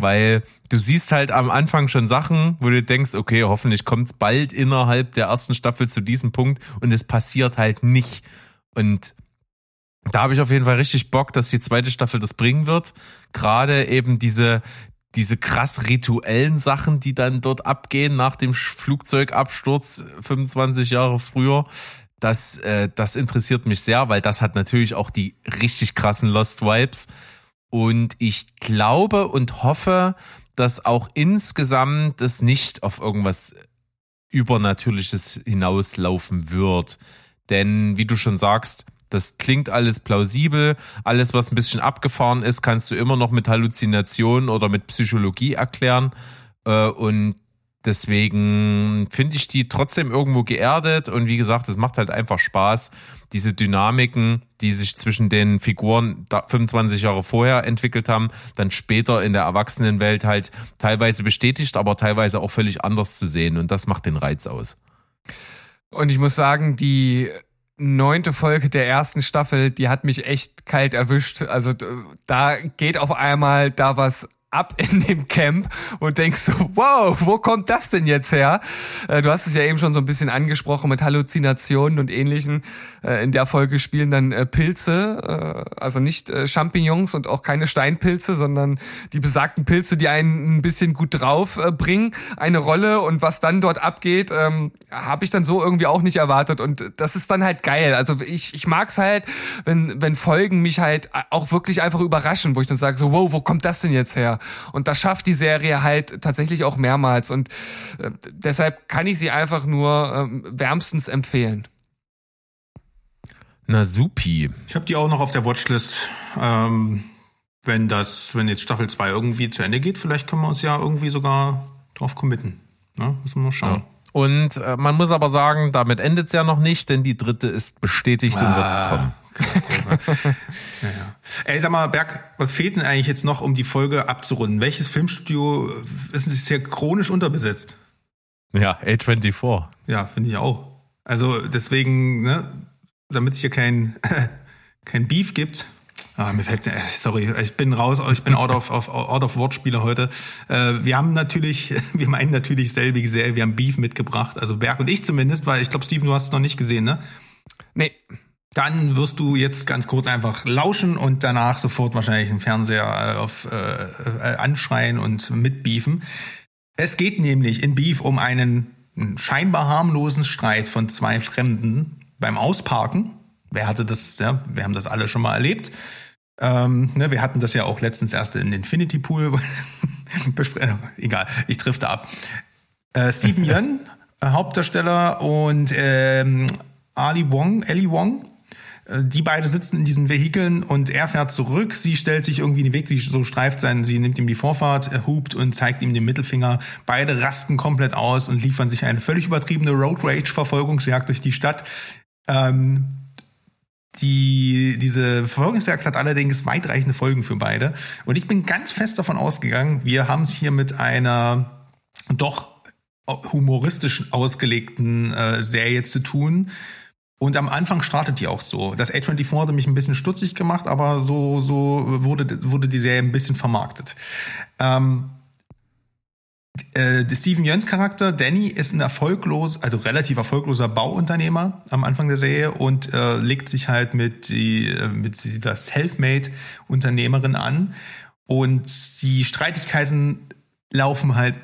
Weil du siehst halt am Anfang schon Sachen, wo du denkst, okay, hoffentlich kommt's bald innerhalb der ersten Staffel zu diesem Punkt und es passiert halt nicht. Und da habe ich auf jeden Fall richtig Bock, dass die zweite Staffel das bringen wird. Gerade eben diese, diese krass rituellen Sachen, die dann dort abgehen nach dem Flugzeugabsturz 25 Jahre früher. Das, äh, das interessiert mich sehr, weil das hat natürlich auch die richtig krassen Lost Vibes. Und ich glaube und hoffe, dass auch insgesamt es nicht auf irgendwas Übernatürliches hinauslaufen wird. Denn wie du schon sagst, das klingt alles plausibel. Alles, was ein bisschen abgefahren ist, kannst du immer noch mit Halluzinationen oder mit Psychologie erklären. Äh, Und deswegen finde ich die trotzdem irgendwo geerdet. Und wie gesagt, es macht halt einfach Spaß, diese Dynamiken, die sich zwischen den Figuren da 25 Jahre vorher entwickelt haben, dann später in der Erwachsenenwelt halt teilweise bestätigt, aber teilweise auch völlig anders zu sehen. Und das macht den Reiz aus. Und ich muss sagen, die neunte Folge der ersten Staffel, die hat mich echt kalt erwischt. Also da geht auf einmal da was ab in dem Camp und denkst so, wow, wo kommt das denn jetzt her? Äh, Du hast es ja eben schon so ein bisschen angesprochen mit Halluzinationen und ähnlichen. Äh, In der Folge spielen dann äh, Pilze, also nicht Champignons und auch keine Steinpilze, sondern die besagten Pilze, die einen ein bisschen gut drauf bringen, eine Rolle. Und was dann dort abgeht, ähm, habe ich dann so irgendwie auch nicht erwartet. Und das ist dann halt geil. Also ich, ich mag's halt, wenn, wenn Folgen mich halt auch wirklich einfach überraschen, wo ich dann sage, so, wow, wo kommt das denn jetzt her? Und das schafft die Serie halt tatsächlich auch mehrmals. Und äh, deshalb kann ich sie einfach nur ähm, wärmstens empfehlen. Na supi. Ich habe die auch noch auf der Watchlist. Ähm, wenn das, wenn jetzt Staffel 2 irgendwie zu Ende geht, vielleicht können wir uns ja irgendwie sogar drauf committen. Ne? Müssen wir mal schauen. Und äh, man muss aber sagen, damit endet's ja noch nicht, denn die dritte ist bestätigt und wird kommen. Ja, ja. Ey, sag mal, Berg, was fehlt denn eigentlich jetzt noch, um die Folge abzurunden? Welches Filmstudio ist ist hier chronisch unterbesetzt? Ja, A24. Ja, finde ich auch. Also deswegen, ne, damit es hier kein, kein Beef gibt. Ah, mir fällt, äh, sorry, ich bin raus, ich bin out of, of, out of Wortspiele heute. Äh, wir haben natürlich, wir meinen natürlich selbige Serie, wir haben Beef mitgebracht, also Berg und ich zumindest, weil ich glaube, Steven, du hast es noch nicht gesehen, ne? Nee, Dann wirst du jetzt ganz kurz einfach lauschen und danach sofort wahrscheinlich den Fernseher äh, auf, äh, äh, anschreien und mitbeefen. Es geht nämlich in Beef um einen scheinbar harmlosen Streit von zwei Fremden beim Ausparken. Wer hatte das, ja, wir haben das alle schon mal erlebt. Ähm, ne, wir hatten das ja auch letztens erst in Infinity Pool. bespre- Egal, ich drifte ab. Äh, Stephen Yeun, äh, Hauptdarsteller, und ähm, Ali Wong, Ellie Wong, äh, die beide sitzen in diesen Vehikeln und er fährt zurück. Sie stellt sich irgendwie in den Weg, sie so streift sein, sie nimmt ihm die Vorfahrt, er hupt und zeigt ihm den Mittelfinger. Beide rasten komplett aus und liefern sich eine völlig übertriebene Road Rage Verfolgungsjagd durch die Stadt. Ähm, die, diese Verfolgungsjagd hat allerdings weitreichende Folgen für beide. Und ich bin ganz fest davon ausgegangen, wir haben es hier mit einer doch humoristisch ausgelegten äh, Serie zu tun. Und am Anfang startet die auch so. Das A24 hat mich ein bisschen stutzig gemacht, aber so, so wurde, wurde die Serie ein bisschen vermarktet. Ähm, äh, Steven Jöns Charakter, Danny, ist ein erfolglos, also relativ erfolgloser Bauunternehmer am Anfang der Serie und äh, legt sich halt mit, die, äh, mit dieser Selfmade-Unternehmerin an. Und die Streitigkeiten laufen halt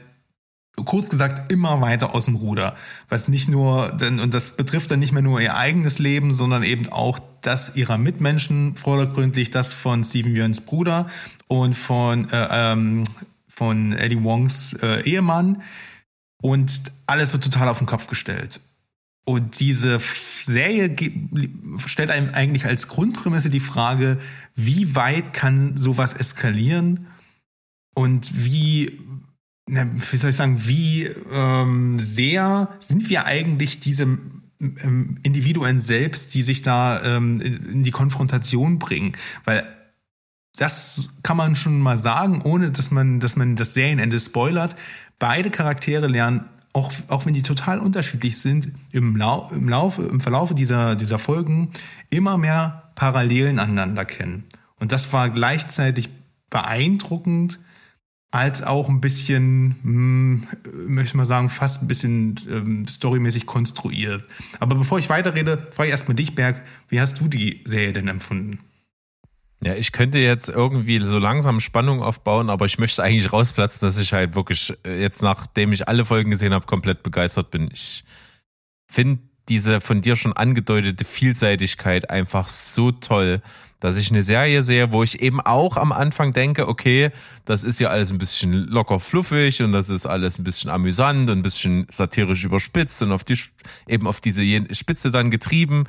kurz gesagt immer weiter aus dem Ruder. Was nicht nur, denn, und das betrifft dann nicht mehr nur ihr eigenes Leben, sondern eben auch das ihrer Mitmenschen, vordergründlich das von Steven Jöns Bruder und von, äh, ähm, von Eddie Wongs äh, Ehemann. Und alles wird total auf den Kopf gestellt. Und diese Serie stellt einem eigentlich als Grundprämisse die Frage, wie weit kann sowas eskalieren und wie, na, wie soll ich sagen, wie ähm, sehr sind wir eigentlich diese ähm, Individuen selbst, die sich da ähm, in die Konfrontation bringen? Weil das kann man schon mal sagen, ohne dass man, dass man das Serienende spoilert. Beide Charaktere lernen, auch, auch wenn die total unterschiedlich sind, im, Lau im Laufe, im Verlaufe dieser, dieser Folgen immer mehr Parallelen aneinander kennen. Und das war gleichzeitig beeindruckend, als auch ein bisschen, hm, möchte ich mal sagen, fast ein bisschen ähm, storymäßig konstruiert. Aber bevor ich weiterrede, frage ich erstmal dich, Berg, wie hast du die Serie denn empfunden? Ja, ich könnte jetzt irgendwie so langsam Spannung aufbauen, aber ich möchte eigentlich rausplatzen, dass ich halt wirklich äh, jetzt, nachdem ich alle Folgen gesehen habe, komplett begeistert bin. Ich finde diese von dir schon angedeutete Vielseitigkeit einfach so toll, dass ich eine Serie sehe, wo ich eben auch am Anfang denke, okay, das ist ja alles ein bisschen locker fluffig und das ist alles ein bisschen amüsant und ein bisschen satirisch überspitzt und auf die, eben auf diese Spitze dann getrieben.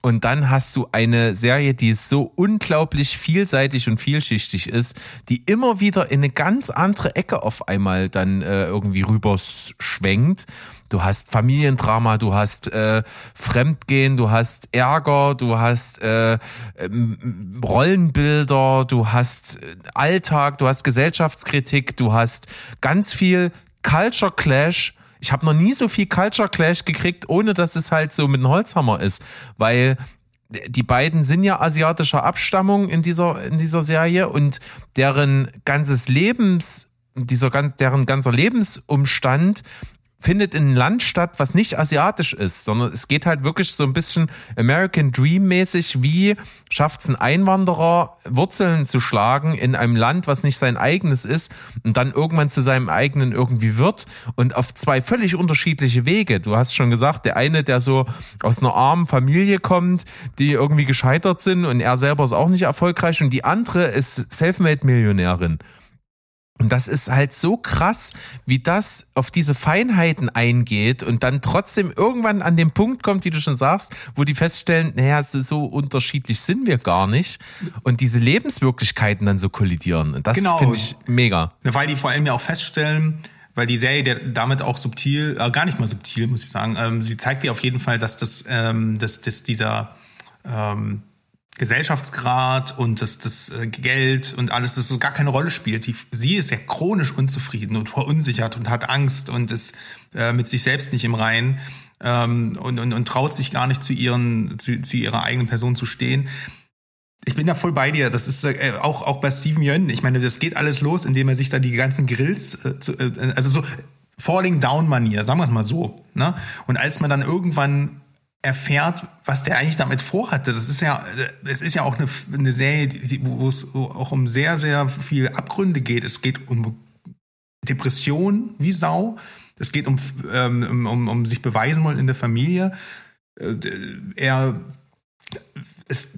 Und dann hast du eine Serie, die so unglaublich vielseitig und vielschichtig ist, die immer wieder in eine ganz andere Ecke auf einmal dann äh, irgendwie rüber schwenkt. Du hast Familiendrama, du hast äh, Fremdgehen, du hast Ärger, du hast äh, ähm, Rollenbilder, du hast äh, Alltag, du hast Gesellschaftskritik, du hast ganz viel Culture Clash. Ich habe noch nie so viel Culture Clash gekriegt, ohne dass es halt so mit einem Holzhammer ist, weil die beiden sind ja asiatischer Abstammung in dieser in dieser Serie und deren ganzes Lebens dieser deren ganzer Lebensumstand findet in einem Land statt, was nicht asiatisch ist, sondern es geht halt wirklich so ein bisschen American Dream mäßig, wie schafft es ein Einwanderer, Wurzeln zu schlagen in einem Land, was nicht sein eigenes ist und dann irgendwann zu seinem eigenen irgendwie wird und auf zwei völlig unterschiedliche Wege. Du hast schon gesagt, der eine, der so aus einer armen Familie kommt, die irgendwie gescheitert sind und er selber ist auch nicht erfolgreich und die andere ist Selfmade-Millionärin. Und das ist halt so krass, wie das auf diese Feinheiten eingeht und dann trotzdem irgendwann an den Punkt kommt, wie du schon sagst, wo die feststellen, naja, so, so unterschiedlich sind wir gar nicht und diese Lebenswirklichkeiten dann so kollidieren. Und das Genau. finde ich mega. Weil die vor allem ja auch feststellen, weil die Serie der damit auch subtil, äh, gar nicht mal subtil, muss ich sagen, ähm, sie zeigt dir auf jeden Fall, dass das, ähm, dass, dass dieser ähm, Gesellschaftsgrad und das, das äh, Geld und alles, dass es gar keine Rolle spielt. Die, sie ist ja chronisch unzufrieden und verunsichert und hat Angst und ist äh, mit sich selbst nicht im Reinen ähm, und, und, und traut sich gar nicht zu ihren, zu, zu ihrer eigenen Person zu stehen. Ich bin da voll bei dir. Das ist äh, auch auch bei Steven Yeun. Ich meine, das geht alles los, indem er sich da die ganzen Grills, äh, zu, äh, also so Falling Down Manier, sagen wir es mal so. Ne? Und als man dann irgendwann erfährt, was der eigentlich damit vorhatte, das ist ja, äh, es ist ja auch eine, eine Serie, wo es auch um sehr sehr viel Abgründe geht. Es geht um Depression wie Sau. Es geht um ähm, um, um sich beweisen wollen in der Familie. Äh, Er ist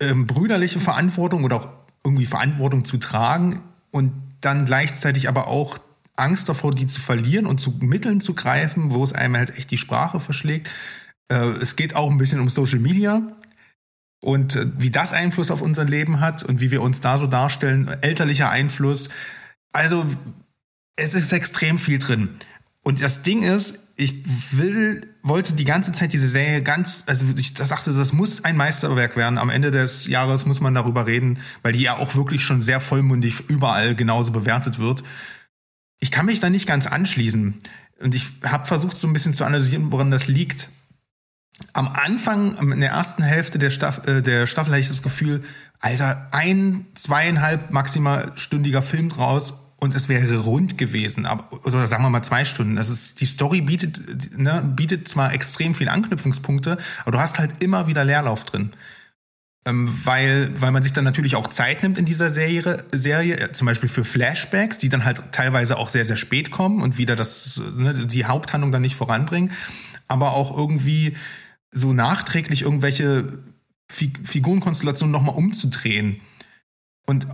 ähm, brüderliche Verantwortung oder auch irgendwie Verantwortung zu tragen und dann gleichzeitig aber auch Angst davor, die zu verlieren und zu Mitteln zu greifen, wo es einem halt echt die Sprache verschlägt. Äh, es geht auch ein bisschen um Social Media und äh, wie das Einfluss auf unser Leben hat und wie wir uns da so darstellen, elterlicher Einfluss. Also es ist extrem viel drin. Und das Ding ist, ich will, wollte die ganze Zeit diese Serie ganz, also ich dachte, das muss ein Meisterwerk werden. Am Ende des Jahres muss man darüber reden, weil die ja auch wirklich schon sehr vollmundig überall genauso bewertet wird. Ich kann mich da nicht ganz anschließen. Und ich habe versucht, so ein bisschen zu analysieren, woran das liegt. Am Anfang, in der ersten Hälfte der, Staff, äh, der Staffel hatte ich das Gefühl, Alter, ein, zweieinhalb maximal stündiger Film draus und es wäre rund gewesen, aber, oder sagen wir mal zwei Stunden. Das ist, die Story bietet, ne, bietet zwar extrem viele Anknüpfungspunkte, aber du hast halt immer wieder Leerlauf drin. Ähm, weil, weil man sich dann natürlich auch Zeit nimmt in dieser Serie, Serie, äh, zum Beispiel für Flashbacks, die dann halt teilweise auch sehr, sehr spät kommen und wieder das, ne, die Haupthandlung dann nicht voranbringen, aber auch irgendwie so nachträglich irgendwelche Fi Figurenkonstellationen nochmal umzudrehen. Und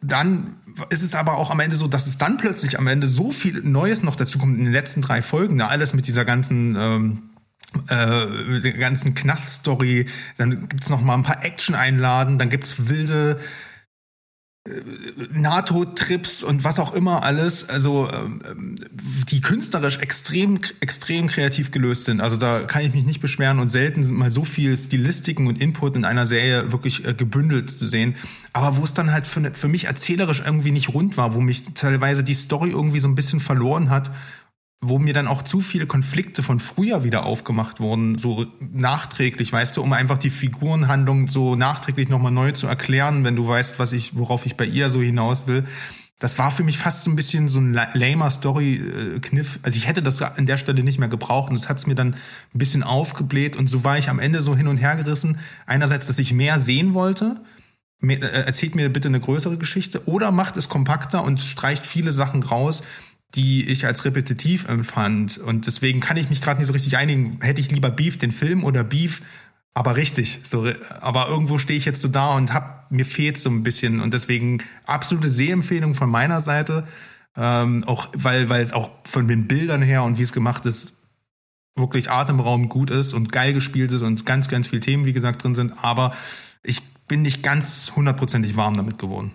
dann ist es aber auch am Ende so, dass es dann plötzlich am Ende so viel Neues noch dazu kommt in den letzten drei Folgen. Da alles mit dieser ganzen ähm, äh, ganzen Knast-Story. Dann gibt's noch mal ein paar Action-Einladen. Dann gibt's wilde äh, NATO-Trips und was auch immer alles, also ähm, die künstlerisch extrem, extrem kreativ gelöst sind. Also da kann ich mich nicht beschweren und selten sind mal so viel Stilistiken und Input in einer Serie wirklich äh, gebündelt zu sehen. Aber wo es dann halt für, für mich erzählerisch irgendwie nicht rund war, wo mich teilweise die Story irgendwie so ein bisschen verloren hat wo mir dann auch zu viele Konflikte von früher wieder aufgemacht wurden, so nachträglich, weißt du, um einfach die Figurenhandlung so nachträglich nochmal neu zu erklären, wenn du weißt, was ich, worauf ich bei ihr so hinaus will. das war für mich fast so ein bisschen so ein la- lamer Story-Kniff. Also ich hätte das an der Stelle nicht mehr gebraucht und das hat es mir dann ein bisschen aufgebläht und so war ich am Ende so hin und her gerissen. Einerseits, dass ich mehr sehen wollte, äh, erzählt mir bitte eine größere Geschichte oder macht es kompakter und streicht viele Sachen raus, die ich als repetitiv empfand. Und deswegen kann ich mich gerade nicht so richtig einigen. Hätte ich lieber Beef den Film oder Beef aber richtig, so, aber irgendwo stehe ich jetzt so da und hab, mir fehlt so ein bisschen und deswegen absolute Sehempfehlung von meiner Seite, ähm, auch weil, weil es auch von den Bildern her und wie es gemacht ist, wirklich atemberaubend gut ist und geil gespielt ist und ganz, ganz viele Themen, wie gesagt, drin sind, aber ich bin nicht ganz hundertprozentig warm damit geworden.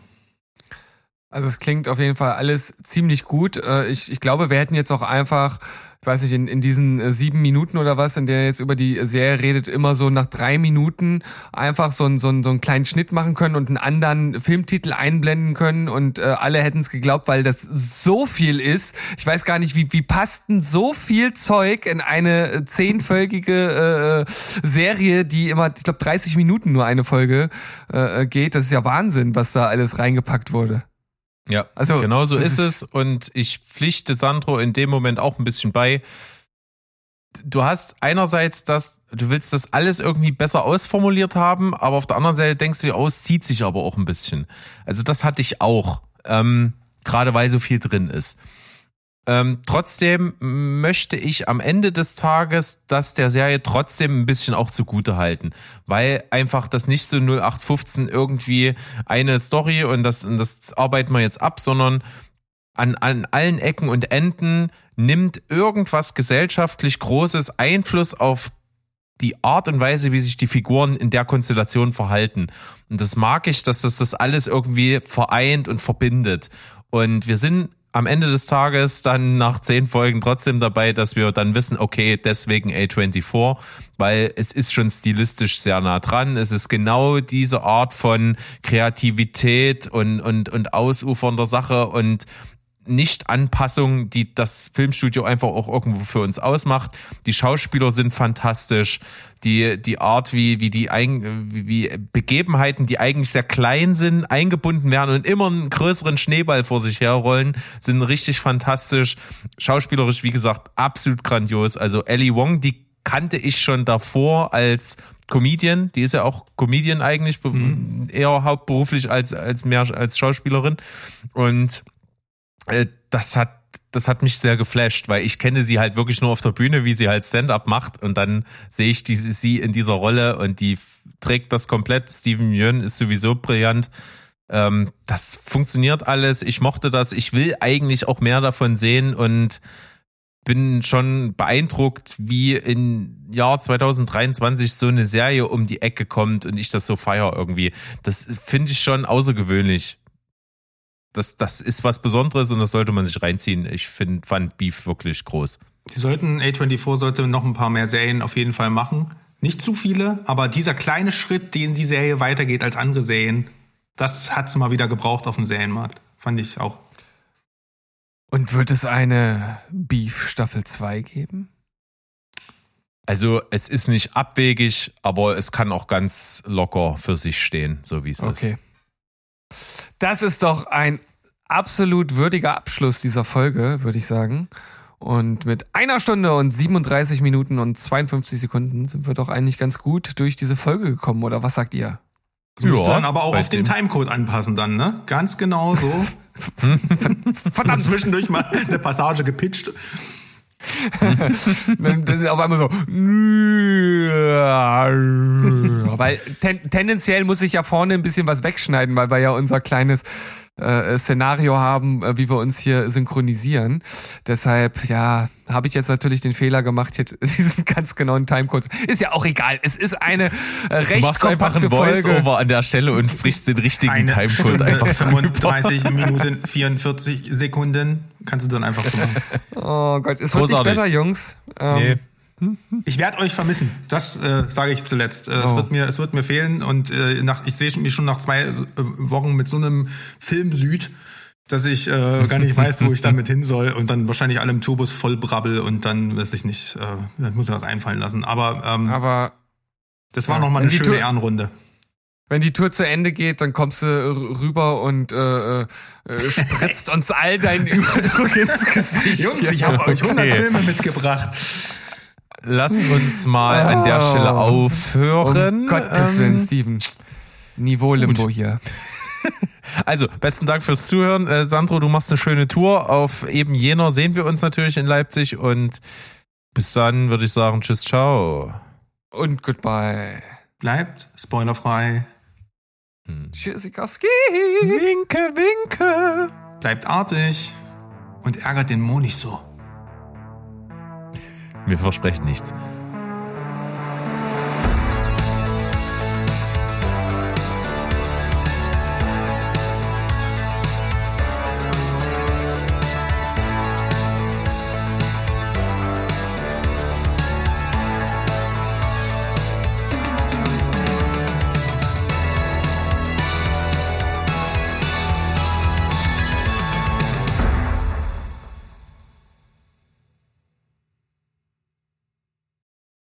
Also es klingt auf jeden Fall alles ziemlich gut. Äh, Ich, ich glaube, wir hätten jetzt auch einfach, ich weiß nicht, in, in diesen äh, sieben Minuten oder was, in der er jetzt über die Serie redet, immer so nach drei Minuten einfach so, einen so, einen so einen kleinen Schnitt machen können und einen anderen Filmtitel einblenden können und äh, alle hätten es geglaubt, weil das so viel ist. Ich weiß gar nicht, wie, wie passt denn so viel Zeug in eine zehnfolgige äh, Serie, die immer, ich glaube, 30 Minuten nur eine Folge äh, geht. Das ist ja Wahnsinn, was da alles reingepackt wurde. Ja, Also, genau so ist ist- es und ich pflichte Sandro in dem Moment auch ein bisschen bei. Du hast einerseits das, du willst das alles irgendwie besser ausformuliert haben, aber auf der anderen Seite denkst du dir, oh, es zieht sich aber auch ein bisschen. Also das hatte ich auch, ähm, gerade weil so viel drin ist. Ähm, trotzdem möchte ich am Ende des Tages das der Serie trotzdem ein bisschen auch zugute halten, weil einfach das nicht so 0815 irgendwie eine Story und das, und das arbeiten wir jetzt ab, sondern an, an allen Ecken und Enden nimmt irgendwas gesellschaftlich Großes Einfluss auf die Art und Weise, wie sich die Figuren in der Konstellation verhalten. Und das mag ich, dass das das alles irgendwie vereint und verbindet. Und wir sind am Ende des Tages dann nach zehn Folgen trotzdem dabei, dass wir dann wissen, okay, deswegen A24, weil es ist schon stilistisch sehr nah dran. Es ist genau diese Art von Kreativität und, und, und ausufernder Sache und nicht-Anpassung, die das Filmstudio einfach auch irgendwo für uns ausmacht. Die Schauspieler sind fantastisch. Die, die Art, wie, wie die Eigen, wie Begebenheiten, die eigentlich sehr klein sind, eingebunden werden und immer einen größeren Schneeball vor sich herrollen, sind richtig fantastisch. Schauspielerisch, wie gesagt, absolut grandios. Also Ellie Wong, die kannte ich schon davor als Comedian. Die ist ja auch Comedian eigentlich, be- eher hauptberuflich als, als mehr als Schauspielerin. Und das hat das hat mich sehr geflasht, weil ich kenne sie halt wirklich nur auf der Bühne, wie sie halt Stand-up macht und dann sehe ich diese, sie in dieser Rolle und die trägt das komplett. Steven Yeun ist sowieso brillant. Ähm, das funktioniert alles. Ich mochte das. Ich will eigentlich auch mehr davon sehen und bin schon beeindruckt, wie im Jahr 2023 so eine Serie um die Ecke kommt und ich das so feier irgendwie. Das finde ich schon außergewöhnlich das, das ist was Besonderes und das sollte man sich reinziehen. Ich find, fand Beef wirklich groß. Die sollten, A24 sollte noch ein paar mehr Serien auf jeden Fall machen. Nicht zu viele, aber dieser kleine Schritt, den die Serie weitergeht als andere Serien, das hat's mal wieder gebraucht auf dem Serienmarkt. Fand ich auch. Und wird es eine Beef Staffel 2 geben? Also es ist nicht abwegig, aber es kann auch ganz locker für sich stehen, so wie es ist. Okay. Das ist doch ein absolut würdiger Abschluss dieser Folge, würde ich sagen. Und mit einer Stunde und 37 Minuten und 52 Sekunden sind wir doch eigentlich ganz gut durch diese Folge gekommen, oder was sagt ihr? Das Ja, dann aber auch auf den dem- Timecode anpassen dann, ne? Ganz genau so. Verdammt, zwischendurch mal eine Passage gepitcht. Dann, dann auf einmal so. Weil ten, tendenziell muss ich ja vorne ein bisschen was wegschneiden, weil wir ja unser kleines äh, Szenario haben, äh, wie wir uns hier synchronisieren. Deshalb, ja, habe ich jetzt natürlich den Fehler gemacht, hier diesen ganz genauen Timecode. Ist ja auch egal. Es ist eine äh, recht Du machst einfach ein Folge. Voice-Over an der Stelle und sprichst den richtigen Eine Timecode Stunde, einfach drüber. 35 Minuten, 44 Sekunden. Kannst du dann einfach so machen. Oh Gott, es wird nicht Großartig. besser, Jungs. Ähm, Nee. Ich werde euch vermissen. Das äh, sage ich zuletzt. Äh, es, Oh. wird mir, es wird mir fehlen. Und äh, nach, ich sehe mich schon nach zwei äh, Wochen mit so einem Film Süd, dass ich äh, gar nicht weiß, wo ich damit hin soll. Und dann wahrscheinlich alle im Turbus voll brabbel und dann weiß ich nicht, äh, muss mir was einfallen lassen. Aber, ähm, Aber das war ja, noch mal wenn eine schöne Tour- Ehrenrunde. Wenn die Tour zu Ende geht, dann kommst du r- rüber und äh, äh, äh, spritzt uns all deinen Überdruck ins Gesicht. Jungs, ich habe euch 100 Okay. Filme mitgebracht. Lass uns mal an der Oh. Stelle aufhören. Um Gottes Willen, Ähm, Steven. Niveau-Limbo hier. Also, besten Dank fürs Zuhören. Äh, Sandro, du machst eine schöne Tour. Auf eben jener sehen wir uns natürlich in Leipzig und bis dann würde ich sagen, tschüss, ciao. Und goodbye. Bleibt spoilerfrei. Tschüssikowski. Winke, winke. Bleibt artig. Und ärgert den Mo nicht so. Wir versprechen nichts.